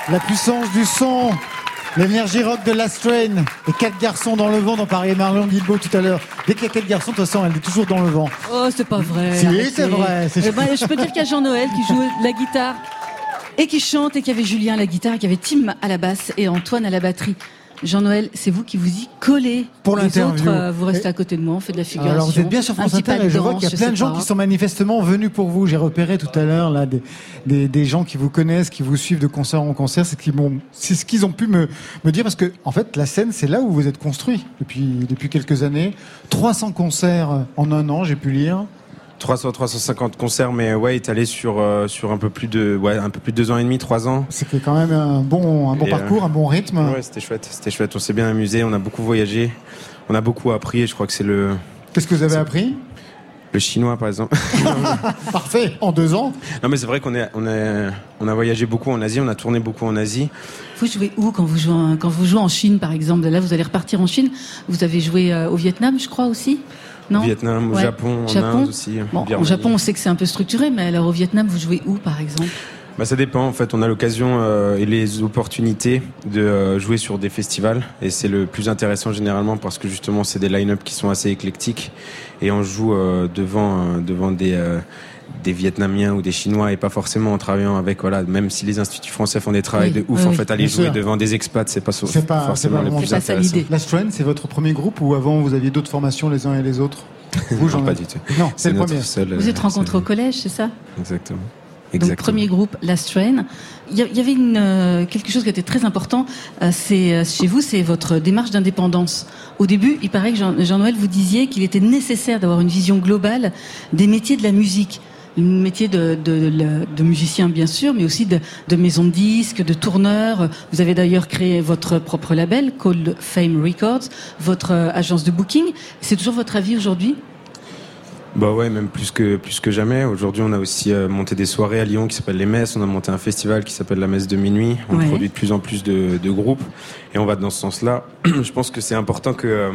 La puissance du son, l'énergie rock de Last Train, et quatre garçons dans le vent dont parlait Marion Guilbault tout à l'heure. Dès qu'il y a quatre garçons, de toute façon, elle est toujours dans le vent. Oh, c'est pas vrai. Si, c'est vrai, c'est- Eh ben, je peux dire qu'il y a Jean-Noël qui joue la guitare et qui chante et qu'il y avait Julien à la guitare et qu'il y avait Tim à la basse et Antoine à la batterie. Jean-Noël, c'est vous qui vous y collez. Pour Les l'interview. autres, euh, vous restez à côté de moi, on fait de la figuration. Alors vous êtes bien sur France Inter et je vois qu'il y a plein de gens pas. qui sont manifestement venus pour vous. J'ai repéré tout à l'heure là des, des, des gens qui vous connaissent, qui vous suivent de concert en concert. C'est ce qu'ils ce ont pu me, me dire parce que en fait la scène c'est là où vous êtes construit depuis depuis quelques années. 300 concerts en un an, j'ai pu lire. 300, 350 concerts, mais ouais, étalé sur sur sur un peu plus de ouais un peu plus de deux ans et demi, trois ans. C'était quand même un bon un bon Et, parcours, euh, un bon rythme. Ouais, c'était chouette, c'était chouette. On s'est bien amusé, on a beaucoup voyagé, on a beaucoup appris. Et je crois que c'est le Qu'est-ce que vous avez appris? Le chinois par exemple. Parfait, en deux ans. non mais c'est vrai qu'on est on est on a voyagé beaucoup en Asie, on a tourné beaucoup en Asie. Vous jouez où quand vous jouez en, quand vous jouez en Chine par exemple? Là, vous allez repartir en Chine. Vous avez joué euh, au Vietnam, je crois aussi? Non Au Vietnam, au Ouais. Japon, en Inde aussi, Bon, au. Japon, on sait que c'est un peu structuré, mais alors au Vietnam, vous jouez où par exemple? Bah, ça dépend. En fait, on a l'occasion euh, et les opportunités de euh, jouer sur des festivals. Et c'est le plus intéressant généralement parce que justement, c'est des line-up qui sont assez éclectiques. Et on joue euh, devant, euh, devant des, euh, des Vietnamiens ou des Chinois et pas forcément en travaillant avec, voilà, même si les instituts français font des travaux Oui, de ouf, oui, en fait, aller jouer sûr. devant des expats, c'est pas, so- C'est pas, forcément le plus intéressant. Last Train, c'est votre premier groupe ou avant vous aviez d'autres formations les uns et les autres Vous, j'en Non, pas ai- du tout. Non, c'est le notre premier. seul, Vous euh, êtes rencontrés au collège, c'est ça Exactement. Donc Exactement. premier groupe, Last Train. Il y, avait une, euh, quelque chose qui était très important. euh, c'est euh, chez vous, c'est votre démarche d'indépendance. Au début, il paraît que Jean- Jean-Noël vous disiez qu'il était nécessaire d'avoir une vision globale des métiers de la musique. Le métier de, de, de- de musicien bien sûr, mais aussi de, maison de disques, de tourneur. Vous avez d'ailleurs créé votre propre label, Called Fame Records, votre euh, agence de booking. C'est toujours votre avis aujourd'hui? Bah ouais, même plus que plus que jamais. Aujourd'hui, on a aussi euh, monté des soirées à Lyon qui s'appellent les Messes. On a monté un festival qui s'appelle la Messe de minuit. On Ouais. produit de plus en plus de, de groupes et on va dans ce sens-là. Je pense que c'est important que euh,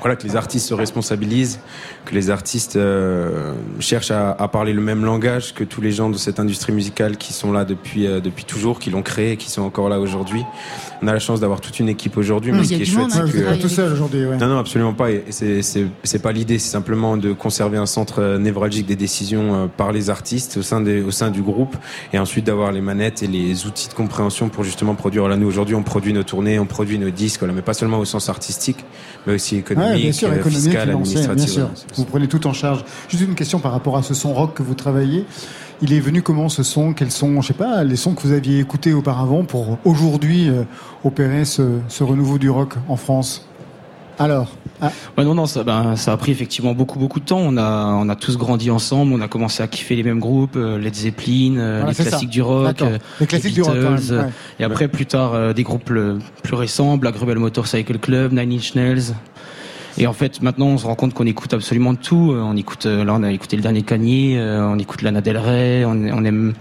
voilà que les artistes se responsabilisent, que les artistes euh, cherchent à, à parler le même langage que tous les gens de cette industrie musicale qui sont là depuis euh, depuis toujours, qui l'ont créé, et qui sont encore là aujourd'hui. On a la chance d'avoir toute une équipe aujourd'hui, mais ce qui est chouette, c'est hein, qui que Pas tout seul aujourd'hui, ouais. non, non, absolument pas. Et c'est, c'est, c'est pas l'idée. C'est simplement de conserver un centre euh, névralgique des décisions euh, par les artistes au sein, des, au sein du groupe et ensuite d'avoir les manettes et les outils de compréhension pour justement produire. Là, nous, aujourd'hui, on produit nos tournées, on produit nos disques, voilà, mais pas seulement au sens artistique, mais aussi économique, Ouais, bien sûr, euh, économique, fiscal, financier, administratif. bien sûr. Vous prenez tout en charge. Juste une question par rapport à ce son rock que vous travaillez. Il est venu comment ce son? Quels sont, je sais pas, les sons que vous aviez écoutés auparavant pour aujourd'hui euh, opérer ce, ce renouveau du rock en France? Alors, ah, Ouais, non, non, ça, ben, ça a pris effectivement beaucoup, beaucoup de temps. On a, on a tous grandi ensemble. On a commencé à kiffer les mêmes groupes, euh, Led Zeppelin, euh, Voilà, les classiques du rock, euh, Les classiques du rock, quand Beatles, même, ouais. Et après, plus tard, euh, des groupes plus récents, Black Rebel Motorcycle Club, Nine Inch Nails. Et en fait, maintenant, on se rend compte qu'on écoute absolument tout. Euh, On écoute, euh, là, on a écouté le dernier Kanye, euh, on écoute Lana Del Rey, on, on aime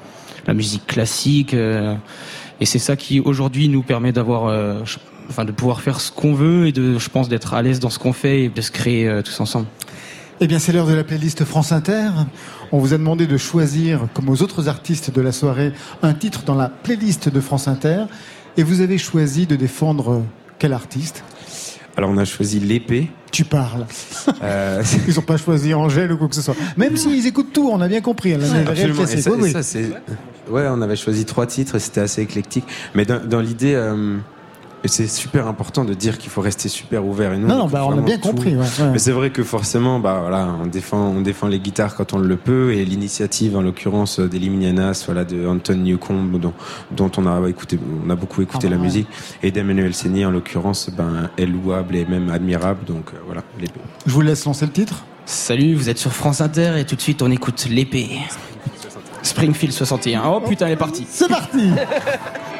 la musique classique. et c'est ça qui, aujourd'hui, nous permet d'avoir, euh, enfin, de pouvoir faire ce qu'on veut et de, je pense, d'être à l'aise dans ce qu'on fait et de se créer euh, tous ensemble. eh bien, c'est l'heure de la playlist France Inter. On vous a demandé de choisir, comme aux autres artistes de la soirée, un titre dans la playlist de France Inter. Et vous avez choisi de défendre quel artiste? Alors, on a choisi l'épée. Tu parles. Euh, Ils n'ont pas choisi Angèle ou quoi que ce soit. Même s'ils écoutent tout, on a bien compris. Absolument. Et ça, Oui, ouais, on avait choisi trois titres et c'était assez éclectique. Mais dans, dans l'idée, euh, et c'est super important de dire qu'il faut rester super ouvert. Et nous, Non, non, écoute bah, on a bien tout. compris, ouais, ouais. Mais c'est vrai que forcément, bah voilà, on défend, on défend les guitares quand on le peut et l'initiative, en l'occurrence, euh, d'Eliminianas, voilà, de Anton Newcomb, dont, dont on a écouté, on a beaucoup écouté Ah, la ouais. musique, et d'Emmanuel Seigné, en l'occurrence, ben, est louable et même admirable. Donc euh, voilà, l'épée. Je vous laisse lancer le titre. Salut, vous êtes sur France Inter et tout de suite on écoute l'épée. Springfield 61. Oh putain, elle est partie. C'est parti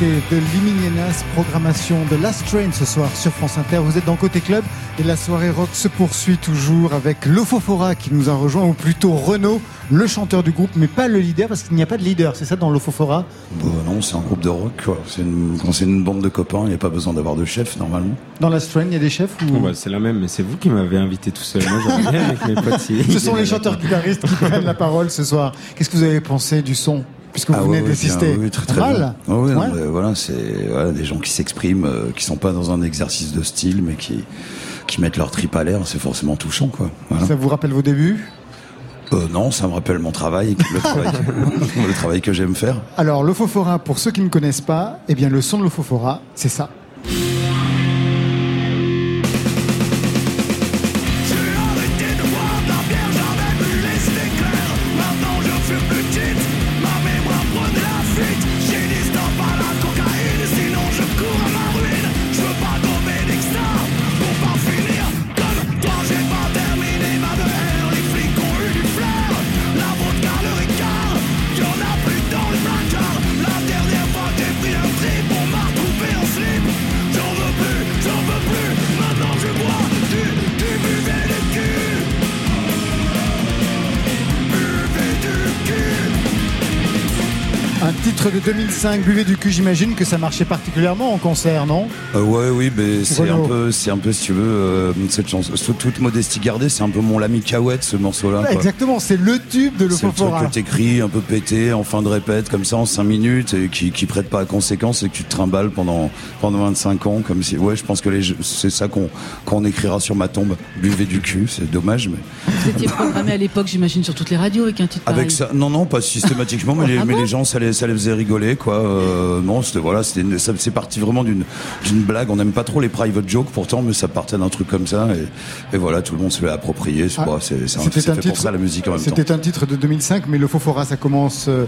C'était de Liminianas, programmation de Last Train ce soir sur France Inter. Vous êtes dans Côté Club et la soirée rock se poursuit toujours avec Lofofora qui nous a rejoint, ou plutôt Renaud, le chanteur du groupe, mais pas le leader parce qu'il n'y a pas de leader, c'est ça dans Lofofora? Bon, non, c'est un groupe de rock, quoi. C'est une- Quand c'est une bande de copains, il n'y a pas besoin d'avoir de chef, normalement. Dans Last Train, il y a des chefs ou... Bah, c'est la même, mais c'est vous qui m'avez invité tout seul. Moi, avec mes potes. Ce sont les chanteurs guitaristes qui prennent la parole ce soir. Qu'est-ce que vous avez pensé du son? Puisque vous Ah venez ouais, d'assister. oui, très, très bien. mal ouais, non, Ouais. mais voilà, c'est voilà, des gens qui s'expriment, euh, qui sont pas dans un exercice de style, mais qui qui mettent leur trip à l'air. C'est forcément touchant, quoi. Voilà. Ça vous rappelle vos débuts? Euh, non, ça me rappelle mon travail, le travail, que- le travail que j'aime faire. Alors, l'Ofofora, pour ceux qui ne connaissent pas, eh bien, le son de l'Ofofora, c'est ça. 25 buvets du cul, j'imagine que ça marchait particulièrement en concert, non? Euh, Ouais, oui, c'est un peu, c'est un peu si tu veux euh, cette chanson. Sous toute modestie gardée, c'est un peu mon lami Cahouette ce morceau-là. Exactement, c'est le tube de l'Opopora. C'est le truc que t'écris un peu pété en fin de répète comme ça en 5 minutes et qui, qui prête pas à conséquence et que tu te trimbales pendant pendant 25 ans comme si ouais, je pense que c'est ça qu'on qu'on écrira sur ma tombe. Buvez du cul, c'est dommage, mais. C'était programmé à l'époque, j'imagine, sur toutes les radios avec un titre. Avec ça, non, non, pas systématiquement, mais, ah les, gens ça les faisait rigoler quoi. Euh, non c'était voilà c'était c'est parti vraiment d'une d'une blague. On n'aime pas trop les private jokes pourtant mais ça partait d'un truc comme ça. Et, et voilà tout le monde se l'est approprié c'est Ah, c'est pour ça la musique en même temps. C'était un titre de 2005, mais le Fofora, ça commence euh,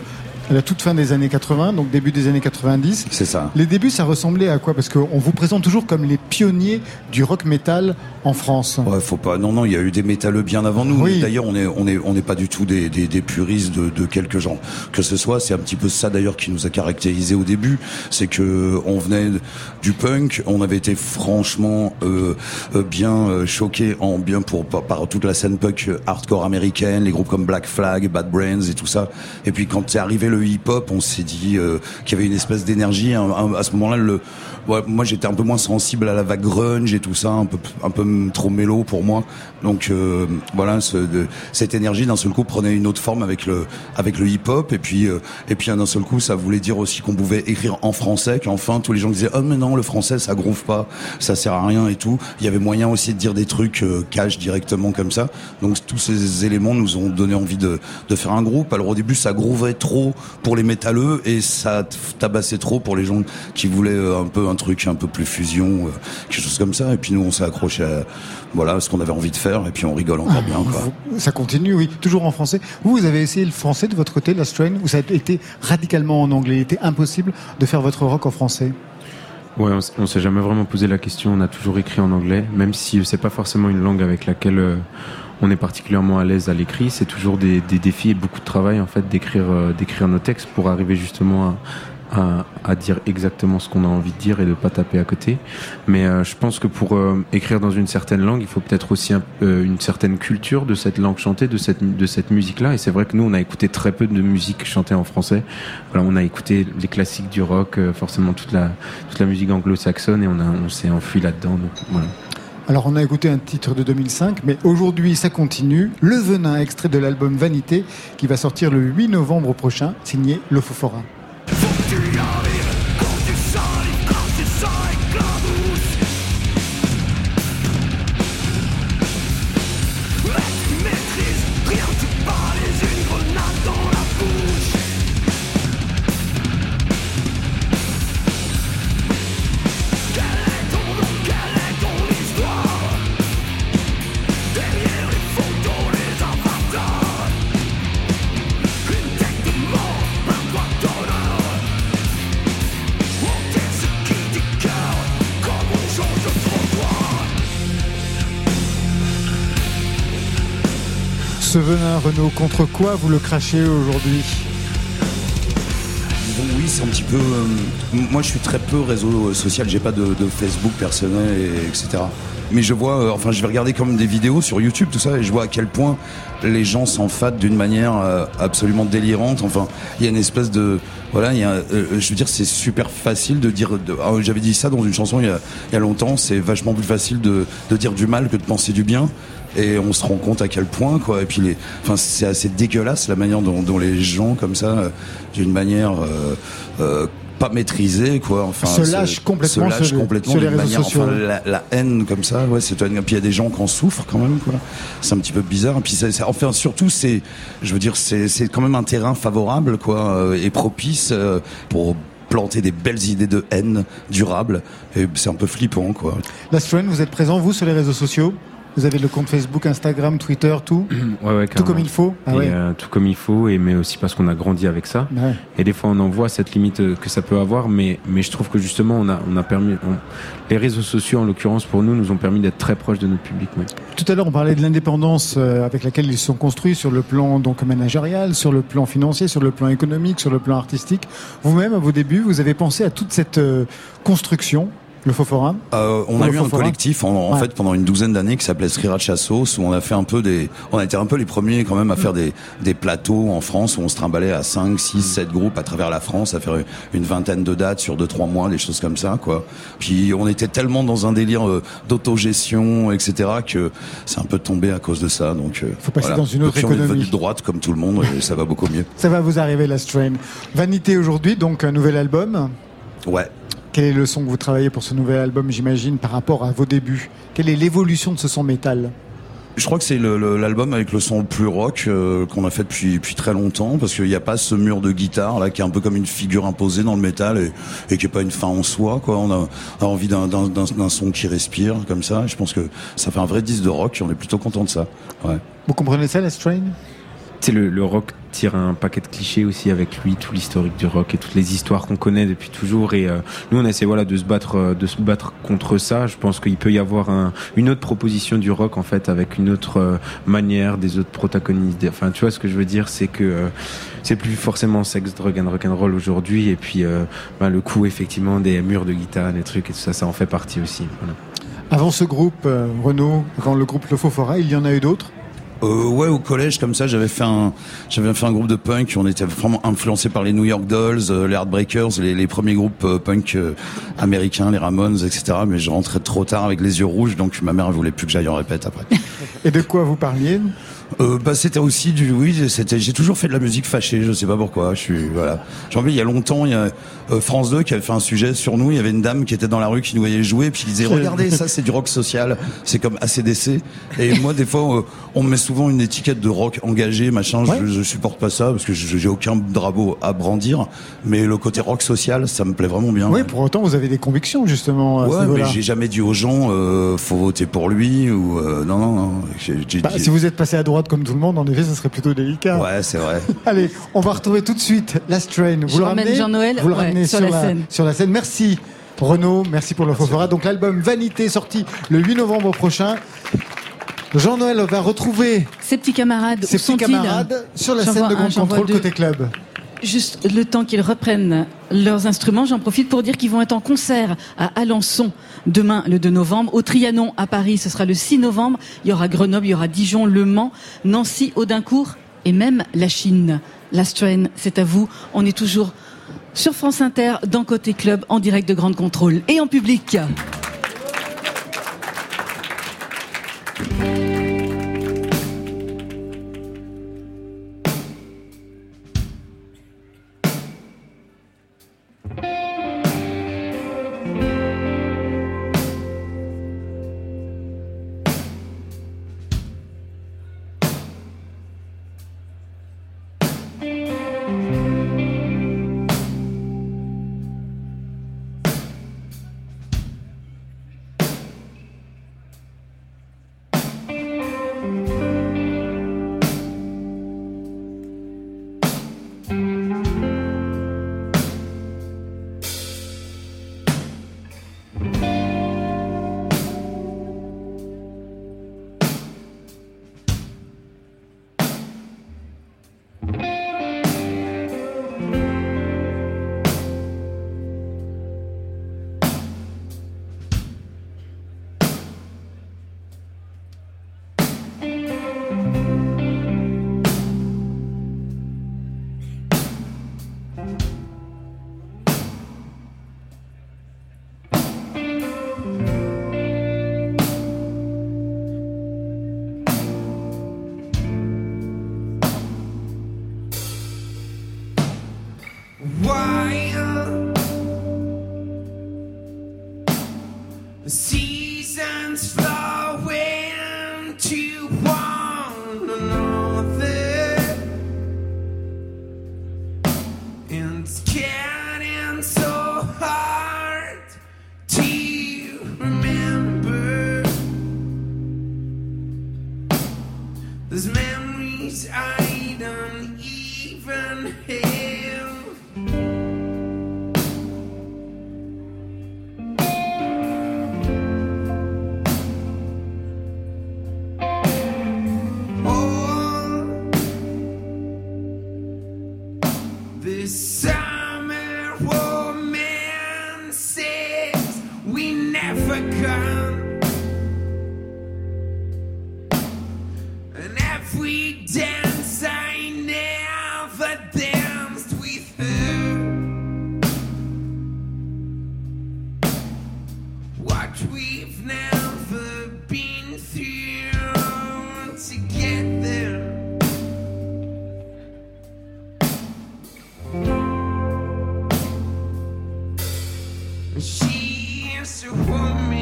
à la toute fin des années 80, donc début des années 90. c'est ça Les débuts, ça ressemblait à quoi? Parce qu'on vous présente toujours comme les pionniers du rock metal en France. Ouais, faut pas. Non, non, il y a eu des métalleux bien avant nous. Oui. D'ailleurs, on est, on est, on n'est pas du tout des, des, des puristes de, de quelques gens. Que ce soit, c'est un petit peu ça d'ailleurs qui nous a caractérisé au début. C'est que on venait du punk, on avait été franchement euh, euh, bien euh, choqués en bien pour par, par toute la scène punk hardcore américaine, les groupes comme Black Flag, Bad Brains et tout ça. Et puis quand est arrivé le hip-hop, on s'est dit euh, qu'il y avait une espèce d'énergie. À ce moment-là, le, ouais, moi j'étais un peu moins sensible à la vague grunge et tout ça, un peu, un peu trop mélo pour moi. Donc euh, voilà, ce, de- cette énergie d'un seul coup prenait une autre forme avec le, avec le hip-hop. Et puis, euh, et puis d'un seul coup, ça voulait dire aussi qu'on pouvait écrire en français. Qu'enfin tous les gens disaient oh mais non, le français ça groove pas, ça sert à rien et tout. Il y avait moyen aussi de dire des trucs euh, cash directement comme ça. Donc tous ces éléments nous ont donné envie de, de faire un groupe. Alors au début, ça grouvait trop pour les métalleux et ça tabassait trop pour les gens qui voulaient euh, un peu un truc un peu plus fusion, euh, quelque chose comme ça. Et puis nous, on s'est accroché à voilà ce qu'on avait envie de faire et puis on rigole encore bien. Quoi. Ça continue, oui, toujours en français. Vous, vous avez essayé le français de votre côté, la Strain, ou ça a été radicalement en anglais? Il était impossible de faire votre rock en français Ouais, on, on s'est jamais vraiment posé la question. On a toujours écrit en anglais, même si c'est pas forcément une langue avec laquelle euh, on est particulièrement à l'aise à l'écrit. C'est toujours des, des défis et beaucoup de travail en fait d'écrire euh, d'écrire nos textes pour arriver justement à, à, dire exactement ce qu'on a envie de dire et de pas taper à côté. Mais euh, je pense que pour euh, écrire dans une certaine langue, il faut peut-être aussi euh, une certaine culture de cette langue chantée, de cette de cette musique-là. Et c'est vrai que nous, on a écouté très peu de musique chantée en français. Voilà, on a écouté les classiques du rock, forcément toute la toute la musique anglo-saxonne, et on a on s'est enfui là-dedans. Donc voilà. Alors on a écouté un titre de 2005, mais aujourd'hui ça continue. Le Venin, extrait de l'album Vanité, qui va sortir le 8 novembre prochain, signé Le Fofora. Tu y Renaud, contre quoi vous le crachez aujourd'hui oui, c'est un petit peu. euh, moi, je suis très peu réseau social. J'ai pas de, Facebook personnel, et, etc. Mais je vois, euh, enfin, je vais regarder quand même des vidéos sur YouTube, tout ça, et je vois à quel point les gens s'enfadent d'une manière euh, absolument délirante. Enfin, il y a une espèce de, voilà, je veux dire, c'est super facile de dire. ah, J'avais dit ça dans une chanson il y a, longtemps. C'est vachement plus facile de dire du mal que de penser du bien. Et on se rend compte à quel point, quoi. Et puis, les, enfin, c'est assez dégueulasse la manière dont, dont les gens, comme ça, euh, d'une manière euh, euh, pas maîtrisée, quoi. Enfin, Se lâchent complètement se lâchent sur complètement sur les réseaux manière, sociaux. enfin, la, la haine comme ça, ouais, c'est puis il y a des gens qui en souffrent quand même, quoi. C'est un petit peu bizarre. Et puis, enfin, surtout, c'est, je veux dire, c'est, c'est quand même un terrain favorable, quoi, euh, et propice euh, pour planter des belles idées de haine durable. Et c'est un peu flippant, quoi. Last Train, vous êtes présent, vous, sur les réseaux sociaux? Vous avez le compte Facebook, Instagram, Twitter, tout Ouais, ouais, Tout comme il faut Ah Et, ouais. euh, tout comme il faut, et mais aussi parce qu'on a grandi avec ça. Et des fois, on en voit cette limite euh, que ça peut avoir, mais, mais je trouve que justement, on a, on a permis. on- les réseaux sociaux, en l'occurrence, pour nous, nous ont permis d'être très proches de notre public. Tout à l'heure, on parlait de l'indépendance euh, avec laquelle ils sont construits sur le plan donc managérial, sur le plan financier, sur le plan économique, sur le plan artistique. Vous-même, à vos débuts, vous avez pensé à toute cette construction, le forum Euh, on a eu un Fofora collectif en, en Ouais. fait pendant une douzaine d'années qui s'appelait Sriracha Sauce où on a fait un peu des on a été un peu les premiers quand même à faire des, des plateaux en France où on se trimballait à 5 6 7 groupes à travers la France à faire une vingtaine de dates sur 2 3 mois des choses comme ça quoi. Puis on était tellement dans un délire euh, d'autogestion etc que c'est un peu tombé à cause de ça donc euh, Faut passer dans une autre Depuis, on est économie. devenu de droite comme tout le monde et ça va beaucoup mieux. Ça va vous arriver, Last Train. Vanité aujourd'hui, donc un nouvel album? Ouais. Quel est le son que vous travaillez pour ce nouvel album, j'imagine, par rapport à vos débuts? Quelle est l'évolution de ce son métal? Je crois que c'est l'album avec le son le plus rock euh, qu'on a fait depuis, depuis très longtemps parce qu'il n'y a pas ce mur de guitare là qui est un peu comme une figure imposée dans le métal et, et qui est pas une fin en soi quoi. On a, envie d'un- son qui respire comme ça. Je pense que ça fait un vrai disque de rock et on est plutôt content de ça. Ouais. Vous comprenez ça, Last Train Tu sais, le, le rock tire un paquet de clichés aussi avec lui, tout l'historique du rock et toutes les histoires qu'on connaît depuis toujours. Et euh, nous, on essaie voilà de se battre, euh, de se battre contre ça. Je pense qu'il peut y avoir un, une autre proposition du rock en fait, avec une autre euh, manière, des autres protagonistes. Enfin, tu vois ce que je veux dire, c'est que euh, c'est plus forcément sex, drug and rock'n'roll aujourd'hui. Et puis euh, ben, le coup effectivement des murs de guitare, des trucs et tout ça, ça en fait partie aussi. Voilà. Avant ce groupe, euh, Renault, avant le groupe Le Faux Fora, il y en a eu d'autres? Euh, ouais, au collège comme ça, j'avais fait un, j'avais fait un groupe de punk. On était vraiment influencé par les New York Dolls, euh, les Heartbreakers, les, les premiers groupes euh, punk euh, américains, les Ramones, etc. Mais je rentrais trop tard avec les yeux rouges, donc ma mère voulait plus que j'aille en répète après. Et de quoi vous parliez Euh, bah c'était aussi du oui c'était j'ai toujours fait de la musique fâchée je sais pas pourquoi je suis voilà j'en il y a longtemps il y a euh, France 2 qui avait fait un sujet sur nous il y avait une dame qui était dans la rue qui nous voyait jouer puis qui disait regardez ça c'est du rock social c'est comme ACDC et moi des fois euh, on me met souvent une étiquette de rock engagé machin je, je supporte pas ça parce que je- j'ai aucun drapeau à brandir mais le côté rock social ça me plaît vraiment bien Oui, pour autant, vous avez des convictions, justement, à ce Ouais, mais j'ai jamais dit aux gens euh, faut voter pour lui ou euh, non non non. Bah, si vous êtes passé à droite comme tout le monde, en effet, ça serait plutôt délicat. Ouais, c'est vrai. Allez, on va retrouver tout de suite Last Train. Vous Je le ramenez Jean-Noël, Vous le ouais, sur sur, la la, scène. sur la scène. Merci Renaud, merci pour le Fofora. Donc l'album Vanité sorti le 8 novembre prochain. Jean-Noël va retrouver Ses petits camarades, ses petits camarades sur la scène de Grand Contrôle côté club. Juste le temps qu'ils reprennent leurs instruments, j'en profite pour dire qu'ils vont être en concert à Alençon demain le 2 novembre, au Trianon à Paris ce sera le 6 novembre, il y aura Grenoble, il y aura Dijon, Le Mans, Nancy, Audincourt et même la Chine. Last Train, c'est à vous, on est toujours sur France Inter dans Côté Club en direct de Grande Contrôle et en public. seu to me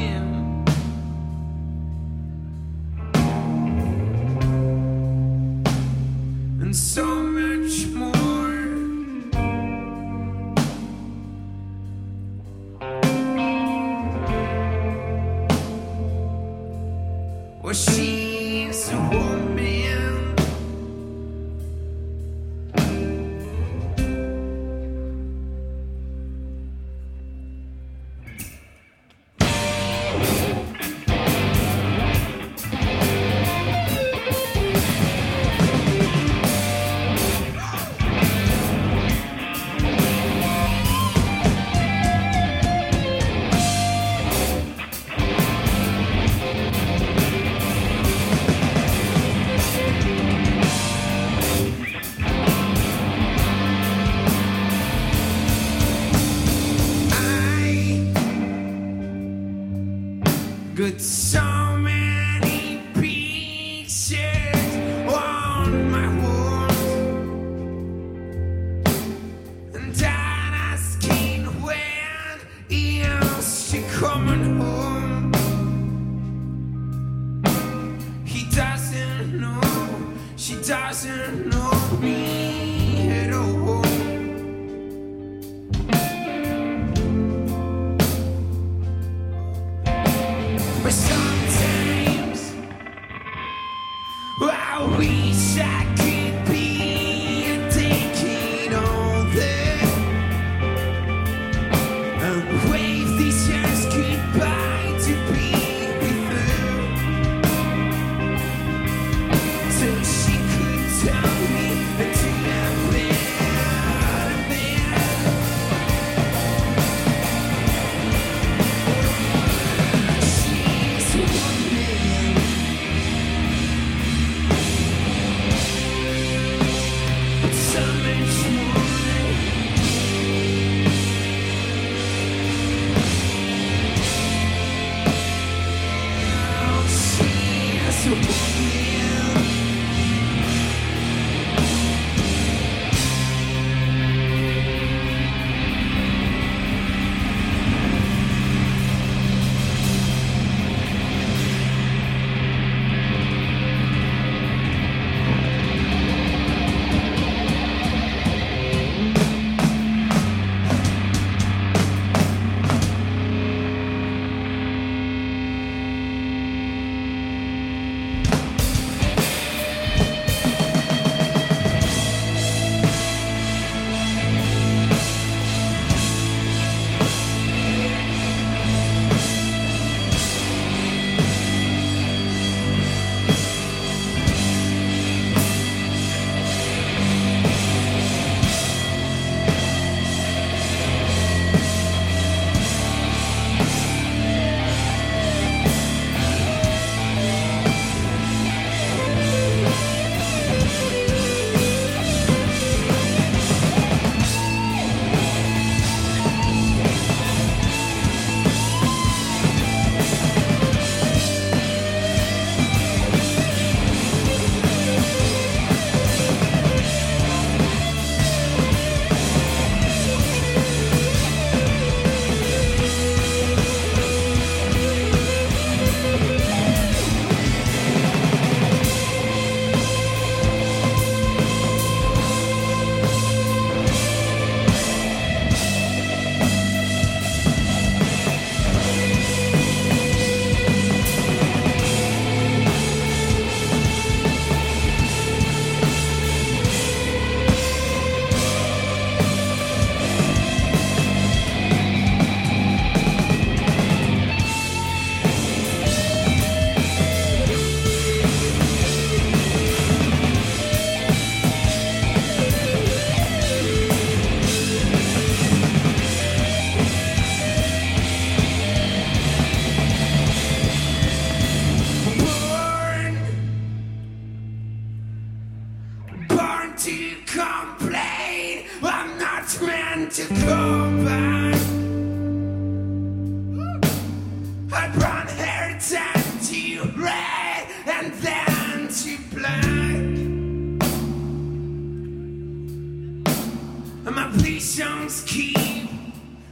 Patience keep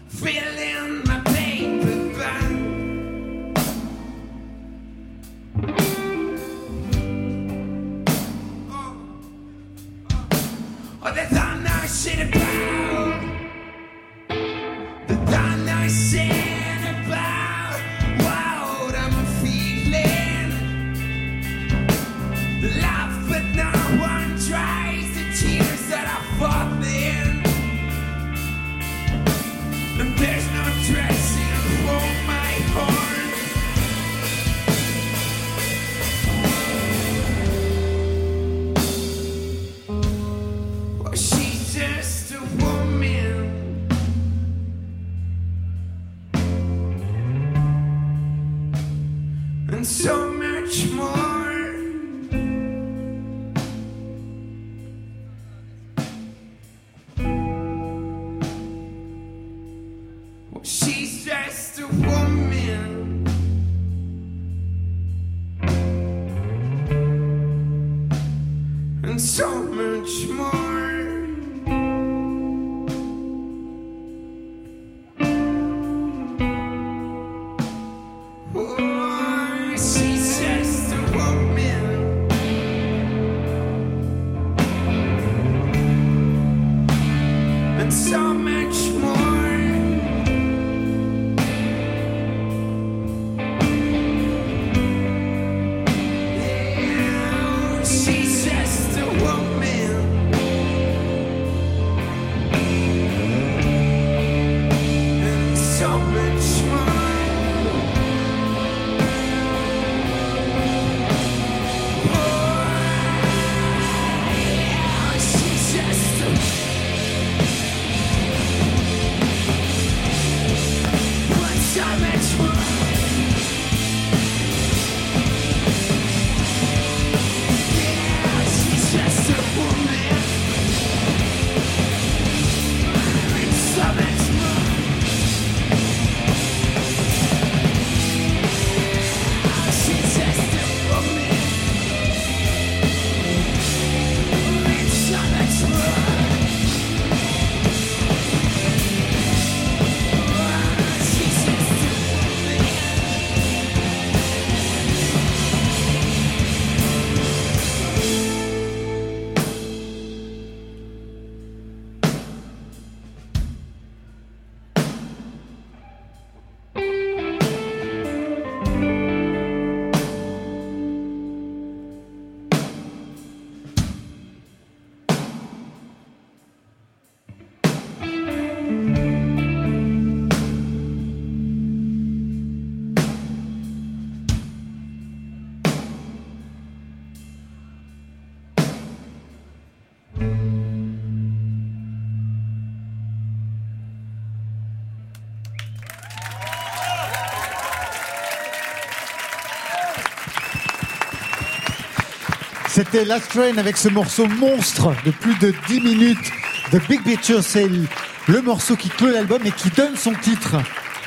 failing. C'était Last Train avec ce morceau monstre de plus de 10 minutes de Big Picture C'est le morceau qui clôt l'album et qui donne son titre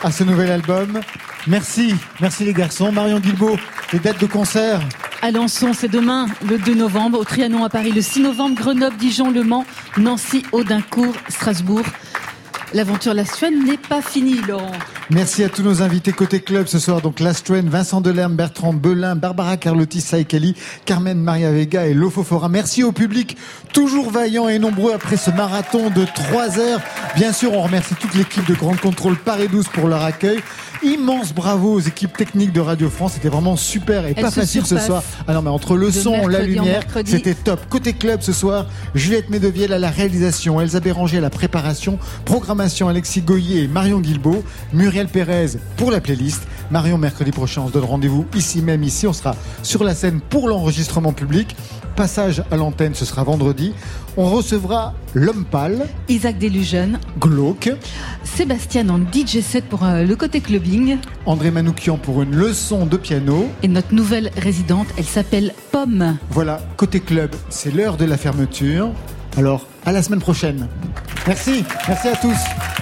à ce nouvel album. Merci, merci les garçons. Marion Guilbault, les dates de concert Alençon, c'est demain, le 2 novembre, au Trianon à Paris, le 6 novembre, Grenoble, Dijon, Le Mans, Nancy, Audincourt, Strasbourg. L'aventure Last Train n'est pas finie, Laurent. Merci à tous nos invités côté club ce soir. Donc Last Train, Vincent Delerme, Bertrand Belin, Barbara Carlotti, Saïkeli, Carmen Maria Vega et Lofofora. Merci au public, toujours vaillant et nombreux après ce marathon de 3 heures. Bien sûr, on remercie toute l'équipe de Grande Contrôle Paris 12 pour leur accueil. Immense bravo aux équipes techniques de Radio France. C'était vraiment super et Elles pas facile ce soir. Ah non, mais entre le De son, la mercredi lumière, c'était top. Côté club ce soir, Juliette Medevielle à la réalisation, Elsa Béranger à la préparation, programmation Alexis Goyer et Marion Guilbault, Muriel Pérez pour la playlist. Marion, mercredi prochain, on se donne rendez-vous ici même, ici. On sera sur la scène pour l'enregistrement public. Passage à l'antenne, ce sera vendredi. On recevra l'homme pâle, Isaac Delusion, glauque, Sébastien en DJ set pour euh, le côté clubbing. André Manoukian pour une leçon de piano. Et notre nouvelle résidente, elle s'appelle Pomme. Voilà, côté club, c'est l'heure de la fermeture. Alors, à la semaine prochaine. Merci, merci à tous.